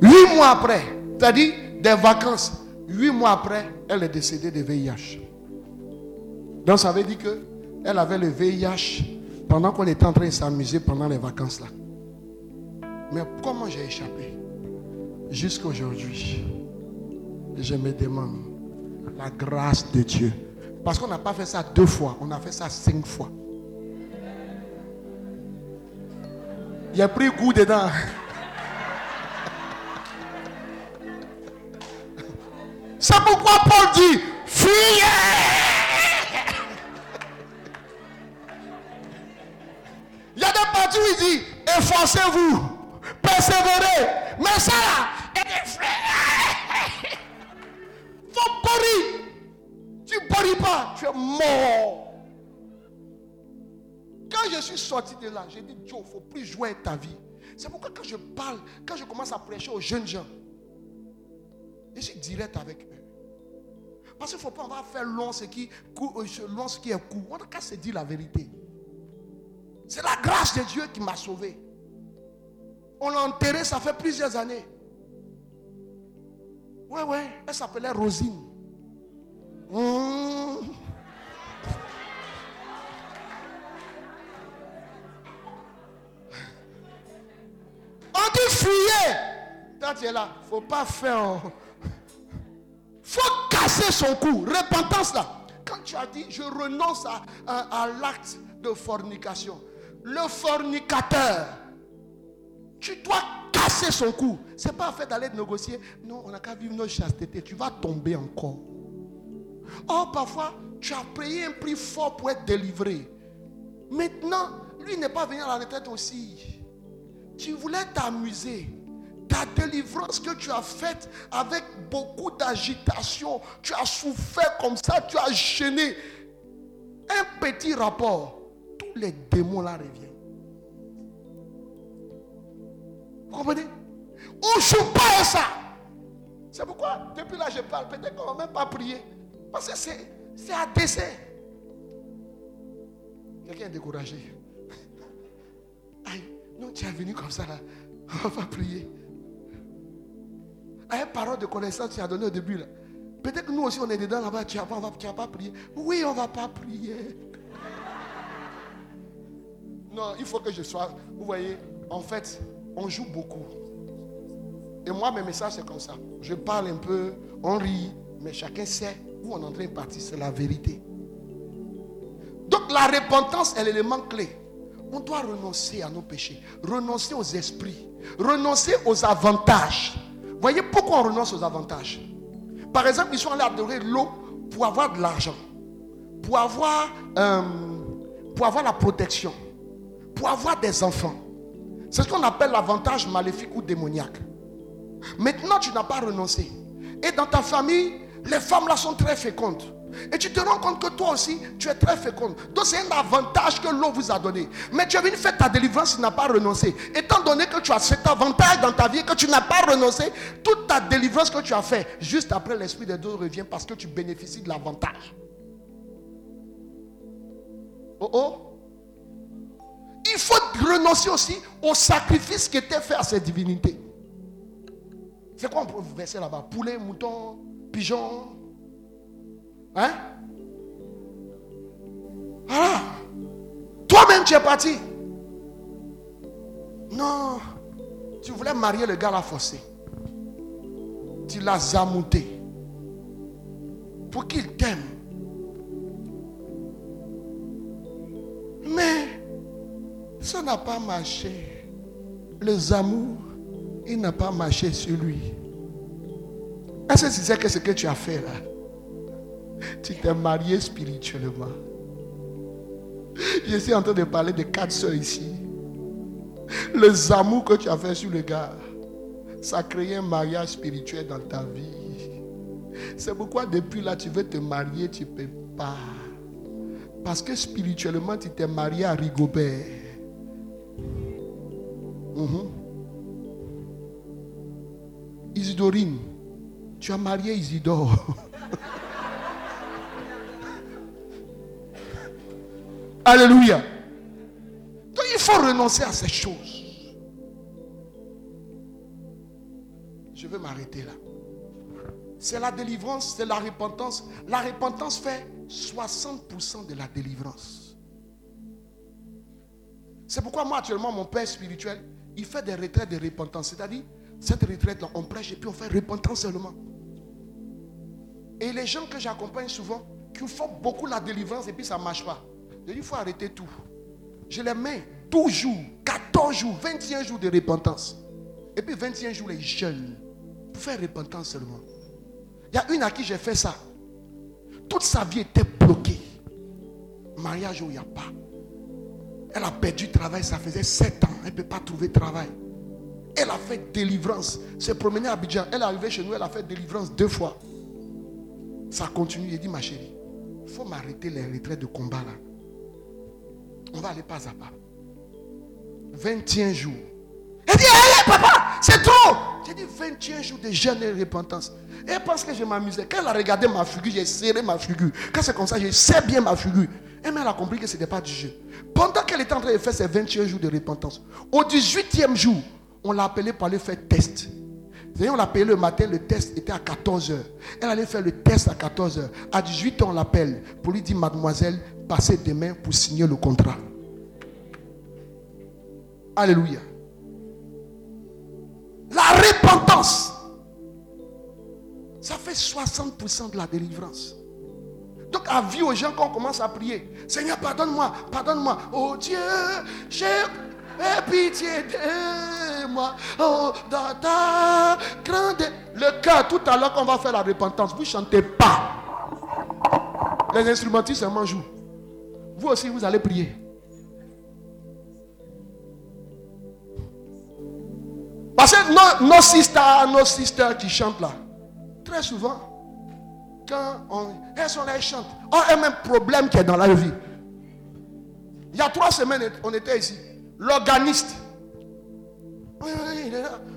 Huit mois après, c'est-à-dire des vacances, huit mois après, elle est décédée de VIH. Donc ça veut dire que elle avait le VIH pendant qu'on était en train de s'amuser pendant les vacances là. Mais comment j'ai échappé? Jusqu'à aujourd'hui, je me demande la grâce de Dieu. Parce qu'on n'a pas fait ça deux fois, on a fait ça cinq fois. Il a pris goût dedans. C'est pourquoi Paul dit, fuyez Il y a des parties où il dit, efforcez-vous, persévérez. Mais ça là, tu es mort. Quand je suis sorti de là, j'ai dit, Joe, il ne faut plus jouer ta vie. C'est pourquoi quand je parle, quand je commence à prêcher aux jeunes gens, je suis direct avec eux. Parce qu'il ne faut pas avoir faire long ce qui, euh, long ce qui est court. On n'a qu'à se dire la vérité. C'est la grâce de Dieu qui m'a sauvé. On l'a enterré, ça fait plusieurs années. Ouais, ouais, elle s'appelait Rosine. Mmh. On dit fuyez. Quand tu là, faut pas faire. faut casser son cou. Repentance là. Quand tu as dit, je renonce à, l'acte de fornication. Le fornicateur, tu dois casser son cou. Ce n'est pas fait d'aller négocier. Non, on n'a qu'à vivre nos chasteté. Tu vas tomber encore. Oh, parfois, tu as payé un prix fort pour être délivré. Maintenant, lui n'est pas venu à la retraite aussi. Tu voulais t'amuser. Ta délivrance que tu as faite avec beaucoup d'agitation, tu as souffert comme ça, tu as gêné. Un petit rapport, tous les démons là reviennent. Vous comprenez? On ne joue pas à ça? C'est pourquoi, depuis là, je parle. Peut-être qu'on ne va même pas prier. Parce que c'est à décès. Quelqu'un est découragé. Aïe, non, tu es venu comme ça là. On va prier. À parole de connaissance tu as donné au début là. Peut-être que nous aussi on est dedans là-bas, tu n'as pas, pas prié. Oui, on ne va pas prier. Non, il faut que je sois. Vous voyez, en fait, on joue beaucoup. Et moi, mes messages, c'est comme ça. Je parle un peu, on rit, mais chacun sait on est en train de partir. C'est la vérité. Donc, la repentance est l'élément clé. On doit renoncer à nos péchés, renoncer aux esprits, renoncer aux avantages. Voyez pourquoi on renonce aux avantages? Par exemple, ils sont allés adorer l'eau pour avoir de l'argent, pour avoir, euh, pour avoir la protection, pour avoir des enfants. C'est ce qu'on appelle l'avantage maléfique ou démoniaque. Maintenant, tu n'as pas renoncé. Et dans ta famille, les femmes là sont très fécondes. Et tu te rends compte que toi aussi, tu es très féconde. Donc c'est un avantage que l'eau vous a donné. Mais tu es venu faire ta délivrance, tu n'as pas renoncé. Étant donné que tu as cet avantage dans ta vie que tu n'as pas renoncé, toute ta délivrance que tu as fait, juste après l'Esprit de Dieu revient parce que tu bénéficies de l'avantage. Oh oh. Il faut renoncer aussi au sacrifice qui était fait à cette divinité. C'est quoi on peut verser là-bas? Poulet, mouton, pigeon Hein? Voilà. Toi-même, tu es parti. Non. Tu voulais marier le gars la forcé. Tu l'as zamouté. Pour qu'il t'aime. Mais ça n'a pas marché. Les amours, il n'a pas marché sur lui. Est-ce que tu sais que ce que tu as fait là tu t'es marié spirituellement? Je suis en train de parler de quatre soeurs ici. Les amours que tu as fait sur le gars, ça a créé un mariage spirituel dans ta vie. C'est pourquoi depuis là, tu veux te marier, tu ne peux pas. Parce que spirituellement, tu t'es marié à Rigobert. Mhm. Isidorine, tu as marié Isidore. Alléluia. Donc il faut renoncer à ces choses. Je vais m'arrêter là. C'est la délivrance, c'est la repentance. La repentance fait 60% de la délivrance. C'est pourquoi moi actuellement, mon père spirituel, il fait des retraites de repentance. C'est-à-dire, cette retraite-là, on prêche et puis on fait repentance seulement. Et les gens que j'accompagne souvent, qui font beaucoup la délivrance et puis ça ne marche pas. Il faut arrêter tout. Je les mets 12 jours, 14 jours, 21 jours de repentance. Et puis 21 jours, les jeunes. Pour faire repentance seulement. Il y a une à qui j'ai fait ça. Toute sa vie était bloquée. Mariage où il n'y a pas. Elle a perdu travail, ça faisait 7 ans. Elle ne peut pas trouver travail. Elle a fait délivrance. S'est promenée à Abidjan. Elle est arrivée chez nous, elle a fait délivrance deux fois. Ça continue. Il dit, ma chérie, il faut m'arrêter les retraits de combat là. On va aller pas à pas. 21 jours. Elle dit, hé, papa, c'est trop. J'ai dit 21 jours de jeûne et repentance. Et elle pense que je m'amusais. Quand elle a regardé ma figure, j'ai serré ma figure. Quand c'est comme ça, je sais bien ma figure. Et elle a compris que ce n'était pas du jeu. Pendant qu'elle était en train de faire ses 21 jours de repentance, au 18e jour, on l'a appelé pour aller faire test. On l'appelait le matin, le test était à 14h. Elle allait faire le test à 14h. À 18h, on l'appelle pour lui dire, mademoiselle, passez demain pour signer le contrat. Alléluia. La repentance, ça fait 60% de la délivrance. Donc, à vie aux gens, quand on commence à prier, Seigneur, pardonne-moi, pardonne-moi. Oh Dieu, j'ai pitié de moi. Oh, dans ta grande. Le cœur, tout à l'heure qu'on va faire la repentance, vous ne chantez pas. Les instrumentistes seulement jouent. Vous aussi, vous allez prier. Parce que nos, nos sisters, nos sisters qui chantent là, très souvent, quand on, elles sont là, elles chantent, ont un même problème qui est dans la vie. Il y a trois semaines, on était ici. L'organiste.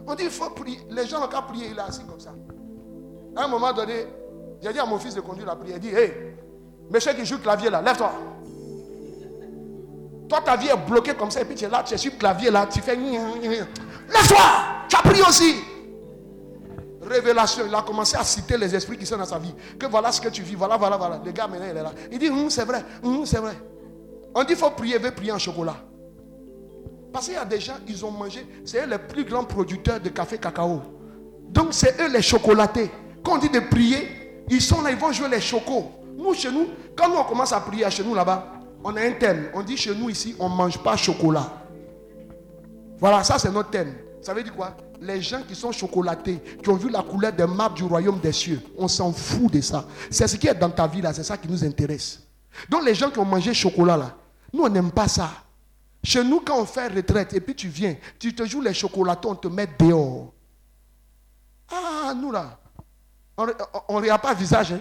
On dit il faut prier. Les gens n'ont qu'à prier, il est assis comme ça. À un moment donné, j'ai dit à mon fils de conduire la prière. Il dit Hé, monsieur qui joue clavier là, lève-toi. Toi, ta vie est bloquée comme ça, et puis tu es là, tu es sur le clavier là, tu fais. Lève-toi Tu as prié aussi. Révélation, il a commencé à citer les esprits qui sont dans sa vie. Que voilà ce que tu vis, voilà, voilà, voilà. Le gars maintenant, il est là. Il dit hum, c'est vrai, hum, c'est vrai. On dit il faut prier, veut prier en chocolat. Parce qu'il y a des gens, ils ont mangé, c'est eux les plus grands producteurs de café cacao. Donc c'est eux les chocolatés. Quand on dit de prier, ils sont là, ils vont jouer les chocos. Nous, chez nous, quand nous on commence à prier chez nous là-bas, on a un thème. On dit chez nous ici, on ne mange pas chocolat. Voilà, ça c'est notre thème. Ça veut dire quoi? Les gens qui sont chocolatés, qui ont vu la couleur des maps du royaume des cieux, on s'en fout de ça. C'est ce qui est dans ta vie là, c'est ça qui nous intéresse. Donc les gens qui ont mangé chocolat là, nous on n'aime pas ça. Chez nous, quand on fait retraite et puis tu viens, tu te joues les chocolatons, on te met dehors. Ah, nous là, on ne pas visage. Hein?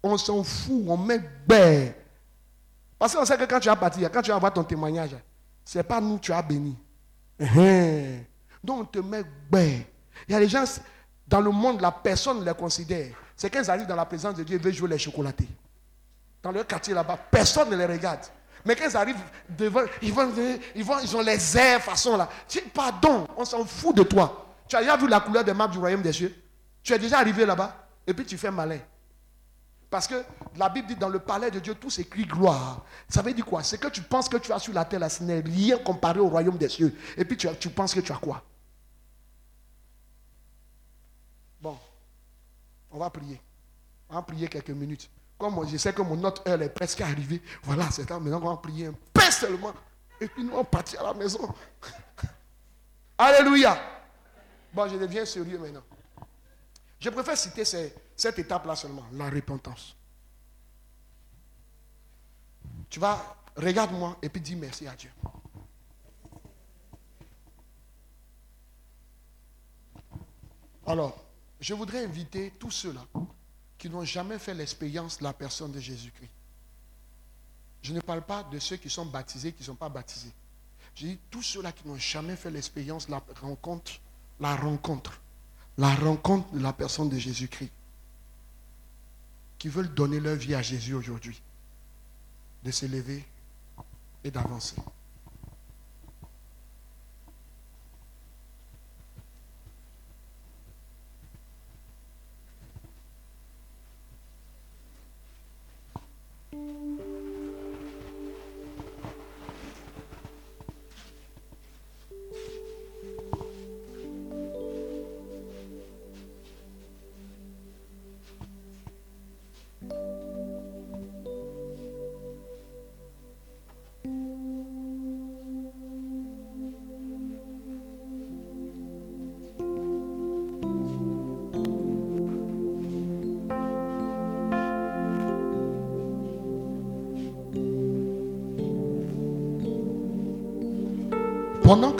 On s'en fout, on met bête. Parce qu'on sait que quand tu as parti, quand tu vas voir ton témoignage, ce n'est pas nous tu as béni. Hein? Donc on te met bête. Il y a des gens, dans le monde, la personne les considère. C'est quand ils arrivent dans la présence de Dieu, ils veulent jouer les chocolatés. Dans leur quartier là-bas, personne ne les regarde. Mais quand ils arrivent devant, ils, vont, ils, vont, ils ont les airs façon là. Pardon, on s'en fout de toi. Tu as déjà vu la couleur des maps du royaume des cieux? Tu es déjà arrivé là-bas et puis tu fais malin. Parce que la Bible dit dans le palais de Dieu, tout s'écrit gloire. Ça veut dire quoi? C'est que tu penses que tu as sur la terre, ce n'est rien comparé au royaume des cieux. Et puis tu, tu penses que tu as quoi? Bon, on va prier. On va prier quelques minutes. Comme je sais que mon autre heure est presque arrivée, voilà, c'est ça. Maintenant, on va prier un peu seulement. Et puis nous, on partit à la maison. Alléluia. Bon, je deviens sérieux maintenant. Je préfère citer cette étape-là seulement, la repentance. Tu vas, regarde-moi et puis dis merci à Dieu. Alors, je voudrais inviter tous ceux-là qui n'ont jamais fait l'expérience de la personne de Jésus-Christ. Je ne parle pas de ceux qui sont baptisés, qui ne sont pas baptisés. Je dis tous ceux-là qui n'ont jamais fait l'expérience la rencontre, la rencontre, la rencontre de la personne de Jésus-Christ, qui veulent donner leur vie à Jésus aujourd'hui, de s'élever et d'avancer.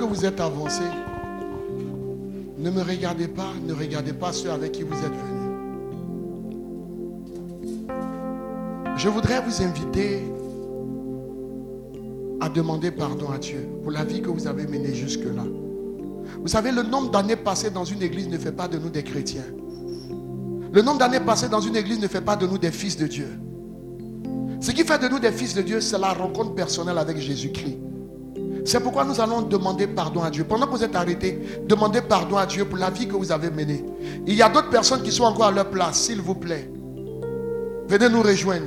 Vous êtes avancé, ne me regardez pas, ne regardez pas ceux avec qui vous êtes venus. Je voudrais vous inviter à demander pardon à Dieu pour la vie que vous avez menée jusque-là. Vous savez, le nombre d'années passées dans une église ne fait pas de nous des chrétiens. Le nombre d'années passées dans une église ne fait pas de nous des fils de Dieu. Ce qui fait de nous des fils de Dieu, c'est la rencontre personnelle avec Jésus-Christ. C'est pourquoi nous allons demander pardon à Dieu. Pendant que vous êtes arrêtés, demandez pardon à Dieu pour la vie que vous avez menée. Il y a d'autres personnes qui sont encore à leur place, s'il vous plaît. Venez nous rejoindre.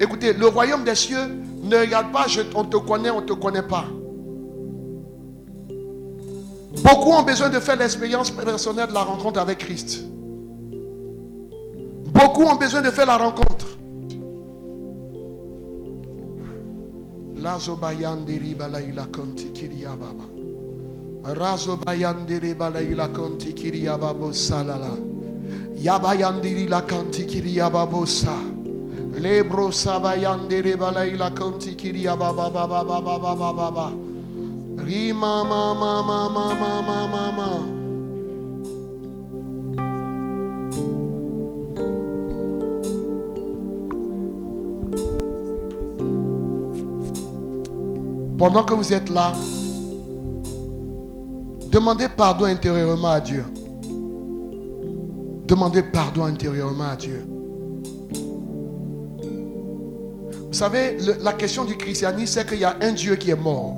Écoutez, le royaume des cieux ne regarde pas, on te connaît, on ne te connaît pas. Beaucoup ont besoin de faire l'expérience personnelle de la rencontre avec Christ. Beaucoup ont besoin de faire la rencontre. Lazo bayandiri balaila konti kiriya baba. Razo bayandiri balaila konti kiriya babo salala. Yabayandiri la konti kiriya babo sa. Lebro sabayandiri balaila konti kiriya baba baba baba baba baba. Rima mama mama mama mama. Pendant que vous êtes là, demandez pardon intérieurement à Dieu. Demandez pardon intérieurement à Dieu. Vous savez, la question du christianisme, c'est qu'il y a un Dieu qui est mort.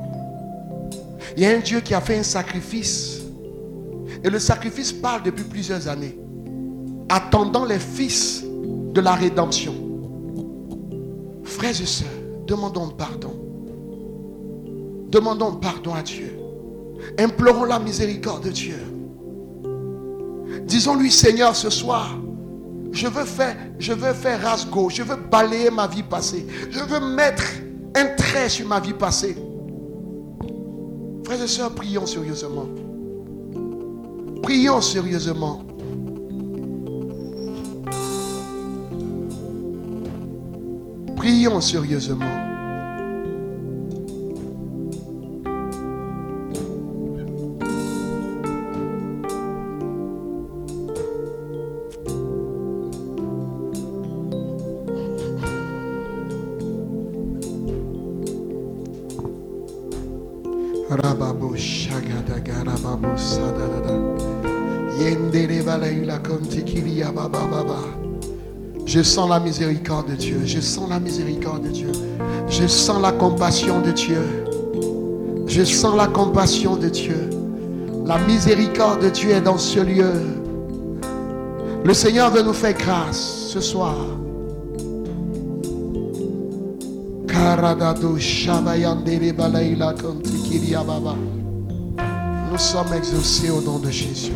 Il y a un Dieu qui a fait un sacrifice. Et le sacrifice parle depuis plusieurs années. Attendant les fils de la rédemption. Frères et sœurs, demandons pardon. Demandons pardon à Dieu. Implorons la miséricorde de Dieu. Disons-lui, Seigneur, ce soir, je veux faire, je veux rasgo, je veux balayer ma vie passée. Je veux mettre un trait sur ma vie passée. Frères et sœurs, prions sérieusement. Prions sérieusement. Prions sérieusement. Je sens la miséricorde de Dieu. Je sens la miséricorde de Dieu. Je sens la compassion de Dieu. Je sens la compassion de Dieu. La miséricorde de Dieu est dans ce lieu. Le Seigneur veut nous faire grâce ce soir. Nous sommes exaucés au nom de Jésus.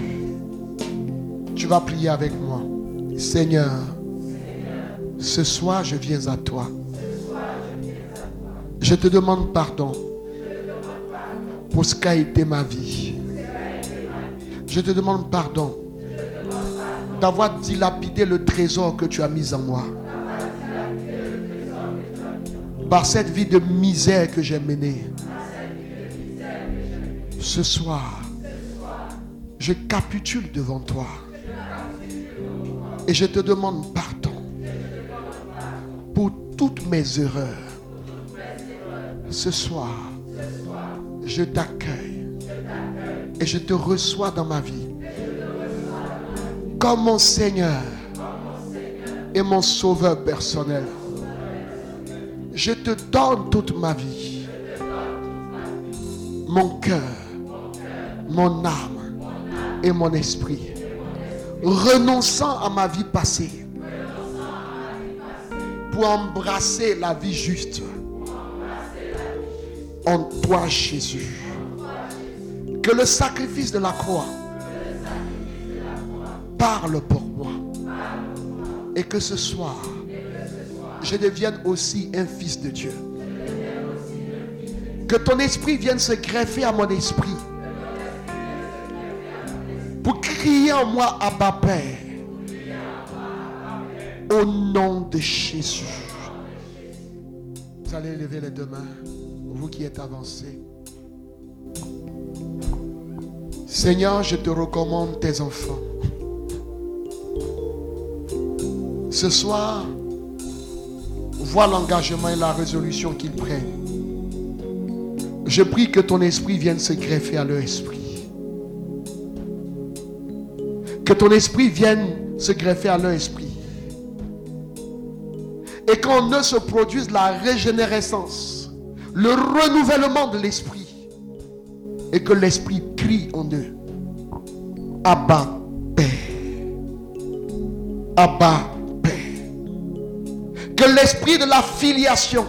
Tu vas prier avec moi. Seigneur, ce soir je viens à toi. Je te demande pardon pour ce qu'a été ma vie. Je te demande pardon d'avoir dilapidé le trésor que tu as mis en moi. Par cette vie de misère que j'ai menée. Ce soir, je capitule devant toi. Et je te demande pardon pour toutes mes erreurs. Ce soir, je t'accueille et je te reçois dans ma vie comme mon Seigneur et mon Sauveur personnel. Je te donne toute ma vie, mon cœur, mon âme et mon esprit renonçant à ma vie passée pour embrasser la vie juste en toi Jésus. Que le sacrifice de la croix parle pour moi. Et que ce soir, je devienne aussi un fils de Dieu. Que ton esprit vienne se greffer à mon esprit pour crier en moi à Père. Au nom de Jésus. Vous allez lever les deux mains, vous qui êtes avancés. Seigneur, je te recommande tes enfants. Ce soir, vois l'engagement et la résolution qu'ils prennent. Je prie que ton esprit vienne se greffer à leur esprit. Que ton esprit vienne se greffer à leur esprit. Et qu'en eux se produise la régénérescence, le renouvellement de l'esprit. Et que l'esprit crie en eux. Abba, Père. Abba, Père. Que l'esprit de la filiation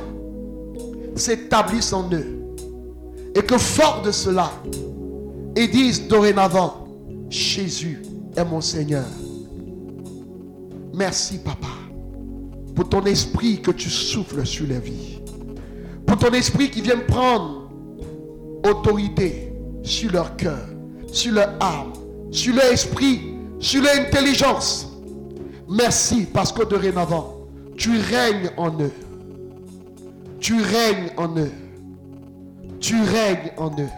s'établisse en eux. Et que fort de cela, ils disent dorénavant, Jésus est mon Seigneur. Merci, Papa, pour ton esprit que tu souffles sur la vie. Pour ton esprit qui vient prendre autorité sur leur cœur, sur leur âme, sur leur esprit, sur leur intelligence. Merci parce que dorénavant, tu règnes en eux. Tu règnes en eux. Tu règnes en eux.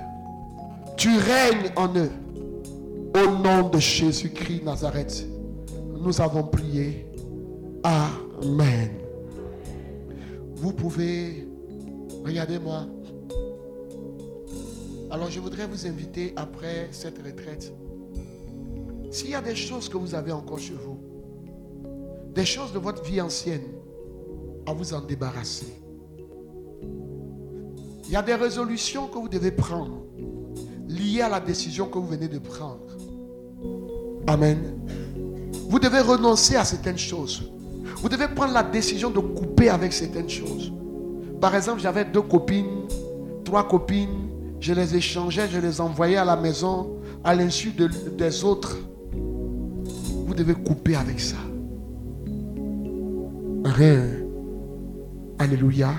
Tu règnes en eux. Au nom de Jésus-Christ Nazareth, nous avons prié. Amen. Vous pouvez, regardez-moi. Alors je voudrais vous inviter après cette retraite. S'il y a des choses que vous avez encore chez vous, des choses de votre vie ancienne, à vous en débarrasser. Il y a des résolutions que vous devez prendre liées à la décision que vous venez de prendre. Amen. Vous devez renoncer à certaines choses. Vous devez prendre la décision de couper avec certaines choses. Par exemple, j'avais deux copines, trois copines. Je les échangeais, je les envoyais à la maison à l'insu des autres. Vous devez couper avec ça. Rien. Alléluia.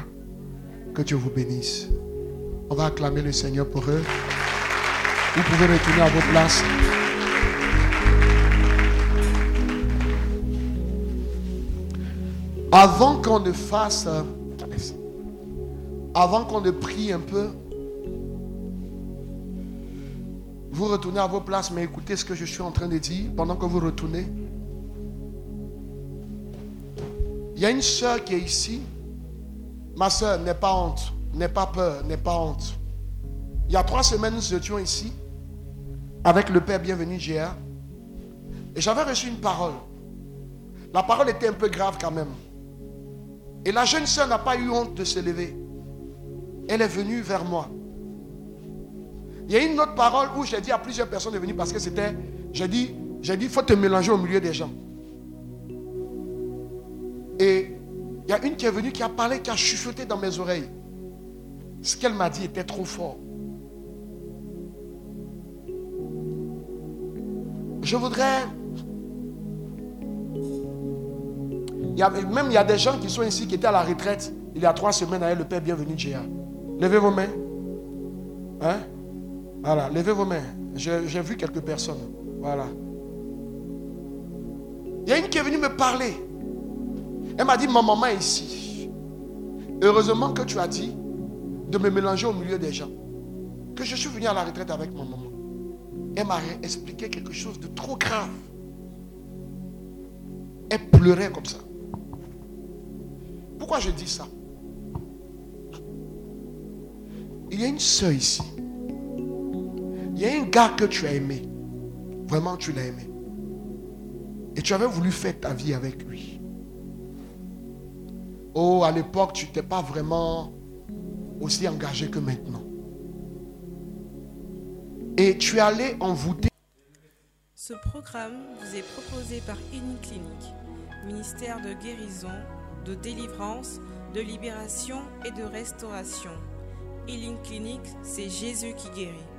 Que Dieu vous bénisse. On va acclamer le Seigneur pour eux. Vous pouvez retourner à vos places. Avant qu'on ne fasse, avant qu'on ne prie un peu, vous retournez à vos places, mais écoutez ce que je suis en train de dire pendant que vous retournez. Il y a une soeur qui est ici. Ma soeur, n'aie pas honte, n'aie pas peur, n'aie pas honte. Il y a trois semaines, nous étions ici avec le Père Bienvenu GA. Et j'avais reçu une parole. La parole était un peu grave quand même. Et la jeune soeur n'a pas eu honte de se lever. Elle est venue vers moi. Il y a une autre parole où j'ai dit à plusieurs personnes de venir parce que c'était, j'ai dit, j'ai dit, faut te mélanger au milieu des gens. Et il y a une qui est venue qui a parlé, qui a chuchoté dans mes oreilles. Ce qu'elle m'a dit était trop fort. Je voudrais. Même il y a des gens qui sont ici qui étaient à la retraite il y a trois semaines avec le Père Bienvenu Géa. Levez vos mains. Hein? Voilà, levez vos mains. J'ai vu quelques personnes. Voilà. Il y a une qui est venue me parler. Elle m'a dit, ma maman est ici. Heureusement que tu as dit de me mélanger au milieu des gens. Que je suis venu à la retraite avec ma maman. Elle m'a expliqué quelque chose de trop grave. Elle pleurait comme ça. Pourquoi je dis ça? Il y a une soeur ici. Il y a un gars que tu as aimé. Vraiment, tu l'as aimé. Et tu avais voulu faire ta vie avec lui. Oh, à l'époque, tu n'étais pas vraiment aussi engagé que maintenant. Et tu es allé envoûter. Ce programme vous est proposé par Clinique, ministère de guérison, de délivrance, de libération et de restauration. Healing Clinic, c'est Jésus qui guérit.